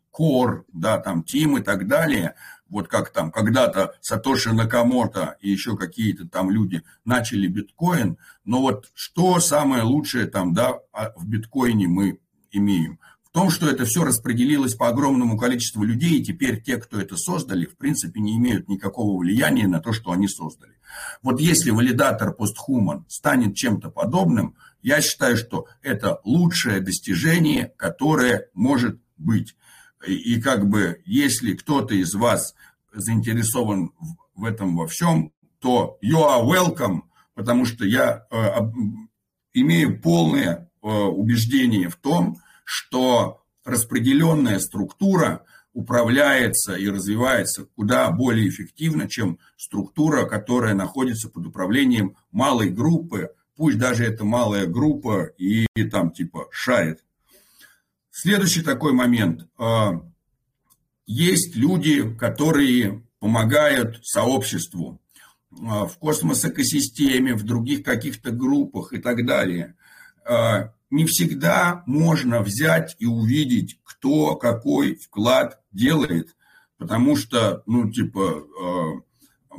Speaker 2: кор, да, там, тим и так далее, вот как там когда-то Сатоши Накамото и еще какие-то там люди начали биткоин, но вот что самое лучшее там, да, а, в биткоине мы имеем? Том, что это все распределилось по огромному количеству людей, и теперь те, кто это создали, в принципе, не имеют никакого влияния на то, что они создали. Вот если валидатор постхуман станет чем-то подобным, я считаю, что это лучшее достижение, которое может быть. И, как бы, если кто-то из вас заинтересован в этом во всем, то you are welcome, потому что я э, имею полное э, убеждение в том, что распределенная структура управляется и развивается куда более эффективно, чем структура, которая находится под управлением малой группы, пусть даже это малая группа и, и там типа шарит. Следующий такой момент. А, есть люди, которые помогают сообществу а, в космос-экосистеме, в других каких-то группах и так далее. Не всегда можно взять и увидеть, кто какой вклад делает, потому что, ну, типа, э,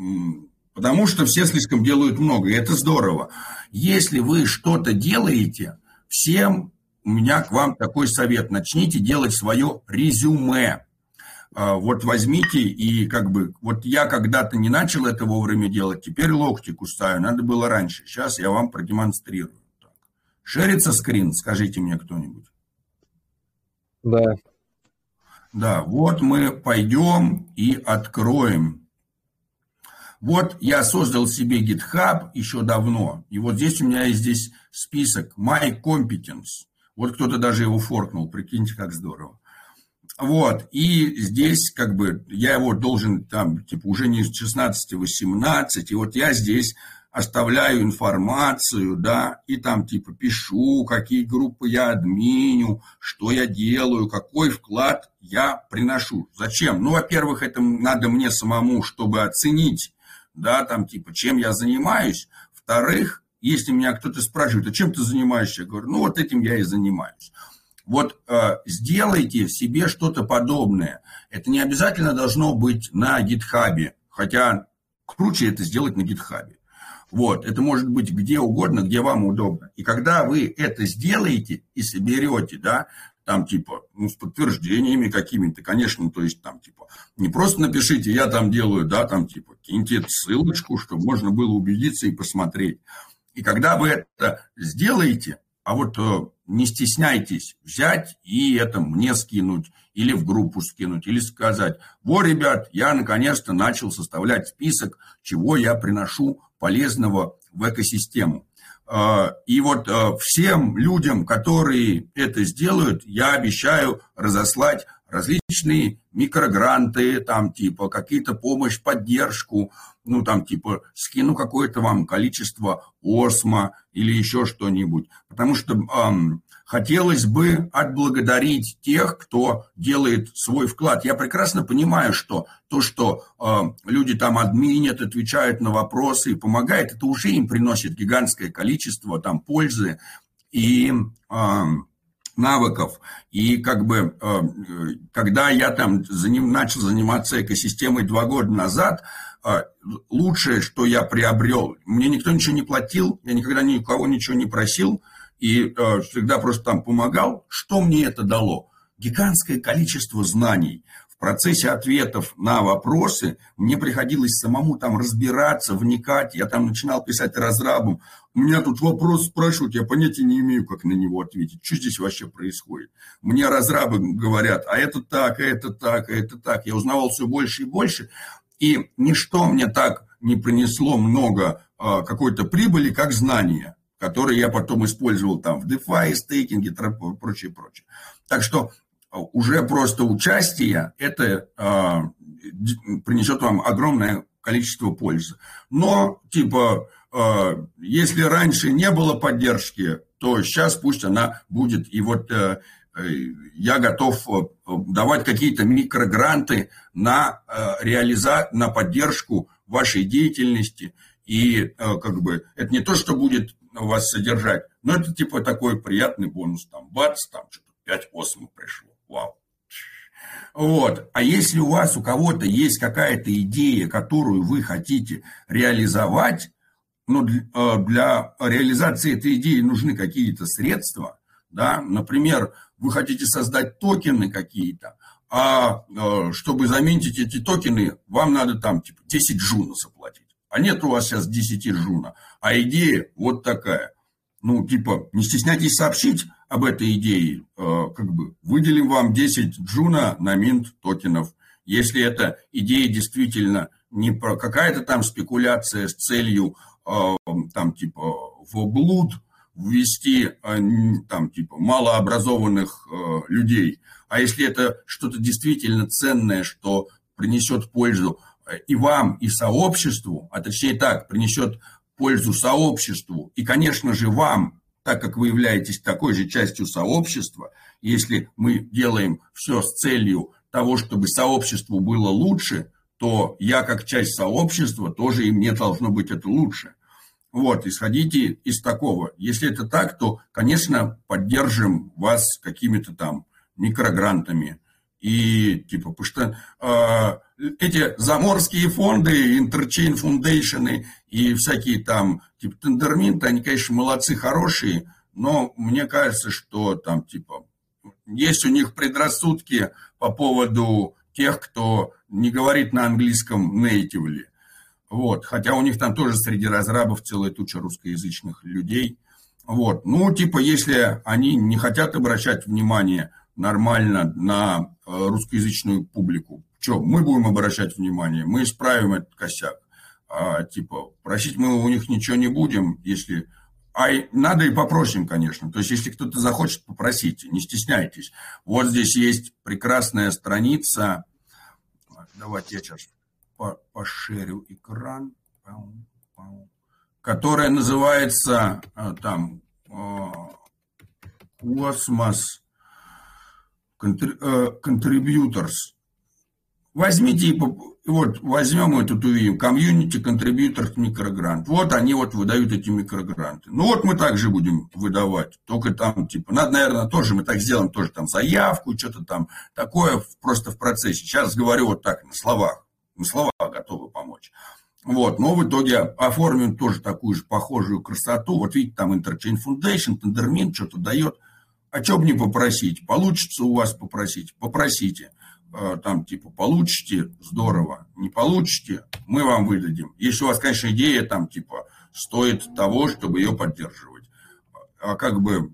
Speaker 2: потому что все слишком делают много, и это здорово. Если вы что-то делаете, всем у меня к вам такой совет. Начните делать свое резюме. А, вот возьмите и как бы, вот я когда-то не начал это вовремя делать, теперь локти кусаю, надо было раньше. Сейчас я вам продемонстрирую. Шерится скрин, скажите мне кто-нибудь.
Speaker 1: Да.
Speaker 2: Да, вот мы пойдем и откроем. Вот я создал себе GitHub еще давно, и вот здесь у меня есть здесь список My Competence. Вот кто-то даже его форкнул, прикиньте, как здорово. Вот, и здесь как бы я его должен там, типа, уже не 16-18, и вот я здесь оставляю информацию, да, и там типа пишу, какие группы я админю, что я делаю, какой вклад я приношу. Зачем? Ну, во-первых, это надо мне самому, чтобы оценить, да, там типа, чем я занимаюсь. Вторых, если меня кто-то спрашивает, а чем ты занимаешься, я говорю, ну, вот этим я и занимаюсь. Вот э, сделайте в себе что-то подобное. Это не обязательно должно быть на гитхабе, хотя круче это сделать на гитхабе. Вот, это может быть где угодно, где вам удобно. И когда вы это сделаете и соберете, да, там типа, ну, с подтверждениями какими-то, конечно, то есть там типа, не просто напишите, я там делаю, да, там типа, киньте ссылочку, чтобы можно было убедиться и посмотреть. И когда вы это сделаете, а вот э, не стесняйтесь взять и это мне скинуть, или в группу скинуть, или сказать, вот, ребят, я наконец-то начал составлять список, чего я приношу полезного в экосистему. Э, и вот э, всем людям, которые это сделают, я обещаю разослать различные микрогранты, там типа какие-то помощь, поддержку, ну там типа скину какое-то вам количество осмо или еще что-нибудь. Потому что эм, хотелось бы отблагодарить тех, кто делает свой вклад. Я прекрасно понимаю, что то, что э, люди там админят, отвечают на вопросы и помогают, это уже им приносит гигантское количество там пользы и э, навыков. И как бы, э, когда я там заним, начал заниматься экосистемой два года назад, э, лучшее, что я приобрел, мне никто ничего не платил, я никогда никого ничего не просил, и э, всегда просто там помогал. Что мне это дало? Гигантское количество знаний – процессе ответов на вопросы мне приходилось самому там разбираться, вникать. Я там начинал писать разрабом. У меня тут вопрос спрашивают, я понятия не имею, как на него ответить. Что здесь вообще происходит? Мне разрабы говорят, а это так, а это так, а это так. Я узнавал все больше и больше. И ничто мне так не принесло много а, какой-то прибыли, как знания, которые я потом использовал там в DeFi, стейкинге, прочее, прочее. Так что уже просто участие, это э, принесет вам огромное количество пользы. Но, типа, если раньше не было поддержки, то сейчас пусть она будет. И вот э, я готов давать какие-то микрогранты на, реализа... на поддержку вашей деятельности. И как бы это не то, что будет вас содержать, но это типа такой приятный бонус. Там бац, там что-то 5 осмов пришло. Вау. Вот. А если у вас, у кого-то есть какая-то идея, которую вы хотите реализовать, но ну, для э, реализации этой идеи нужны какие-то средства, да, например, вы хотите создать токены какие-то, а э, чтобы заменить эти токены, вам надо там типа 10 джуна заплатить. А нет у вас сейчас 10 джуна, а идея вот такая. Ну, типа, не стесняйтесь сообщить, об этой идее, э, как бы выделим вам 10 джуна на минт токенов. Если эта идея действительно не про какая-то там спекуляция с целью там типа в блуд ввести э, там типа малообразованных людей, а если это что-то действительно ценное, что принесет пользу и вам, и сообществу, а точнее так, принесет пользу сообществу и, конечно же, вам, так как вы являетесь такой же частью сообщества, если мы делаем все с целью того, чтобы сообществу было лучше, то я как часть сообщества тоже и мне должно быть это лучше. Вот, исходите из такого. Если это так, то, конечно, поддержим вас какими-то там микрогрантами. И типа, потому что э, эти заморские фонды, Interchain Foundation и всякие там, типа Тендерминты, они, конечно, молодцы, хорошие, но мне кажется, что там типа есть у них предрассудки по поводу тех, кто не говорит на английском natively. Вот. Хотя у них там тоже среди разрабов целая туча русскоязычных людей. Вот. Ну, типа, если они не хотят обращать внимание нормально на э, русскоязычную публику, что, мы будем обращать внимание, мы исправим этот косяк. А, типа, просить мы у них ничего не будем, если... А надо и попросим, конечно. То есть, если кто-то захочет, попросите, не стесняйтесь. Вот здесь есть прекрасная страница. Давайте я сейчас пошерю экран, которая называется а, там Cosmos Contributors. Возьмите и вот возьмем этот увидим, community contributor микрогрант. Вот они вот выдают эти микрогранты. Ну вот мы также будем выдавать, только там типа, надо, наверное, тоже мы так сделаем, тоже там заявку, что-то там такое просто в процессе. Сейчас говорю вот так на словах слова готовы помочь. Вот, но в итоге оформим тоже такую же похожую красоту. Вот видите, там Interchain Foundation, Tendermint что-то дает. А что бы не попросить? Получится у вас попросить? Попросите. А, там типа получите, здорово. Не получите, мы вам выдадим. Если у вас, конечно, идея там типа стоит того, чтобы ее поддерживать. А как бы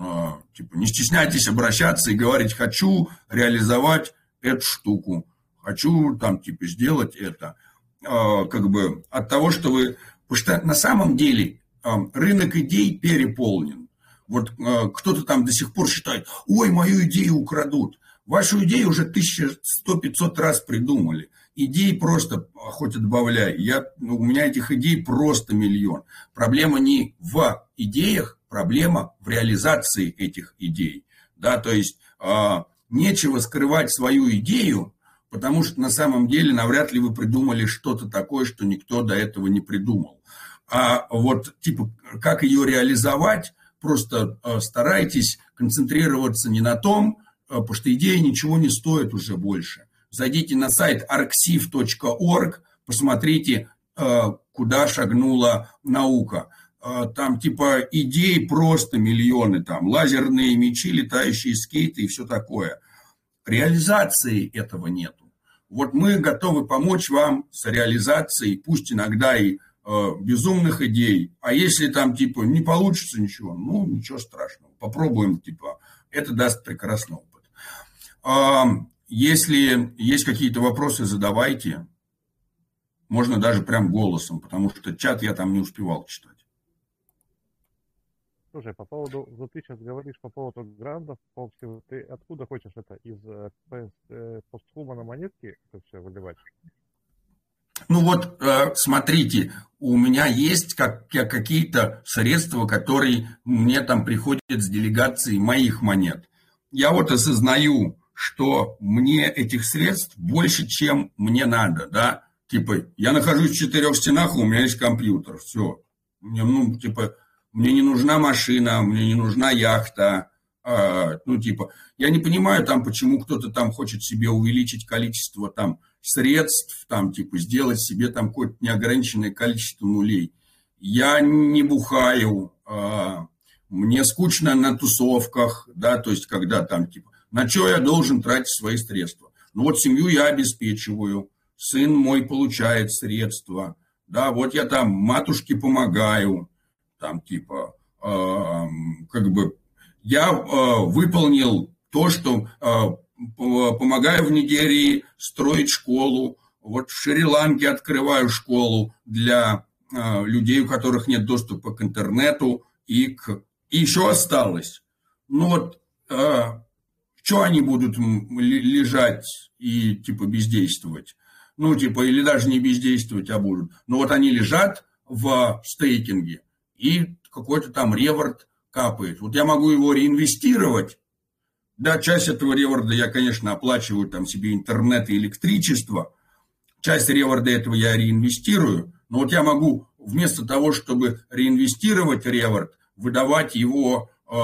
Speaker 2: а, типа не стесняйтесь обращаться и говорить, хочу реализовать эту штуку хочу там типа сделать это, а, как бы от того, что вы... Потому что на самом деле а, рынок идей переполнен. Вот а, кто-то там до сих пор считает, ой, мою идею украдут. Вашу идею уже 1100-500 раз придумали. Идей просто хоть отбавляй. Я, ну, у меня этих идей просто миллион. Проблема не в идеях, проблема в реализации этих идей. Да, то есть э, нечего скрывать свою идею, потому что на самом деле навряд ли вы придумали что-то такое, что никто до этого не придумал. А вот, типа, как ее реализовать, просто э, старайтесь концентрироваться не на том, э, потому что идея ничего не стоит уже больше. Зайдите на сайт arxiv.org, посмотрите, э, куда шагнула наука. Там типа идей просто миллионы, там лазерные мечи, летающие скейты и все такое. Реализации этого нету. Вот мы готовы помочь вам с реализацией, пусть иногда и э, безумных идей. А если там типа не получится ничего, ну ничего страшного. Попробуем, типа, это даст прекрасный опыт. Э, если есть какие-то вопросы, задавайте. Можно даже прям голосом, потому что чат я там не успевал читать.
Speaker 10: Слушай, по поводу, вот ты сейчас говоришь по поводу грандов, по всему, ты откуда хочешь это, из э, э постхума на монетки это все выливать?
Speaker 2: Ну вот, э, смотрите, у меня есть как, какие-то средства, которые мне там приходят с делегацией моих монет. Я вот осознаю, что мне этих средств больше, чем мне надо, да. Типа, я нахожусь в четырех стенах, у меня есть компьютер, все. Мне, ну, типа, мне не нужна машина, мне не нужна яхта, а, ну, типа, я не понимаю там, почему кто-то там хочет себе увеличить количество там средств, там, типа, сделать себе там какое-то неограниченное количество нулей. Я не бухаю, а, мне скучно на тусовках, да, то есть, когда там, типа, на что я должен тратить свои средства? Ну, вот семью я обеспечиваю, сын мой получает средства, да, вот я там матушке помогаю, там типа, э, как бы я э, выполнил то, что э, помогаю в Нигерии строить школу, вот в Шри-Ланке открываю школу для людей, у которых нет доступа к интернету, и, к... и еще осталось. Ну вот, что они будут лежать и типа бездействовать? Ну, типа, или даже не бездействовать, а будут. Но вот они лежат в стейкинге, и какой-то там реворд капает. Вот я могу его реинвестировать. Да, часть этого реворда я, конечно, оплачиваю там себе интернет и электричество. Часть реворда этого я реинвестирую. Но вот я могу вместо того, чтобы реинвестировать реворд, выдавать его э,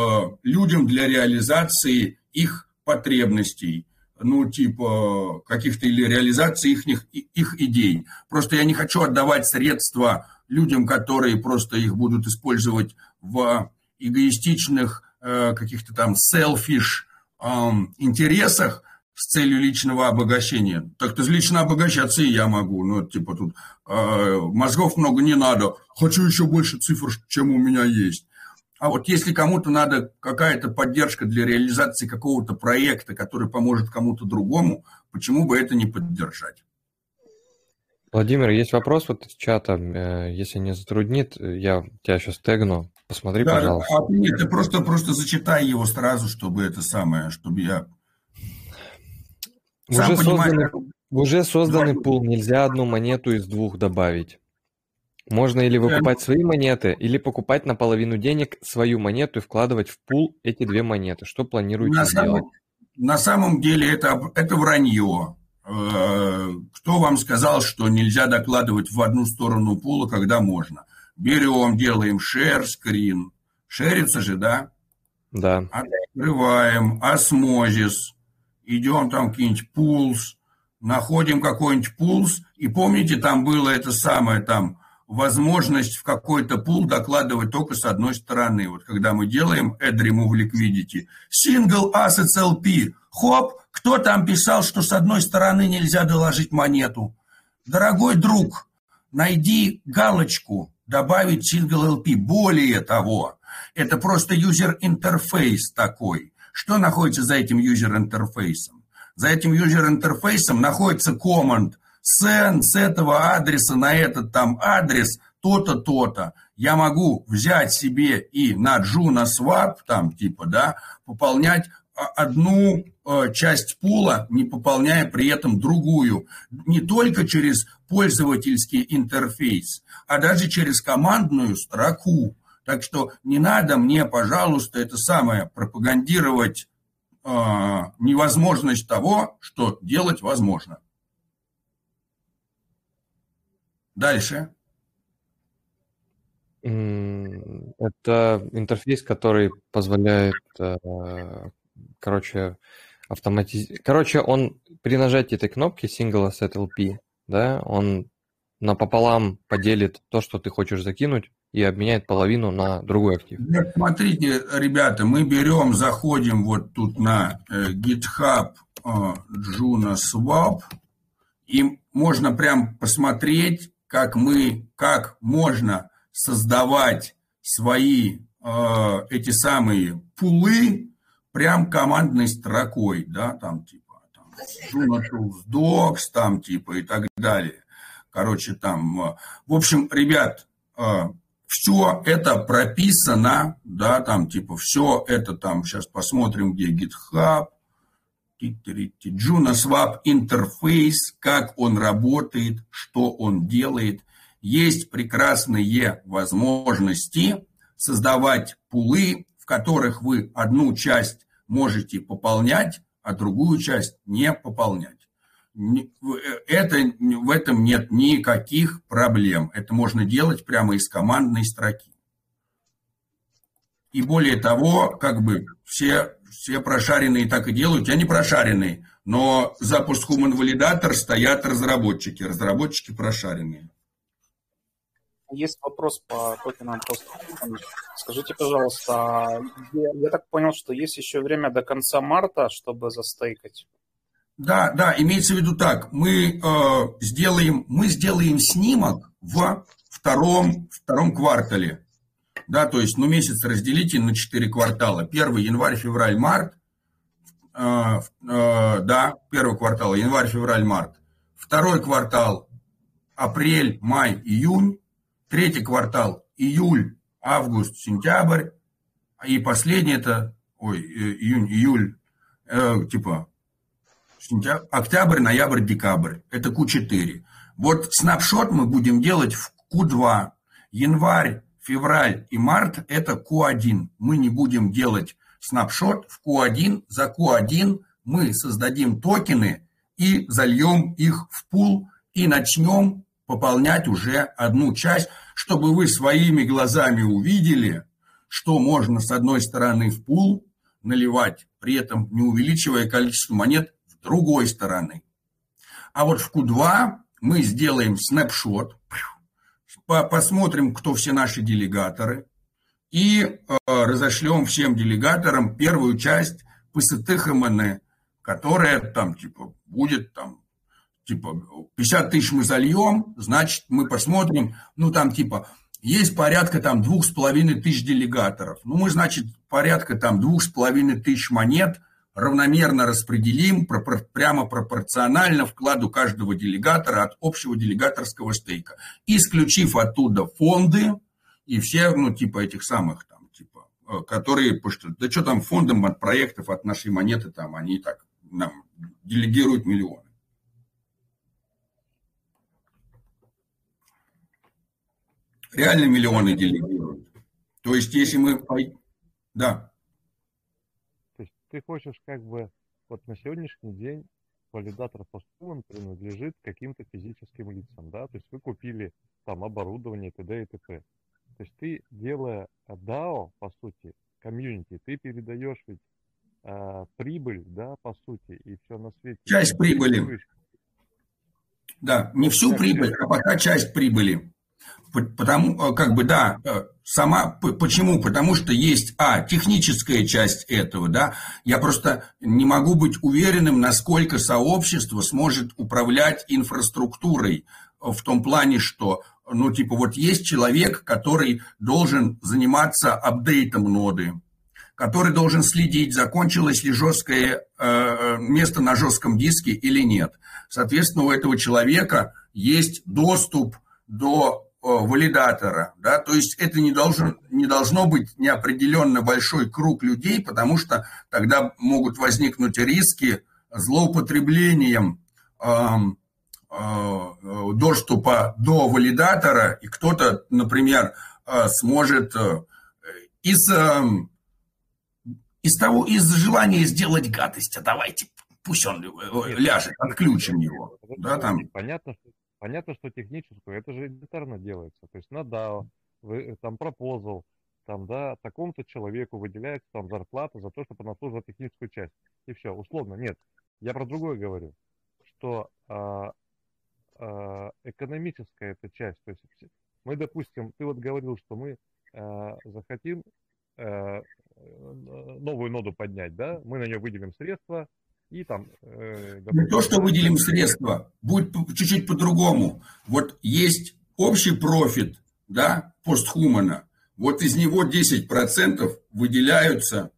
Speaker 2: людям для реализации их потребностей, ну, типа, каких-то или реализации их, их идей. Просто я не хочу отдавать средства людям, которые просто их будут использовать в эгоистичных э, каких-то там selfish э, интересах с целью личного обогащения. Так-то лично обогащаться и я могу. Ну, типа тут э, мозгов много не надо. Хочу еще больше цифр, чем у меня есть. А вот если кому-то надо какая-то поддержка для реализации какого-то проекта, который поможет кому-то другому, почему бы это не поддержать?
Speaker 1: Владимир, есть вопрос вот из чата. Э, если не затруднит, я тебя сейчас тегну. Посмотри, да, пожалуйста.
Speaker 2: А, нет, ты просто, просто зачитай его сразу, чтобы это самое, чтобы я...
Speaker 1: Сам уже, созданный, уже созданный пул, нельзя одну монету из двух добавить. Можно или выкупать свои монеты, или покупать на половину денег свою монету и вкладывать в пул эти две монеты. Что планируете на
Speaker 2: сделать?
Speaker 1: Самом,
Speaker 2: на самом деле это, это вранье. Э, кто вам сказал, что нельзя докладывать в одну сторону пула, когда можно? Берем, делаем share screen. Шерится же, да?
Speaker 1: Да.
Speaker 2: Открываем осмозис. Идем там какие-нибудь пулс. Находим какой-нибудь пулс. И помните, там было это самое там возможность в какой-то пул докладывать только с одной стороны. Вот когда мы делаем add remove liquidity, single assets LP, хоп, кто там писал, что с одной стороны нельзя доложить монету? Дорогой друг, найди галочку добавить single LP. Более того, это просто user интерфейс такой. Что находится за этим user интерфейсом? За этим user интерфейсом находится command send с этого адреса на этот там адрес то-то, то-то. Я могу взять себе и на Juno Swap, там типа, да, пополнять одну э, часть пула, не пополняя при этом другую. Не только через пользовательский интерфейс, а даже через командную строку. Так что не надо мне, пожалуйста, это самое пропагандировать э, невозможность того, что делать возможно. Дальше.
Speaker 1: Это интерфейс, который позволяет, короче, автоматизировать. Короче, он при нажатии этой кнопки Single Asset LP, да, он напополам поделит то, что ты хочешь закинуть, и обменяет половину на другой актив.
Speaker 2: Нет, смотрите, ребята, мы берем, заходим вот тут на э, GitHub э, Juno Swap, и можно прям посмотреть, как мы, как можно создавать свои э, эти самые пулы прям командной строкой, да, там типа там, Docs, там типа и так далее. Короче, там, э, в общем, ребят, э, все это прописано, да, там типа все это там, сейчас посмотрим, где GitHub, JunoSwap интерфейс, как он работает, что он делает. Есть прекрасные возможности создавать пулы, которых вы одну часть можете пополнять, а другую часть не пополнять. Это, в этом нет никаких проблем. Это можно делать прямо из командной строки. И более того, как бы все все прошаренные так и делают, я не прошаренный, но запуск Human Validator стоят разработчики, разработчики прошаренные.
Speaker 11: Есть вопрос по токенам Скажите, пожалуйста, я, я так понял, что есть еще время до конца марта, чтобы застейкать?
Speaker 2: Да, да, имеется в виду так, мы э, сделаем, мы сделаем снимок в втором, втором квартале да, то есть, ну, месяц разделите на 4 квартала. Первый январь, февраль, март, э, э, да, первый квартал, январь, февраль, март. Второй квартал, апрель, май, июнь. Третий квартал, июль, август, сентябрь. И последний это, ой, э, июнь, июль, э, типа, сентябрь, октябрь, ноябрь, декабрь. Это Q4. Вот снапшот мы будем делать в Q2. Январь, февраль и март – это Q1. Мы не будем делать снапшот в Q1. За Q1 мы создадим токены и зальем их в пул и начнем пополнять уже одну часть, чтобы вы своими глазами увидели, что можно с одной стороны в пул наливать, при этом не увеличивая количество монет с другой стороны. А вот в Q2 мы сделаем снапшот, посмотрим, кто все наши делегаторы, и э, разошлем всем делегаторам первую часть ПСТХМН, которая там типа будет там типа 50 тысяч мы зальем, значит мы посмотрим, ну там типа есть порядка там двух с половиной тысяч делегаторов. Ну мы значит порядка там двух с половиной тысяч монет равномерно распределим пропор прямо пропорционально вкладу каждого делегатора от общего делегаторского стейка, исключив оттуда фонды, и все, ну, типа этих самых там, типа, э, которые, потому что, да что там фондам от проектов, от нашей монеты там, они так нам делегируют миллионы. Реально миллионы делегируют. То есть, если мы... Да.
Speaker 10: То есть, ты хочешь как бы... Вот на сегодняшний день валидатор постулом принадлежит каким-то физическим лицам, да? То есть, вы купили там оборудование, т.д. и т.п. То есть ты, делая DAO, по сути, комьюнити, ты передаешь ведь а, прибыль, да, по сути, и все на свете.
Speaker 2: Часть прибыли. Да, не всю прибыль, а пока часть прибыли. Потому, э, как бы, да, э, сама, почему? Потому что есть, а, техническая часть этого, да, я просто не могу быть уверенным, насколько сообщество сможет управлять инфраструктурой в том плане, что ну, типа, вот есть человек, который должен заниматься апдейтом ноды, который должен следить, закончилось ли жесткое э, место на жестком диске или нет. Соответственно, у этого человека есть доступ до э, валидатора, да, то есть это не, должен, не должно быть неопределенно большой круг людей, потому что тогда могут возникнуть риски злоупотреблением эм, Э, доступа до валидатора, и кто-то, например, э, сможет э, из, из того, из желания сделать гадость, а давайте, пусть он ляжет, отключим его. Да, там.
Speaker 10: Понятно, что, понятно, что техническую, это же элементарно делается. То есть на DAO, вы, там пропозал, там, да, такому-то человеку выделяется там зарплата за то, чтобы он обслуживал техническую часть. И все, условно, нет. Я про другое говорю, что а, а, экономическая эта часть. То есть мы, допустим, ты вот говорил, что мы э, захотим э, новую ноду поднять, да, мы на нее выделим средства, и там...
Speaker 2: Э, Не то, что выделим средства, будет чуть-чуть по-другому. Вот есть общий профит, да, постхумана, вот из него 10% выделяются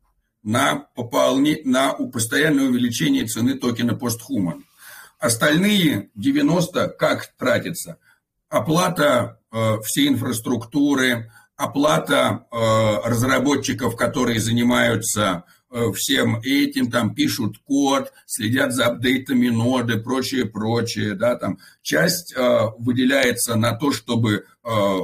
Speaker 2: на, пополне, на постоянное увеличение цены токена постхуман. Остальные 90 как тратится? Оплата э, всей инфраструктуры, оплата э, разработчиков, которые занимаются всем этим, там пишут код, следят за апдейтами ноды, прочее, прочее, да, там часть э, выделяется на то, чтобы э,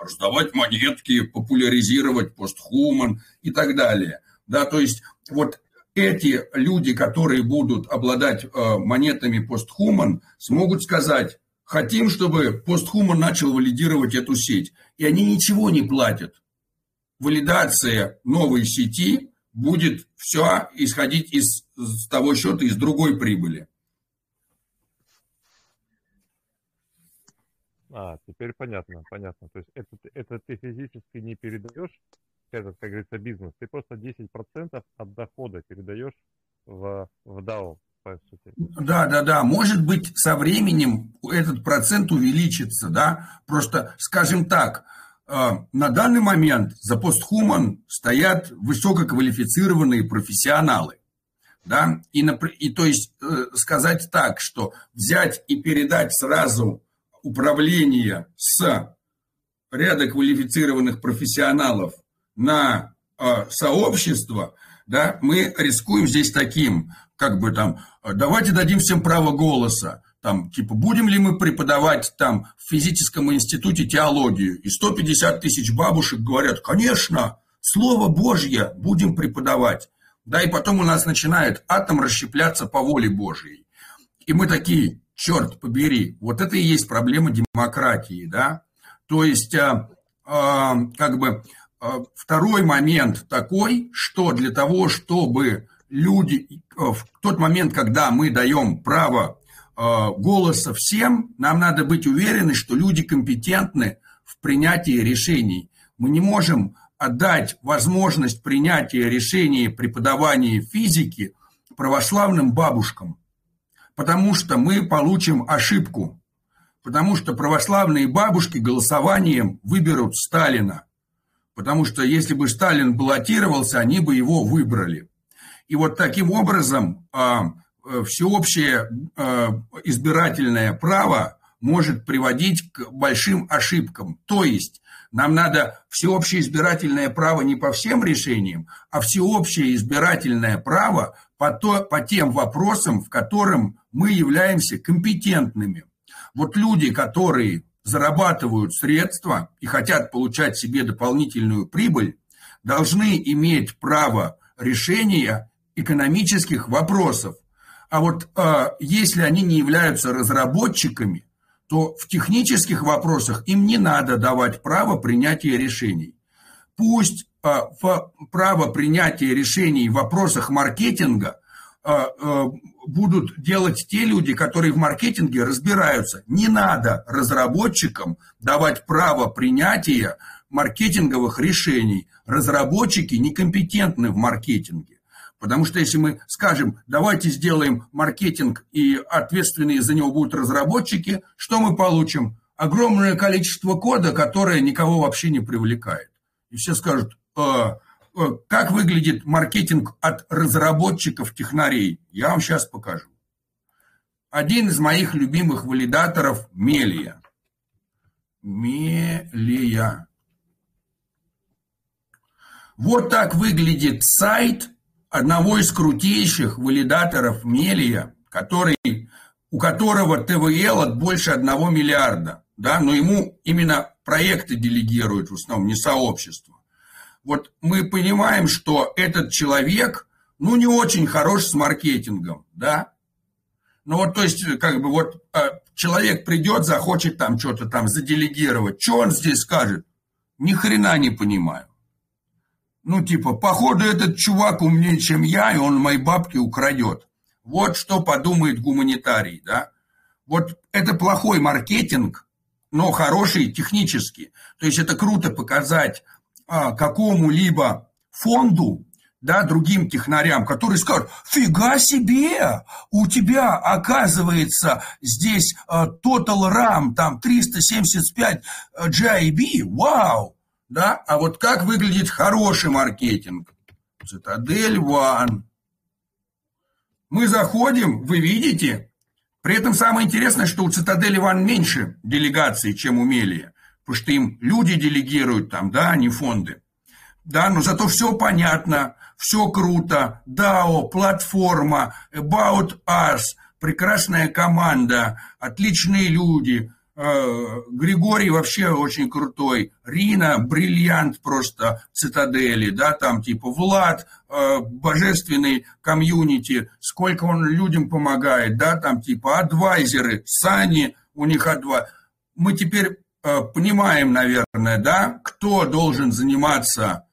Speaker 2: раздавать монетки, популяризировать постхуман и так далее. Да, то есть вот эти люди, которые будут обладать э, монетами постхуман, смогут сказать, хотим, чтобы постхуман начал валидировать эту сеть. И они ничего не платят. Валидация новой сети будет все исходить из, из того счета, из другой прибыли.
Speaker 10: А, теперь понятно, понятно. То есть это, это ты физически не передаешь этот, как говорится, бизнес, ты просто 10% от дохода передаешь в, в DAO.
Speaker 2: Да, да, да. Может быть, со временем этот процент увеличится, да. Просто, скажем так, на данный момент за постхуман стоят высококвалифицированные профессионалы. Да? И, и то есть э, сказать так, что взять и передать сразу управление с ряда квалифицированных профессионалов на э, сообщество, да, мы рискуем здесь таким, как бы там, давайте дадим всем право голоса, там, типа, будем ли мы преподавать там в физическом институте теологию, и 150 тысяч бабушек говорят, конечно, Слово Божье будем преподавать. Да, и потом у нас начинает атом расщепляться по воле Божьей. И мы такие, черт побери, вот это и есть проблема демократии, да. То есть, а, а, как бы, а, второй момент такой, что для того, чтобы люди э, в тот момент, когда мы даем право голоса всем, нам надо быть уверены, что люди компетентны в принятии решений. Мы не можем отдать возможность принятия решений преподавания физики православным бабушкам, потому что мы получим ошибку, потому что православные бабушки голосованием выберут Сталина, потому что если бы Сталин баллотировался, они бы его выбрали. И вот таким образом а, э, всеобщее э, избирательное право может приводить к большим ошибкам. То есть нам надо всеобщее избирательное право не по всем решениям, а всеобщее избирательное право по, то, по тем вопросам, в котором мы являемся компетентными. Вот люди, которые зарабатывают средства и хотят получать себе дополнительную прибыль, должны иметь право решения экономических вопросов. А вот э, если они не являются разработчиками, то в технических вопросах им не надо давать право принятия решений. Пусть э, в право принятия решений в вопросах маркетинга э, э, будут делать те люди, которые в маркетинге разбираются. Не надо разработчикам давать право принятия маркетинговых решений. Разработчики некомпетентны в маркетинге. Потому что если мы скажем, давайте сделаем маркетинг, и ответственные за него будут разработчики, что мы получим? Огромное количество кода, которое никого вообще не привлекает. И все скажут, э, э, как выглядит маркетинг от разработчиков технарей? Я вам сейчас покажу. Один из моих любимых валидаторов – Мелия. Мелия. Вот так выглядит сайт – одного из крутейших валидаторов Мелия, который, у которого ТВЛ от больше одного миллиарда, да, но ему именно проекты делегируют в основном, не сообщество. Вот мы понимаем, что этот человек, ну, не очень хорош с маркетингом, да, ну вот, то есть, как бы вот а, человек придет, захочет там что-то там заделегировать. Что он здесь скажет? Ни хрена не понимаю. Ну, типа, походу этот чувак умнее, чем я, и он мои бабки украдет. Вот что подумает гуманитарий, да. Вот это плохой маркетинг, но хороший технически. То есть это круто показать а, какому-либо фонду, да, другим технарям, которые скажут, фига себе, у тебя оказывается здесь а, Total RAM, там 375 GIB, вау, да? А вот как выглядит хороший маркетинг? Цитадель One. Мы заходим, вы видите, при этом самое интересное, что у Цитадели One меньше делегаций, чем у Мелия, потому что им люди делегируют там, да, а не фонды. Да, но зато все понятно, все круто, DAO, платформа, About Us, прекрасная команда, отличные люди, Григорий вообще очень крутой, Рина бриллиант просто цитадели, да, там типа Влад, э, божественный комьюнити, сколько он людям помогает, да, там типа адвайзеры, Сани, у них адва. Мы теперь э, понимаем, наверное, да, кто должен заниматься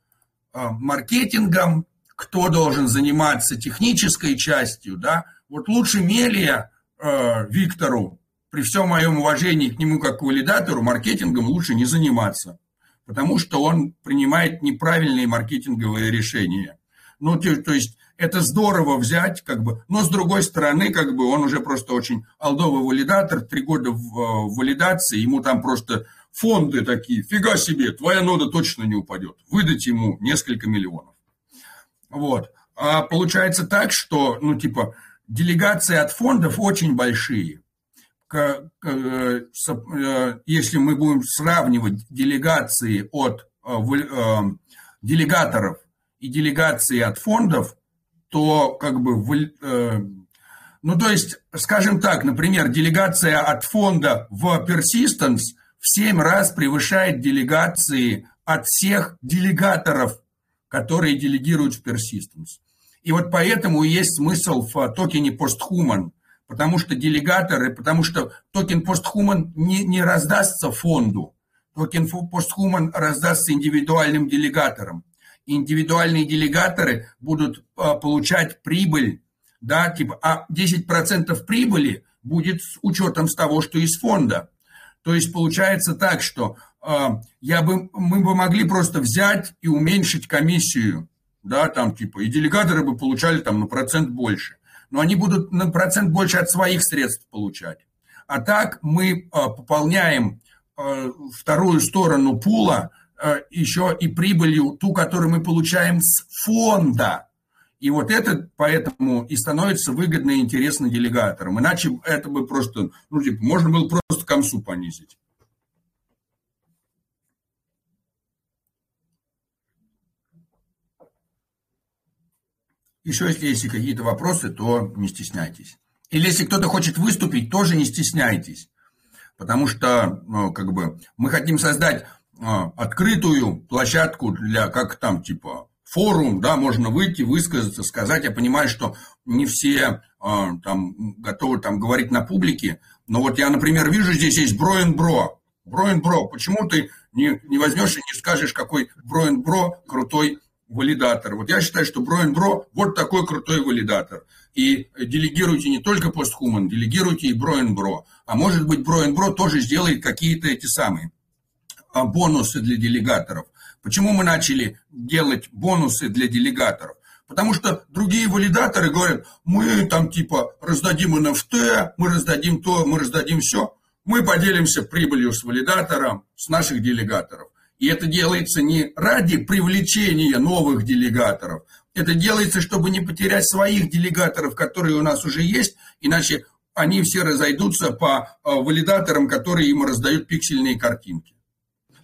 Speaker 2: маркетингом, кто должен заниматься технической частью, да. Вот лучше Мелия Виктору, при всем моем уважении к нему как к валидатору, маркетингом лучше не заниматься, потому что он принимает неправильные маркетинговые решения. Ну, то, то есть это здорово взять, как бы, но с другой стороны, как бы он уже просто очень алдовый валидатор, три года в, в валидации, ему там просто фонды такие, фига себе, твоя нода точно не упадет, выдать ему несколько миллионов. Вот. А получается так, что, ну, типа, делегации от фондов очень большие. Э, э, если мы будем сравнивать делегации от э, делегаторов и делегации от фондов, то как бы, ну то есть, скажем так, например, делегация от фонда в Persistence в 7 раз превышает делегации от всех делегаторов, которые делегируют в Persistence. И вот поэтому есть смысл в токене PostHuman – потому что делегаторы, потому что токен PostHuman не, не раздастся фонду, токен PostHuman раздастся индивидуальным делегаторам. Индивидуальные делегаторы будут а, получать прибыль, да, типа, а 10% прибыли будет с учетом с того, что из фонда. То есть получается так, что а, я бы, мы бы могли просто взять и уменьшить комиссию, да, там типа, и делегаторы бы получали там на процент больше. Но они будут на процент больше от своих средств получать. А так мы а, пополняем а, вторую сторону пула еще и прибылью, ту, которую мы получаем с фонда. И вот это поэтому и становится выгодно и интересно делегаторам. Иначе это бы просто, ну, типа, можно было просто комсу понизить. Еще если есть какие-то вопросы, то не стесняйтесь. Или если кто-то хочет выступить, тоже не стесняйтесь. Потому что, ну, как бы, мы хотим создать а, открытую площадку для, как там, типа, форум, да, можно выйти, высказаться, сказать. Я понимаю, что не все а, там готовы там говорить на публике, но вот я, например, вижу, здесь есть Броин Бро. Броин Бро, почему ты не, не возьмешь и не скажешь, какой Броин Бро крутой валидатор. Вот я считаю, что Броин Бро вот такой крутой валидатор. И делегируйте не только постхуман, делегируйте и Броин Бро. А может быть, Броин Бро тоже сделает какие-то эти самые а, бонусы для делегаторов. Почему мы начали делать бонусы для делегаторов? Потому что другие валидаторы говорят, мы там типа раздадим NFT, мы раздадим то, мы раздадим все. Мы поделимся прибылью с валидатором, с наших делегаторов. И это делается не ради привлечения новых делегаторов, это делается, чтобы не потерять своих делегаторов, которые у нас уже есть, иначе они все разойдутся по э, валидаторам, которые им раздают пиксельные картинки.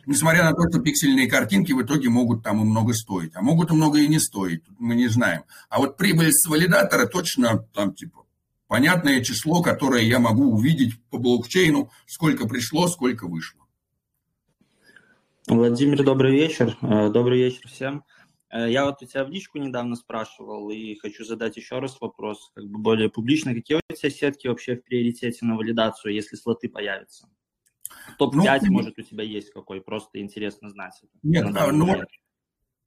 Speaker 2: Несмотря на то, что пиксельные картинки в итоге могут там и много стоить, а могут и много и не стоить, мы не знаем. А вот прибыль с валидатора точно там типа понятное число, которое я могу увидеть по блокчейну, сколько пришло, сколько вышло.
Speaker 12: Владимир, добрый вечер. Э, добрый вечер всем. Э, я вот у тебя в личку недавно спрашивал и хочу задать еще раз вопрос, как бы более публично. Какие у тебя сетки вообще в приоритете на валидацию, если слоты появятся? Топ-5, ну, может, у тебя есть какой? Просто интересно знать.
Speaker 2: Нет, на, а, ну,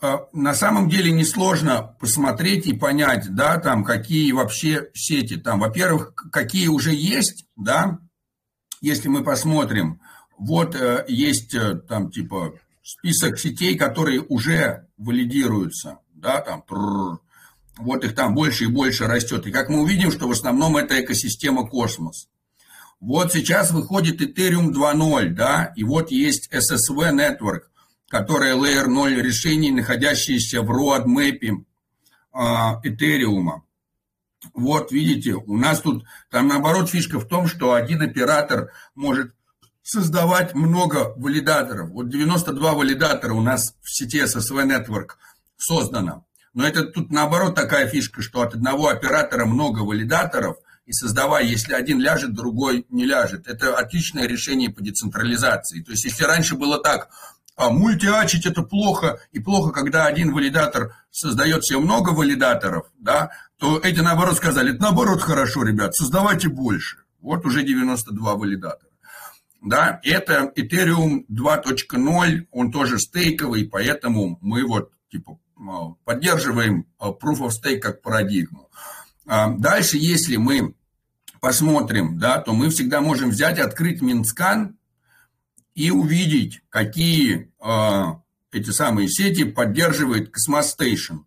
Speaker 2: а, на самом деле несложно посмотреть и понять, да, там, какие вообще сети там. Во-первых, какие уже есть, да, если мы посмотрим – вот э, есть э, там типа список сетей, которые уже валидируются, да, там, вот их там больше и больше растет. И как мы увидим, что в основном это экосистема космос. Вот сейчас выходит Ethereum 2.0, да, и вот есть SSV Network, которая Layer 0 решений, находящиеся в roadmap а, Ethereum. Вот, видите, у нас тут, там наоборот фишка в том, что один оператор может создавать много валидаторов. Вот 92 валидатора у нас в сети SSV Network создано. Но это тут наоборот такая фишка, что от одного оператора много валидаторов, и создавая, если один ляжет, другой не ляжет. Это отличное решение по децентрализации. То есть, если раньше было так, а мультиачить это плохо, и плохо, когда один валидатор создает себе много валидаторов, да, то эти наоборот сказали, наоборот хорошо, ребят, создавайте больше. Вот уже 92 валидатора да, это Ethereum 2.0, он тоже стейковый, поэтому мы вот типа поддерживаем а, Proof of Stake как парадигму. А, дальше, если мы посмотрим, да, то мы всегда можем взять, открыть Mintscan и увидеть, какие эти самые сети поддерживает Cosmos Station.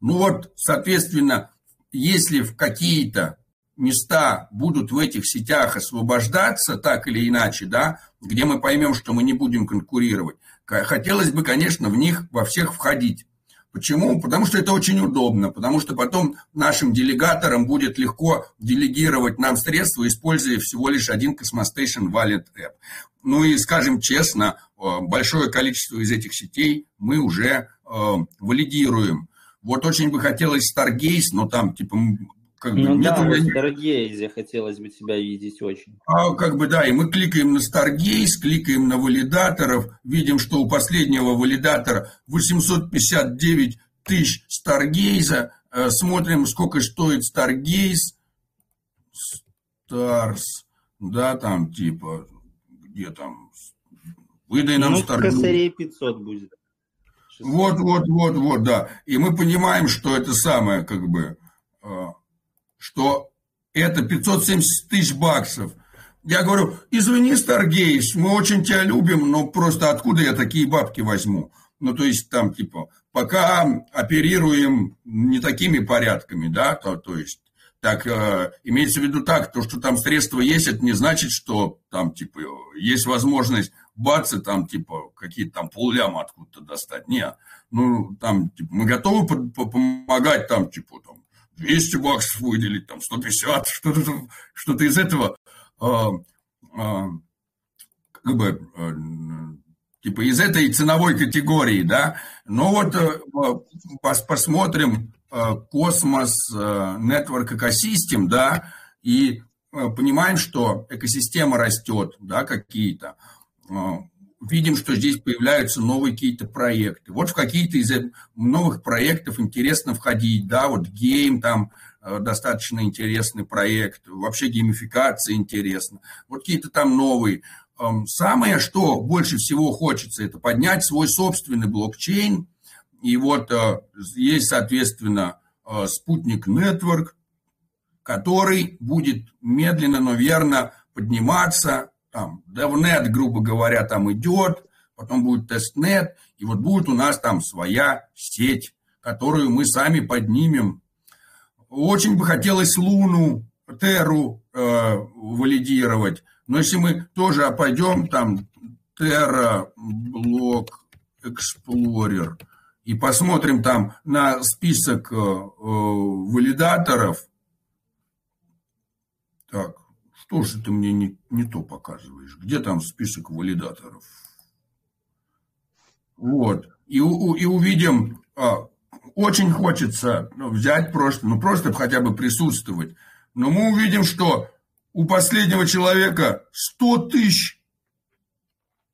Speaker 2: Ну вот, соответственно, если в какие-то места будут в этих сетях освобождаться так или иначе, да, где мы поймем, что мы не будем конкурировать, хотелось бы, конечно, в них во всех входить. Почему? Потому что это очень удобно, потому что потом нашим делегаторам будет легко делегировать нам средства, используя всего лишь один Cosmostation Wallet App. Ну и, скажем честно, э, большое количество из этих сетей мы уже э, валидируем. Вот очень бы хотелось Stargaze, но там типа
Speaker 12: как бы, ну нет да, у меня... Stargaze хотелось бы тебя видеть очень.
Speaker 2: А, как бы, да, и мы кликаем на Stargaze, кликаем на валидаторов, видим, что у последнего валидатора 859 тысяч Stargaze, э, смотрим, сколько стоит Stargaze, Stars, да, там, типа, где там, выдай нам
Speaker 12: ну, Stargaze. косарей 500 будет.
Speaker 2: 600. Вот, вот, вот, вот, да. И мы понимаем, что это самое, как бы, э, что это 570 тысяч баксов. Я говорю, извини, Старгейс, мы очень тебя любим, но просто откуда я такие бабки возьму? Ну, то есть там, типа, пока оперируем не такими порядками, да, то, то есть так э, имеется в виду так, то, что там средства есть, это не значит, что там, типа, есть возможность бац, и там, типа, какие-то там полляма откуда-то достать. Не, ну, там, типа, мы готовы помогать, там, типа, там, 200 баксов выделить, там, 150, что-то что из этого, э, э, как бы, э, типа, из этой ценовой категории, да. Но вот э, пос, посмотрим, Э, космос, network экосистем, да, и понимаем, что экосистема растет, да, какие-то. Видим, что здесь появляются новые какие-то проекты. Вот в какие-то из новых проектов интересно входить, да, вот гейм там достаточно интересный проект, вообще геймификация интересна. Вот какие-то там новые. Эм, самое, что больше всего хочется, это поднять свой собственный блокчейн, и вот э, есть, соответственно, э, спутник Network, который будет медленно, но верно подниматься. Там DevNet, грубо говоря, там идет, потом будет тестнет, и вот будет у нас там своя сеть, которую мы сами поднимем. Очень бы хотелось Луну, Терру э, валидировать, но если мы тоже пойдем там Terra Block Explorer – и посмотрим там на список э, э, валидаторов. Так, что же ты мне не, не то показываешь? Где там список валидаторов? Вот. И, и увидим, а, очень хочется ну, взять просто, ну просто хотя бы присутствовать. Но мы увидим, что у последнего человека 100 тысяч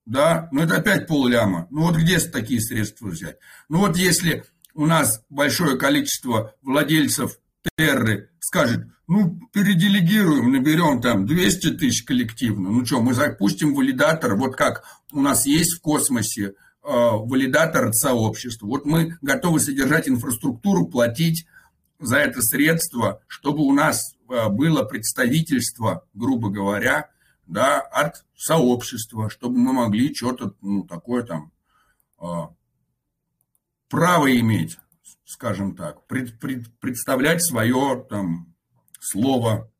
Speaker 2: да, но это опять полляма. Ну вот где такие средства взять? Ну вот если у нас большое количество владельцев Терры скажет, ну, переделегируем, наберем там 200 тысяч коллективно. Ну что, мы запустим валидатор, вот как у нас есть в космосе э, валидатор от сообщества. Вот мы готовы содержать инфраструктуру, платить за это средство, чтобы у нас э, было представительство, грубо говоря, да, от сообщества, чтобы мы могли что-то ну, такое там а, право иметь, скажем так, пред, пред, представлять свое там слово.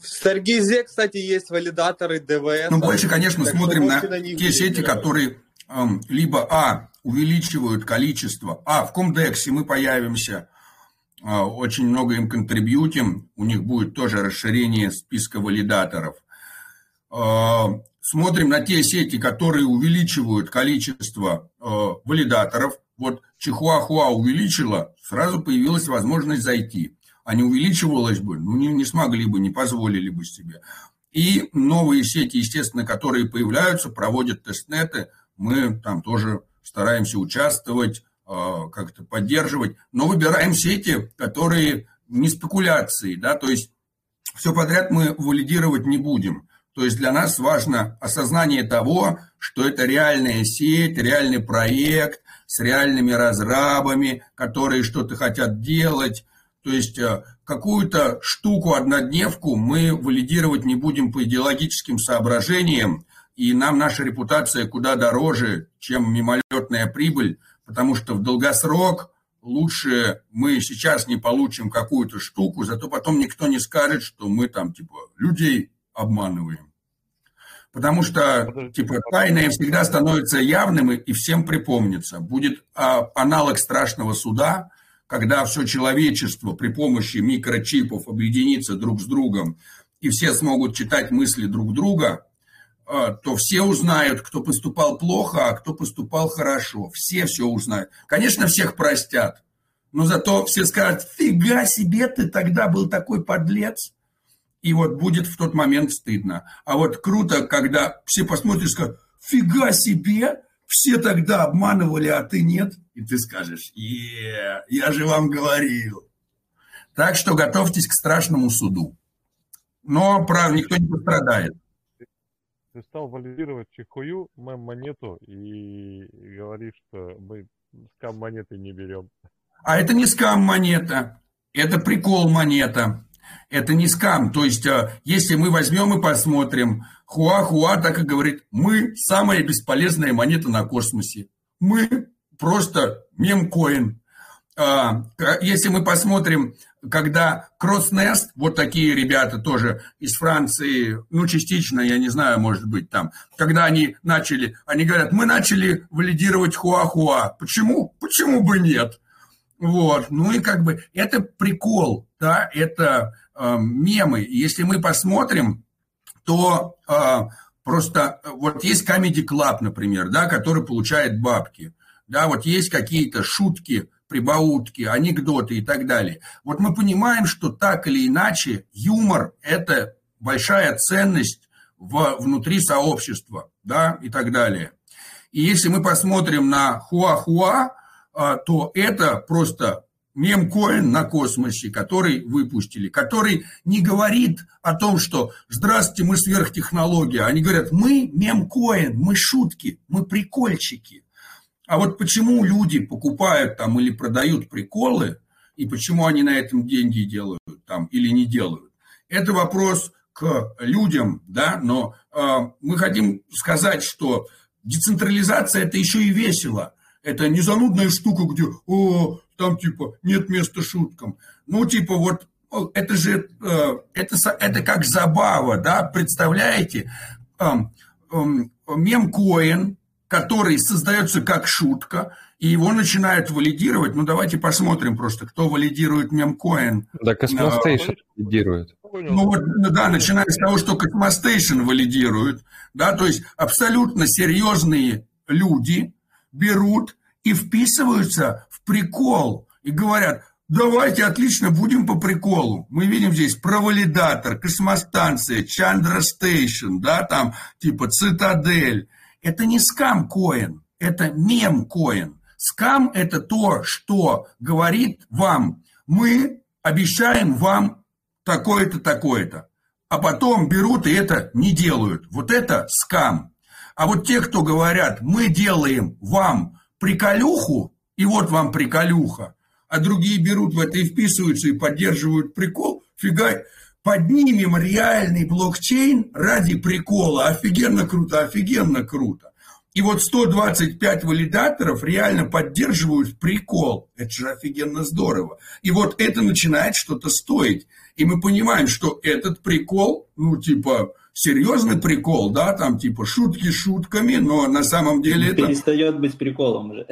Speaker 8: В Старгизе, кстати, есть валидаторы ДВС.
Speaker 2: Ну, больше, конечно, смотрим на, на те сети, которые эм, либо, а, увеличивают количество, а, в Комдексе мы появимся, а, очень много им контрибьютим, у них будет тоже расширение списка валидаторов. А, смотрим на те сети, которые увеличивают количество а, валидаторов. Вот Чихуахуа увеличила, сразу появилась возможность зайти. А не увеличивалась бы, ну не, не смогли бы, не позволили бы себе. И новые сети, естественно, которые появляются, проводят тестнеты, мы там тоже стараемся участвовать, а, как-то поддерживать, но выбираем сети, которые не спекуляции, да, то есть все подряд мы валидировать не будем. То есть для нас важно осознание того, что это реальная сеть, реальный проект с реальными разрабами, которые что-то хотят делать. То есть э, какую-то штуку, однодневку мы валидировать не будем по идеологическим соображениям, и нам наша репутация куда дороже, чем мимолетная прибыль, потому что в долгосрок лучше мы сейчас не получим какую-то штуку, зато потом никто не скажет, что мы там типа людей обманываем. Потому что типа тайное всегда становится явным и всем припомнится. Будет а, аналог страшного суда, когда все человечество при помощи микрочипов объединится друг с другом, и все смогут читать мысли друг друга, а, то все узнают, кто поступал плохо, а кто поступал хорошо. Все все узнают. Конечно, всех простят, но зато все скажут, фига себе, ты тогда был такой подлец. И вот будет в тот момент стыдно. А вот круто, когда все посмотрят и скажут, фига себе, все тогда обманывали, а ты нет. И ты скажешь, е, я же вам говорил. Так что готовьтесь к страшному суду. Но, правда, никто не пострадает
Speaker 10: ты стал валидировать чехую, мем-монету и говоришь, что мы скам-монеты не берем.
Speaker 2: А это не скам-монета, это прикол-монета. Это не скам. То есть, э, если мы возьмем и посмотрим, Хуа-Хуа так и говорит, мы самая бесполезная монета на космосе. Мы просто мемкоин. А, если мы посмотрим, когда Кроснест, вот такие ребята тоже из Франции, ну, частично, я не знаю, может быть, там, когда они начали, они говорят, мы начали валидировать Хуахуа. Почему? Почему бы нет? Вот, ну и как бы это прикол, да, это э, мемы. Если мы посмотрим, то э, просто вот есть Comedy Club, например, да, который получает бабки. Да, вот есть какие-то шутки, прибаутки, анекдоты и так далее. Вот мы понимаем, что так или иначе юмор – это большая ценность в, внутри сообщества, да, и так далее. И если мы посмотрим на Хуа-Хуа, то это просто мемкоин на космосе, который выпустили, который не говорит о том, что «Здравствуйте, мы сверхтехнология». Они говорят «Мы мемкоин, мы шутки, мы прикольчики». А вот почему люди покупают там или продают приколы, и почему они на этом деньги делают там или не делают, это вопрос к людям, да, но э, мы хотим сказать, что децентрализация это еще и весело. Это не занудная штука, где, о, там типа нет места шуткам. Ну, типа вот это же, э, это, это как забава, да, представляете? Мемкоин, который создается как шутка, и его начинают валидировать. Ну, давайте посмотрим просто, кто валидирует мемкоин.
Speaker 1: Да, Cosmostation а, валидирует.
Speaker 2: Ну, вот, ну да, начиная с того, что Cosmostation валидирует, да, то есть абсолютно серьезные люди берут и вписываются в прикол и говорят, давайте отлично будем по приколу. Мы видим здесь провалидатор, космостанция, Чандра Стейшн, да, там типа Цитадель, это не скам-коин, это мем-коин. Скам – это то, что говорит вам, мы обещаем вам такое-то, такое-то. А потом берут и это не делают. Вот это скам. А вот те, кто говорят, мы делаем вам приколюху, и вот вам приколюха, а другие берут в это и вписываются и поддерживают прикол, фига, поднимем реальный блокчейн ради прикола. Офигенно круто, офигенно круто. И вот 125 валидаторов реально поддерживают прикол. Это же офигенно здорово. И вот это начинает что-то стоить. И мы понимаем, что этот прикол, ну, типа, серьезный прикол, да, там, типа, шутки шутками, но на самом деле
Speaker 12: это... Перестает быть приколом уже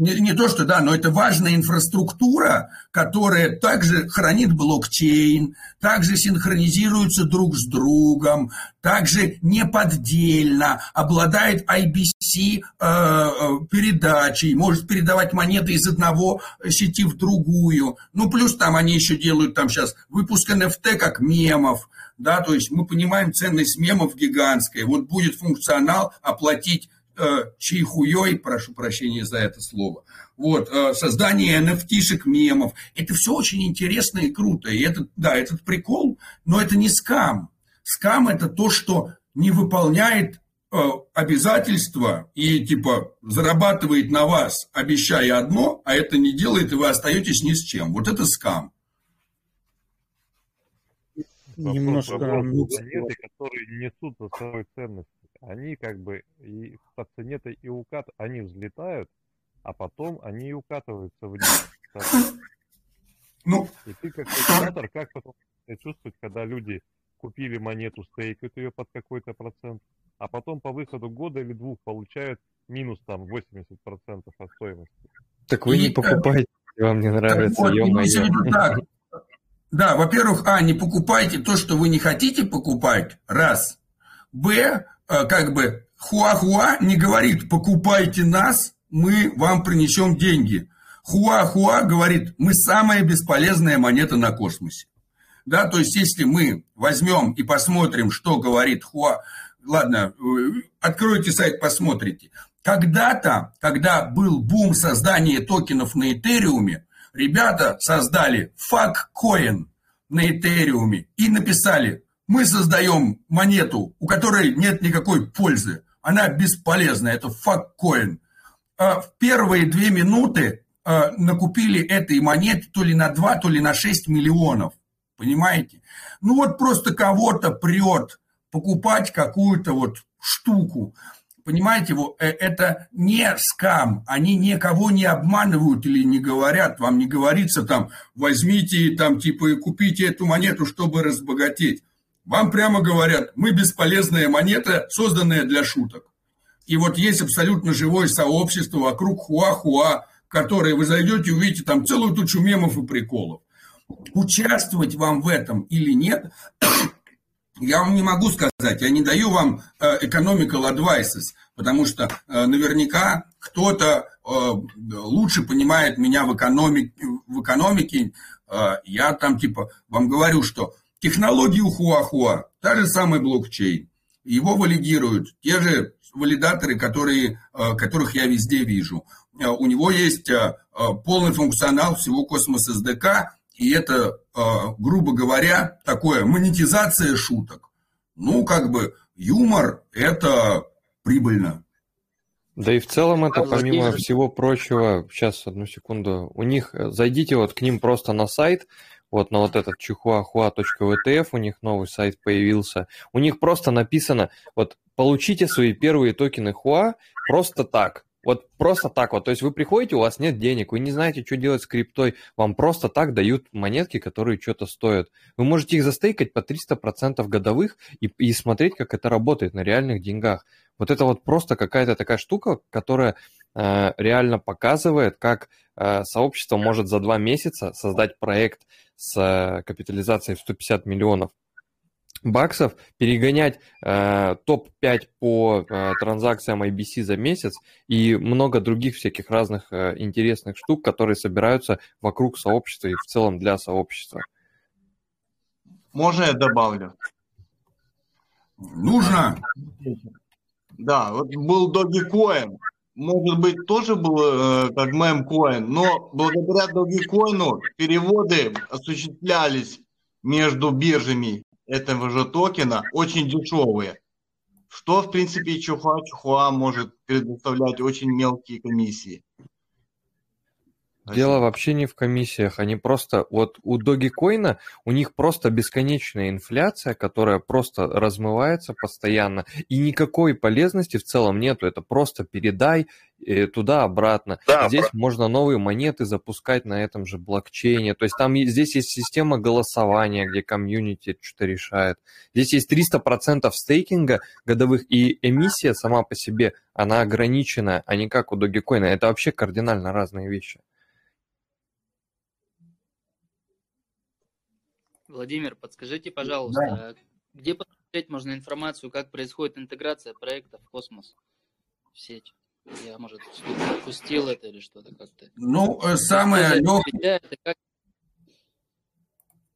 Speaker 2: не, не то, что да, но это важная инфраструктура, которая также хранит блокчейн, также синхронизируется друг с другом, также неподдельно, обладает IBC э, э, передачей, может передавать монеты из одного сети в другую. Ну, плюс там они еще делают там сейчас выпуск NFT как мемов, да, то есть мы понимаем ценность мемов гигантская. Вот будет функционал оплатить Э, чайхуей, прошу прощения за это слово, вот, э, создание NFT-шек, мемов. Это все очень интересно и круто. И это, да, этот прикол, но это не скам. Скам – это то, что не выполняет э, обязательства и, типа, зарабатывает на вас, обещая одно, а это не делает, и вы остаетесь ни с чем. Вот это скам.
Speaker 10: Немножко... Монеты, которые несут за собой ценность они как бы и по цене-то и укат, они взлетают, а потом они и укатываются вниз. Ну, и ты как регулятор, как потом чувствовать, когда люди купили монету, стейкают ее под какой-то процент, а потом по выходу года или двух получают минус там 80% от стоимости.
Speaker 1: Так вы и, не покупаете, вам не нравится, вот, ё
Speaker 2: Да, во-первых, а, не покупайте то, что вы не хотите покупать, раз. Б, Э, как бы Хуахуа не говорит, покупайте нас, мы вам принесем деньги. Хуахуа говорит, мы самая бесполезная монета на космосе. Да, то есть, если мы возьмем и посмотрим, что говорит Хуа, ладно, э, откройте сайт, посмотрите. Когда-то, когда был бум создания токенов на Этериуме, ребята создали фак-коин на Этериуме и написали мы создаем монету, у которой нет никакой пользы. Она бесполезна, это факт-коин. А в первые две минуты а, накупили этой монеты то ли на 2, то ли на 6 миллионов. Понимаете? Ну вот просто кого-то прет покупать какую-то вот штуку. Понимаете, э, это не скам, они никого не обманывают или не говорят, вам не говорится там, возьмите там типа и купите эту монету, чтобы разбогатеть. Вам прямо говорят, мы бесполезная монета, созданная для шуток. И вот есть абсолютно живое сообщество вокруг хуа-хуа, которое вы зайдете увидите там целую тучу мемов и приколов. Участвовать вам в этом или нет, я вам не могу сказать, я не даю вам э, economical advices, потому что э, наверняка кто-то э, лучше понимает меня в экономике, в экономике. Я там типа вам говорю, что технологии у Хуахуа, та же самая блокчейн, его валидируют те же валидаторы, которые, которых я везде вижу. У него есть полный функционал всего Cosmos SDK, и это, грубо говоря, такое монетизация шуток. Ну, как бы юмор – это прибыльно.
Speaker 1: Да и в целом это, помимо всего прочего, сейчас, одну секунду, у них, э, зайдите вот к ним просто на сайт, вот на вот этот chihuahua.wtf, у них новый сайт появился, у них просто написано, вот получите свои первые токены Хуа просто так, вот просто так вот. То есть вы приходите, у вас нет денег, вы не знаете, что делать с криптой, вам просто так дают монетки, которые что-то стоят. Вы можете их застейкать по 300% годовых и, и смотреть, как это работает на реальных деньгах. Вот это вот просто какая-то такая штука, которая э, реально показывает, как э, сообщество может за два месяца создать проект с э, капитализацией в 150 миллионов баксов, перегонять э, топ-5 по э, транзакциям IBC за месяц и много других всяких разных э, интересных штук, которые собираются вокруг сообщества и в целом для сообщества.
Speaker 13: Можно я добавлю?
Speaker 2: Нужно.
Speaker 13: Да, вот был Dogecoin, может быть, тоже был э, как мемкоин, но благодаря Dogecoin переводы осуществлялись между биржами этого же токена очень дешевые, что, в принципе, Чухуа Чухуа может предоставлять очень мелкие комиссии.
Speaker 1: Дело вообще не в комиссиях, они просто, вот у Dogecoin, у них просто бесконечная инфляция, которая просто размывается постоянно, и никакой полезности в целом нету, это просто передай э, туда-обратно. Да, здесь про... можно новые монеты запускать на этом же блокчейне, то есть там здесь есть система голосования, где комьюнити что-то решает. Здесь есть 300% стейкинга годовых, и эмиссия сама по себе, она ограничена, а не как у Dogecoin. Это вообще кардинально разные вещи.
Speaker 14: Владимир, подскажите, пожалуйста, да. где посмотреть можно информацию, как происходит интеграция проекта в Космос в сеть? Я, может, упустил это или что-то как-то.
Speaker 2: Ну, э, самое легкое...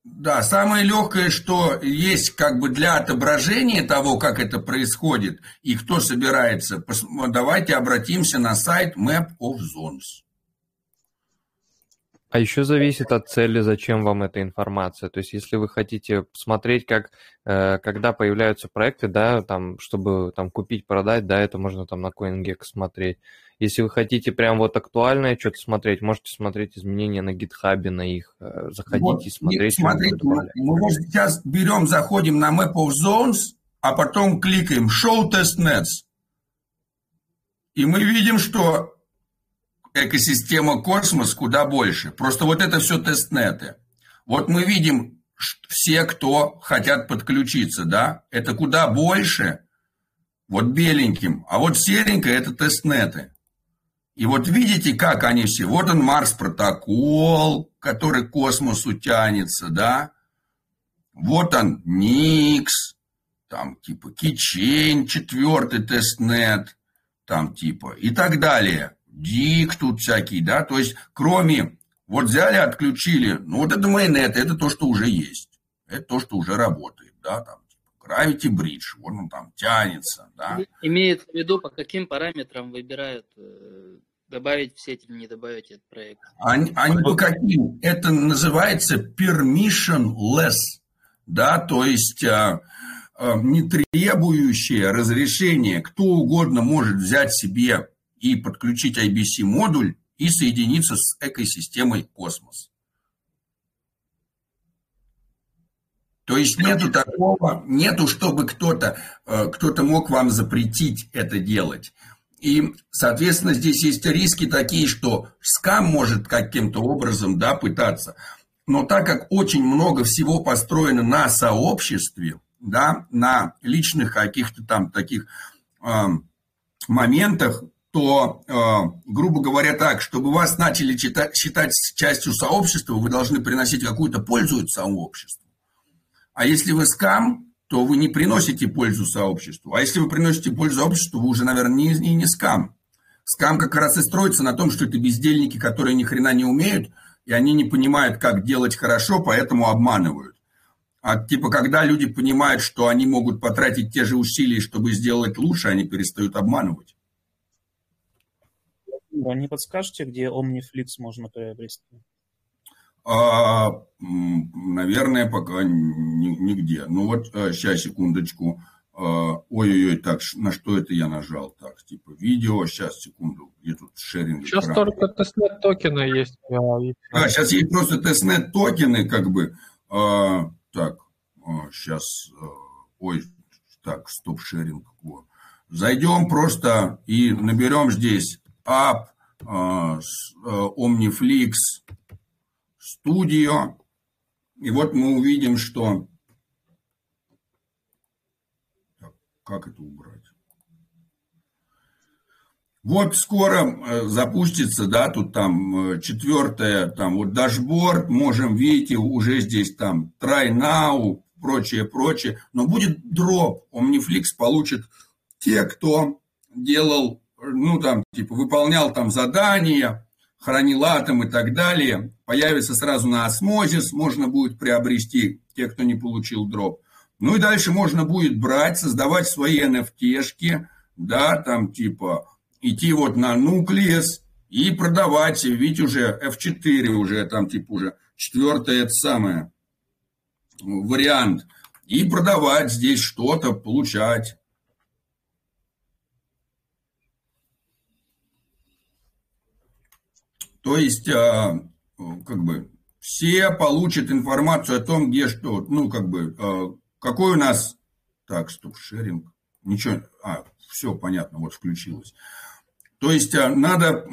Speaker 2: Да, самое легкое, что есть как бы для отображения того, как это происходит и кто собирается, давайте обратимся на сайт Map of Zones.
Speaker 1: А еще зависит от цели, зачем вам эта информация. То есть, если вы хотите посмотреть, как, э, когда появляются проекты, да, там, чтобы там купить, продать, да, это можно там на CoinGecko смотреть. Если вы хотите прям вот актуальное что-то смотреть, можете смотреть изменения на гитхабе, на их, э, заходите вот, и смотреть.
Speaker 2: Смотрите, мы, мы сейчас берем, заходим на Map of Zones, а потом кликаем Show Testnets. И мы видим, что экосистема космос куда больше. Просто вот это все тестнеты. Вот мы видим все, кто хотят подключиться, да, это куда больше, вот беленьким, а вот серенькое это тестнеты. И вот видите, как они все. Вот он Марс протокол, который к космосу тянется, да. Вот он Nyx, там типа KiChain, четвертый testnet, там типа и так далее. Dig тут всякий, да, то есть кроме, вот взяли, отключили, ну вот это mainnet, это то, что уже есть, это то, что уже работает, да, там, типа, Gravity Bridge, вот он там тянется, да.
Speaker 14: Имеет в виду, по каким параметрам выбирают, э, добавить в сеть или не добавить этот проект?
Speaker 2: Они, они по каким? Это называется permissionless, да, то есть а, а, не требующее разрешения, кто угодно может взять себе и подключить IBC-модуль и соединиться с экосистемой Космос. То есть нету такого, нету, чтобы кто-то э, кто мог вам запретить это делать. И, соответственно, здесь есть риски такие, что скам может каким-то образом да, пытаться. Но так как очень много всего построено на сообществе, да, на личных каких-то там таких э, моментах, то, э, грубо говоря, так, чтобы вас начали читать, считать частью сообщества, вы должны приносить какую-то пользу сообществу. А если вы скам, то вы не приносите пользу сообществу. А если вы приносите пользу сообществу, вы уже, наверное, не, не, не скам. Скам как раз и строится на том, что это бездельники, которые ни хрена не умеют, и они не понимают, как делать хорошо, поэтому обманывают. А типа, когда люди понимают, что они могут потратить те же усилия, чтобы сделать лучше, они перестают обманывать.
Speaker 11: А не подскажете, где Omniflix можно приобрести?
Speaker 2: А, наверное, пока нигде. Ну вот, сейчас, э, секундочку. А, ой-ой-ой, так, на что это я нажал? Так, типа, видео, сейчас, секунду, где тут sharing
Speaker 3: Сейчас экрана? только testnet токены есть.
Speaker 2: А, сейчас есть просто testnet токены, как бы. А, так, сейчас, а, ой, так, stop sharing. Зайдем просто и наберем здесь app, а, Omniflix, Studio. И вот мы увидим, что... Как это убрать? Вот скоро э, запустится, да, тут там э, четвертое, там вот дашборд, можем, видите, уже здесь там try now, прочее, прочее, но будет дроп, Omniflix получит те, кто делал, ну там, типа, выполнял там задания, хранил атом и так далее, появится сразу на осмозис, можно будет приобрести те, кто не получил дроп. Ну и дальше можно будет брать, создавать свои NFT-шки, да, там типа идти вот на нуклеис и продавать, ведь уже F4 уже, там типа уже четвертое это самое вариант, и продавать здесь что-то, получать. То есть, а, как бы, все получат информацию о том, где что, ну, как бы, а, какой у нас, так, стоп, шеринг, ничего, а, все понятно, вот включилось. То есть э, надо,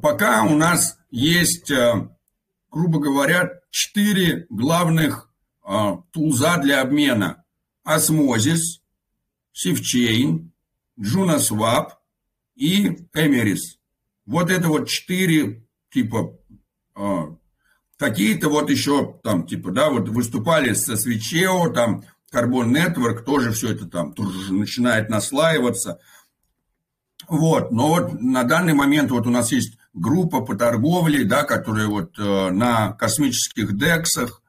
Speaker 2: пока у нас есть, грубо говоря, четыре главных тулза для обмена. Osmosis, SafeChain, JunaSwap и Emeris. Вот это вот четыре типа какие-то вот еще там типа, да, вот выступали со Switcheo, там Carbon Network, тоже все это там начинает наслаиваться – вот, но вот на данный момент вот у нас есть группа по торговле, да, которая вот э, на космических дексах,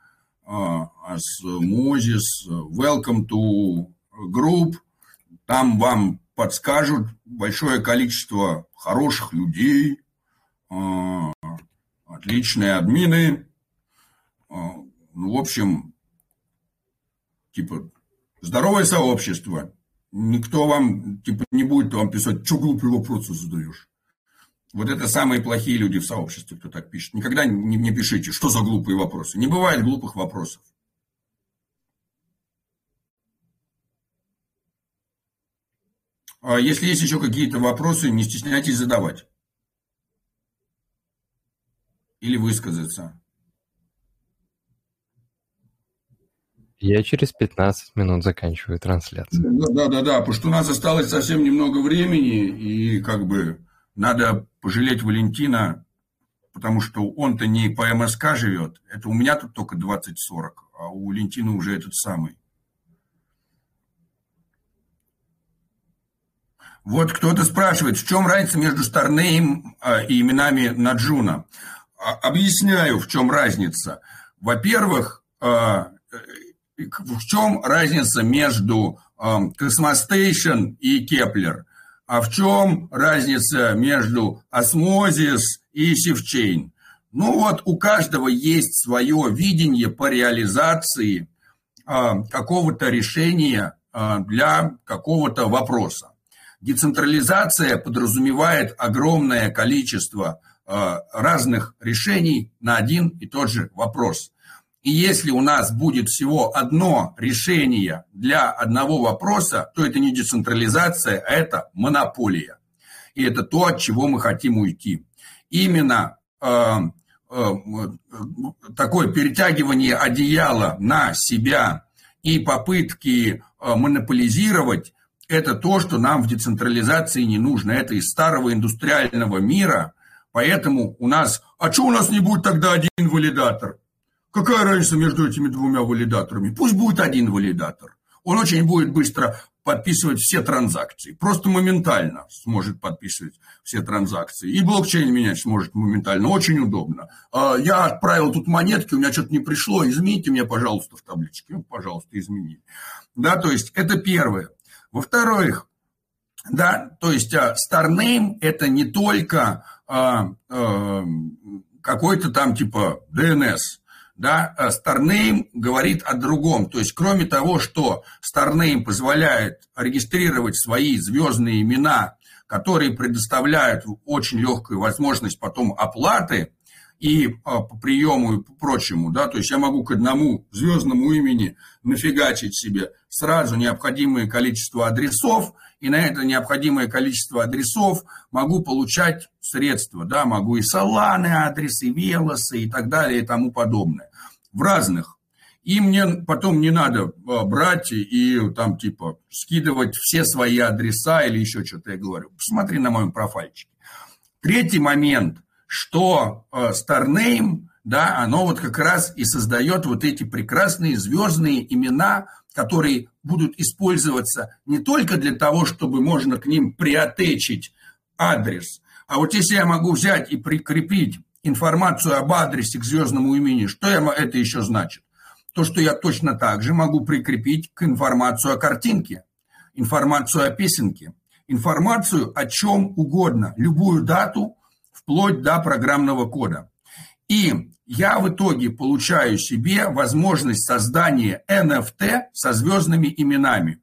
Speaker 2: э, Osmosis, Welcome to Group, там вам подскажут большое количество хороших людей, отличные админы, э, ну, в общем, типа, здоровое сообщество, никто вам типа, не будет вам писать, что глупые вопросы задаешь. Вот это самые плохие люди в сообществе, кто так пишет. Никогда не, не пишите, что за глупые вопросы. Не бывает глупых вопросов. А если есть еще какие-то вопросы, не стесняйтесь задавать. Или высказаться.
Speaker 1: Я через 15 минут заканчиваю трансляцию.
Speaker 2: Да, да, да, потому что у нас осталось совсем немного времени, и как бы надо пожалеть Валентина, потому что он-то не по МСК живет. Это у меня тут только 20-40, а у Валентина уже этот самый. Вот кто-то спрашивает, в чем разница между Starname а, и именами Наджуна? А, объясняю, в чем разница. Во-первых, а, в чем разница между Cosmostation и Keplr? А в чем разница между Osmosis и Sifchain? Ну вот у каждого есть свое видение по реализации а, какого-то решения для какого-то вопроса. Децентрализация подразумевает огромное количество разных решений на один и тот же вопрос – И если у нас будет всего одно решение для одного вопроса, то это не децентрализация, а это монополия. И это то, от чего мы хотим уйти. Именно э, э, такое перетягивание одеяла на себя и попытки э, монополизировать – это то, что нам в децентрализации не нужно. Это из старого индустриального мира. Поэтому у нас... А что у нас не будет тогда один валидатор? Какая разница между этими двумя валидаторами? Пусть будет один валидатор. Он очень будет быстро подписывать все транзакции. Просто моментально сможет подписывать все транзакции. И блокчейн менять сможет моментально. Очень удобно. А, я отправил тут монетки, у меня что-то не пришло. Измените мне, пожалуйста, в табличке. Ну, пожалуйста, измените. Да, то есть это первое. Во-вторых, да, то есть StarName это не только а, а, какой-то там типа DNS да, StarName э, говорит о другом. То есть, кроме того, что StarName позволяет регистрировать свои звездные имена, которые предоставляют очень легкую возможность потом оплаты и а, по приему и по прочему, да, то есть я могу к одному звездному имени нафигачить себе сразу необходимое количество адресов, и на это необходимое количество адресов могу получать средства, да, могу и Соланы адресы, Велосы и так далее и тому подобное. В разных. И мне потом не надо а, брать и там типа скидывать все свои адреса или еще что-то я говорю. Посмотри на моем профайльчике. Третий момент, что а, StarName, да, оно вот как раз и создает вот эти прекрасные звездные имена, которые будут использоваться не только для того, чтобы можно к ним приотечить адрес, а вот если я могу взять и прикрепить информацию об адресе к звездному имени, что это еще значит? То, что я точно так же могу прикрепить к информацию о картинке, информацию о песенке, информацию о чем угодно, любую дату, вплоть до программного кода. И я в итоге получаю себе возможность создания NFT со звездными именами.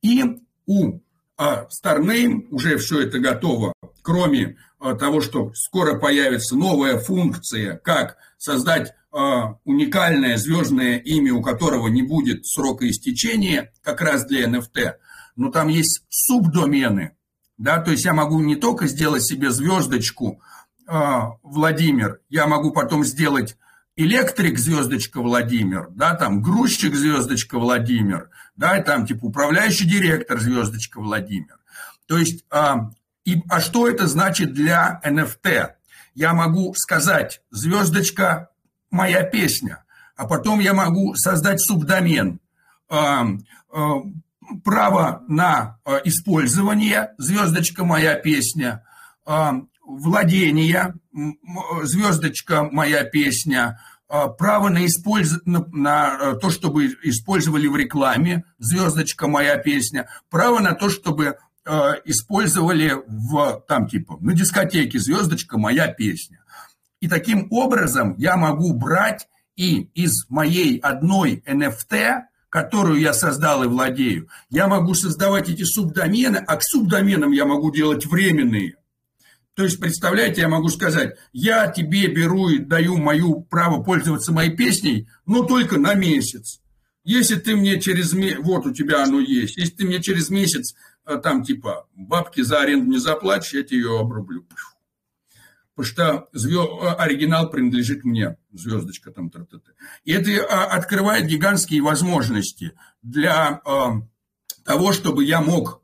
Speaker 2: И у а, StarName уже все это готово, кроме а, того, что скоро появится новая функция, как создать а, уникальное звездное имя, у которого не будет срока истечения, как раз для NFT, но там есть субдомены, да, то есть я могу не только сделать себе звездочку, Владимир, я могу потом сделать электрик звездочка Владимир, да, там грузчик звездочка Владимир, да, и там типа управляющий директор звездочка Владимир. То есть, а, и, а что это значит для NFT? Я могу сказать звездочка моя песня, а потом я могу создать субдомен. А, а, право на а, использование звездочка моя песня, а, владения, звездочка моя песня, а, право на, использ... на, на э, то, чтобы использовали в рекламе, звездочка моя песня, право на то, чтобы э, использовали в, там типа, на дискотеке звездочка моя песня. И таким образом я могу брать и из моей одной NFT, которую я создал и владею, я могу создавать эти субдомены, а к субдоменам я могу делать временные то есть, представляете, я могу сказать, я тебе беру и даю мою право пользоваться моей песней, но только на месяц. Если ты мне через месяц, вот у тебя оно есть, если ты мне через месяц э, там типа бабки за аренду не заплатишь, я тебе ее обрублю. Потому что звезд... Э, оригинал принадлежит мне, звездочка там. Т -т -т. И это э, открывает гигантские возможности для того, чтобы я мог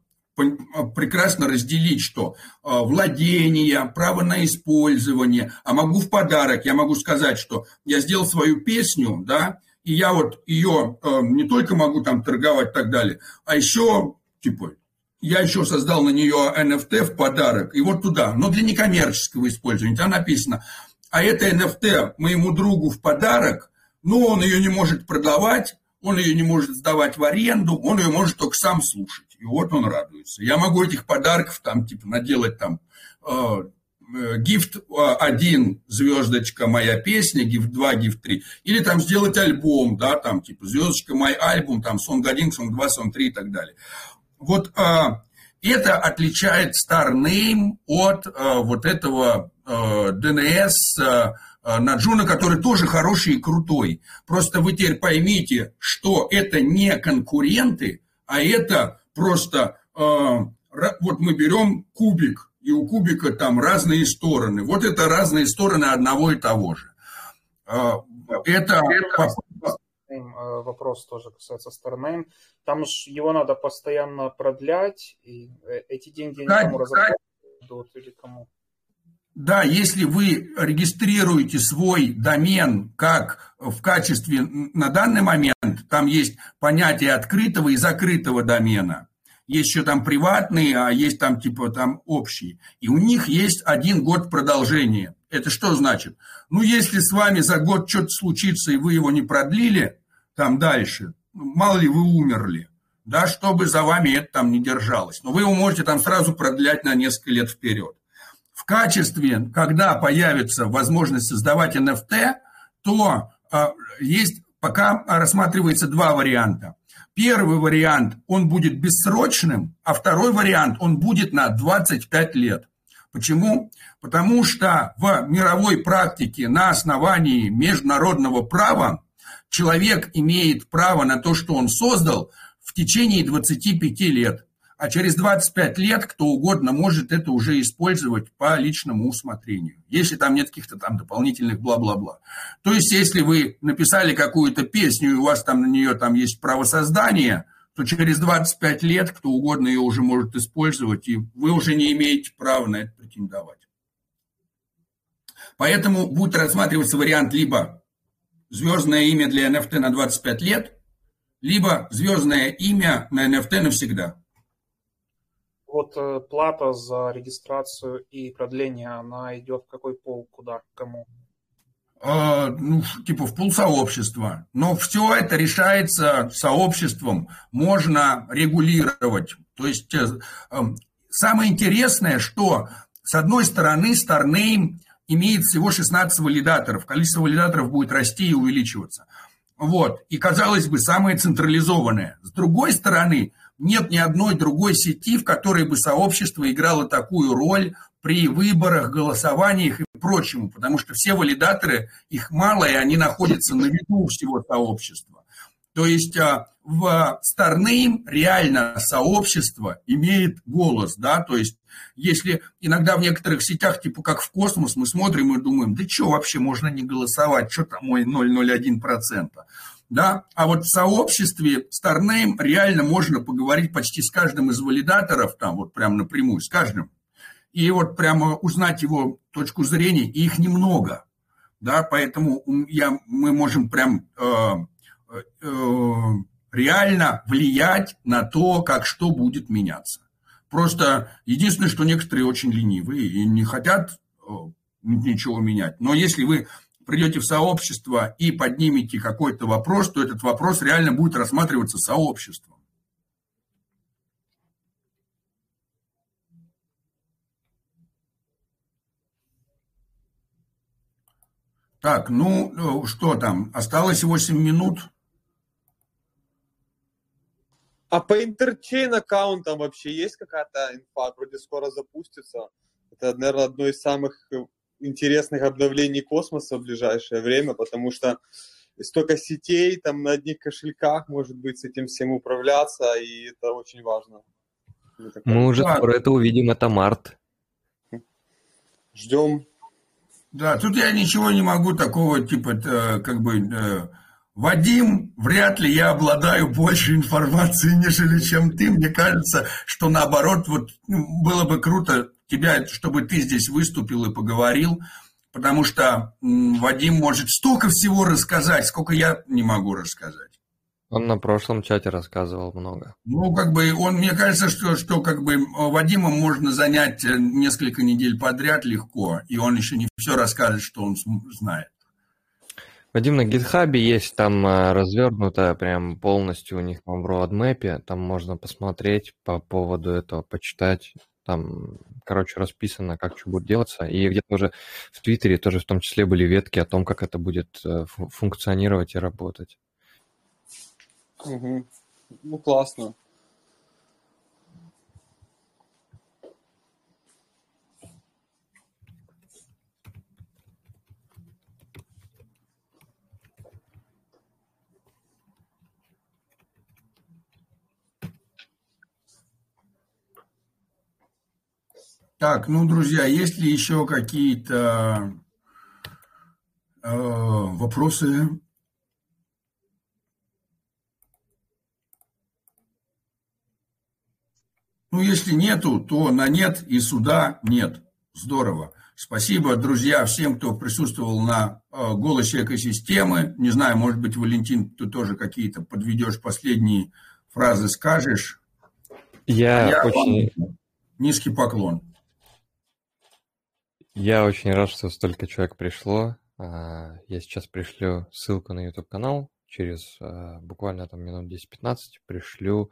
Speaker 2: прекрасно разделить, что а, владение, право на использование, а могу в подарок, я могу сказать, что я сделал свою песню, да, и я вот ее а, не только могу там торговать и так далее, а еще, типа, я еще создал на нее NFT в подарок, и вот туда, но для некоммерческого использования, там написано, а это NFT моему другу в подарок, но он ее не может продавать, он ее не может сдавать в аренду, он ее может только сам слушать. И вот он радуется. Я могу этих подарков там, типа, наделать там э, э гифт один, звездочка моя песня, гифт 2, гифт 3. Или там сделать альбом, да, там типа звездочка мой альбом, там сон 1, сон 2, сон 3 и так далее. Вот а, это отличает Star Name от а, вот этого DNS, на Джуна, который тоже хороший и крутой. Просто вы теперь поймите, что это не конкуренты, а это просто вот мы берем кубик, и у кубика там разные стороны. Вот это разные стороны одного и того же. Это
Speaker 11: вопрос тоже касается StarName. Там же его надо постоянно продлять, и эти деньги никому разобрать или кому?
Speaker 2: Да, если вы регистрируете свой домен как в качестве на данный момент, там есть понятие открытого и закрытого домена. Есть еще там приватные, а есть там типа там общие. И у них есть один год продолжения. Это что значит? Ну, если с вами за год что-то случится, и вы его не продлили там дальше, мало ли вы умерли, да, чтобы за вами это там не держалось. Но вы его можете там сразу продлять на несколько лет вперед в качестве, когда появится возможность создавать NFT, то а, есть пока рассматривается два варианта. Первый вариант, он будет бессрочным, а второй вариант, он будет на 25 лет. Почему? Потому что в мировой практике на основании международного права человек имеет право на то, что он создал в течение 25 лет а через 25 лет кто угодно может это уже использовать по личному усмотрению, если там нет каких-то там дополнительных бла-бла-бла. То есть, если вы написали какую-то песню, и у вас там на нее там есть право создания, то через 25 лет кто угодно ее уже может использовать, и вы уже не имеете права на это претендовать. Поэтому будет рассматриваться вариант либо звездное имя для NFT на 25 лет, либо звездное имя на NFT навсегда
Speaker 11: вот э, плата за регистрацию и продление, она идет в какой пол, куда, кому?
Speaker 2: Э, ну, типа в пол сообщества. Но все это решается сообществом, можно регулировать. То есть э, э, самое интересное, что с одной стороны StarName имеет всего 16 валидаторов. Количество валидаторов будет расти и увеличиваться. Вот. И, казалось бы, самое централизованное. С другой стороны, нет ни одной другой сети, в которой бы сообщество играло такую роль при выборах, голосованиях и прочему, потому что все валидаторы, их мало, и они находятся на виду всего сообщества. То есть а, в StarName реально сообщество имеет голос, да, то есть если иногда в некоторых сетях, типа как в космос, мы смотрим и думаем, да что вообще, можно не голосовать, что там мой 0,01% да, а вот в сообществе StarName реально можно поговорить почти с каждым из валидаторов, там вот прям напрямую, с каждым, и вот прямо узнать его точку зрения, и их немного, да, поэтому я, мы можем прям э, э, реально влиять на то, как что будет меняться. Просто единственное, что некоторые очень ленивые и не хотят э, ничего менять. Но если вы придете в сообщество и поднимете какой-то вопрос, то этот вопрос реально будет рассматриваться сообществом. Так, ну э, что там, осталось 8 минут.
Speaker 8: А по интерчейн аккаунтам вообще есть какая-то инфа? Вроде скоро запустится. Это, наверное, одно из самых э, интересных обновлений космоса в ближайшее время, потому что столько сетей там на одних кошельках, может быть, с этим всем управляться, и это очень важно.
Speaker 1: Мы уже да. скоро это увидим, это март.
Speaker 8: Ждем.
Speaker 2: Да, тут я ничего не могу такого, типа, как бы, э, Вадим, вряд ли я обладаю больше информации, нежели чем ты. Мне кажется, что наоборот, вот ну, было бы круто тебя, чтобы ты здесь выступил и поговорил, потому что Вадим может столько всего рассказать, сколько я не могу рассказать.
Speaker 1: Он на прошлом чате рассказывал много.
Speaker 2: Ну, как бы, он, мне кажется, что, что как бы Вадимом можно занять э, несколько недель подряд легко, и он еще не все расскажет, что он знает.
Speaker 1: Вадим, на гитхабе есть там э, развернутая прям полностью у них там в roadmap, там можно посмотреть по поводу этого, почитать. Там, короче, расписано, как что будет делаться. И где-то уже в Твиттере тоже в том числе были ветки о том, как это будет э, функционировать и работать.
Speaker 8: Угу. Ну, классно.
Speaker 2: Так, ну, друзья, есть ли еще какие-то э, вопросы? Ну, если нету, то на нет и суда нет. Здорово. Спасибо, друзья, всем, кто присутствовал на э, голосе экосистемы. Не знаю, может быть, Валентин, ты тоже какие-то подведешь последние фразы, скажешь.
Speaker 1: Я, Я очень...
Speaker 2: Низкий поклон.
Speaker 1: Я очень рад, что столько человек пришло. А, я сейчас пришлю ссылку на YouTube-канал. Через а, буквально там минут 10-15 пришлю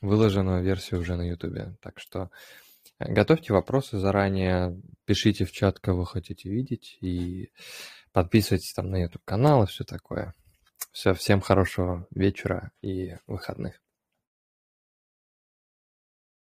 Speaker 1: выложенную версию уже на YouTube. Так что э, готовьте вопросы заранее, пишите в чат, кого хотите видеть, и подписывайтесь там на YouTube канал и все такое. Все, всем хорошего вечера и выходных.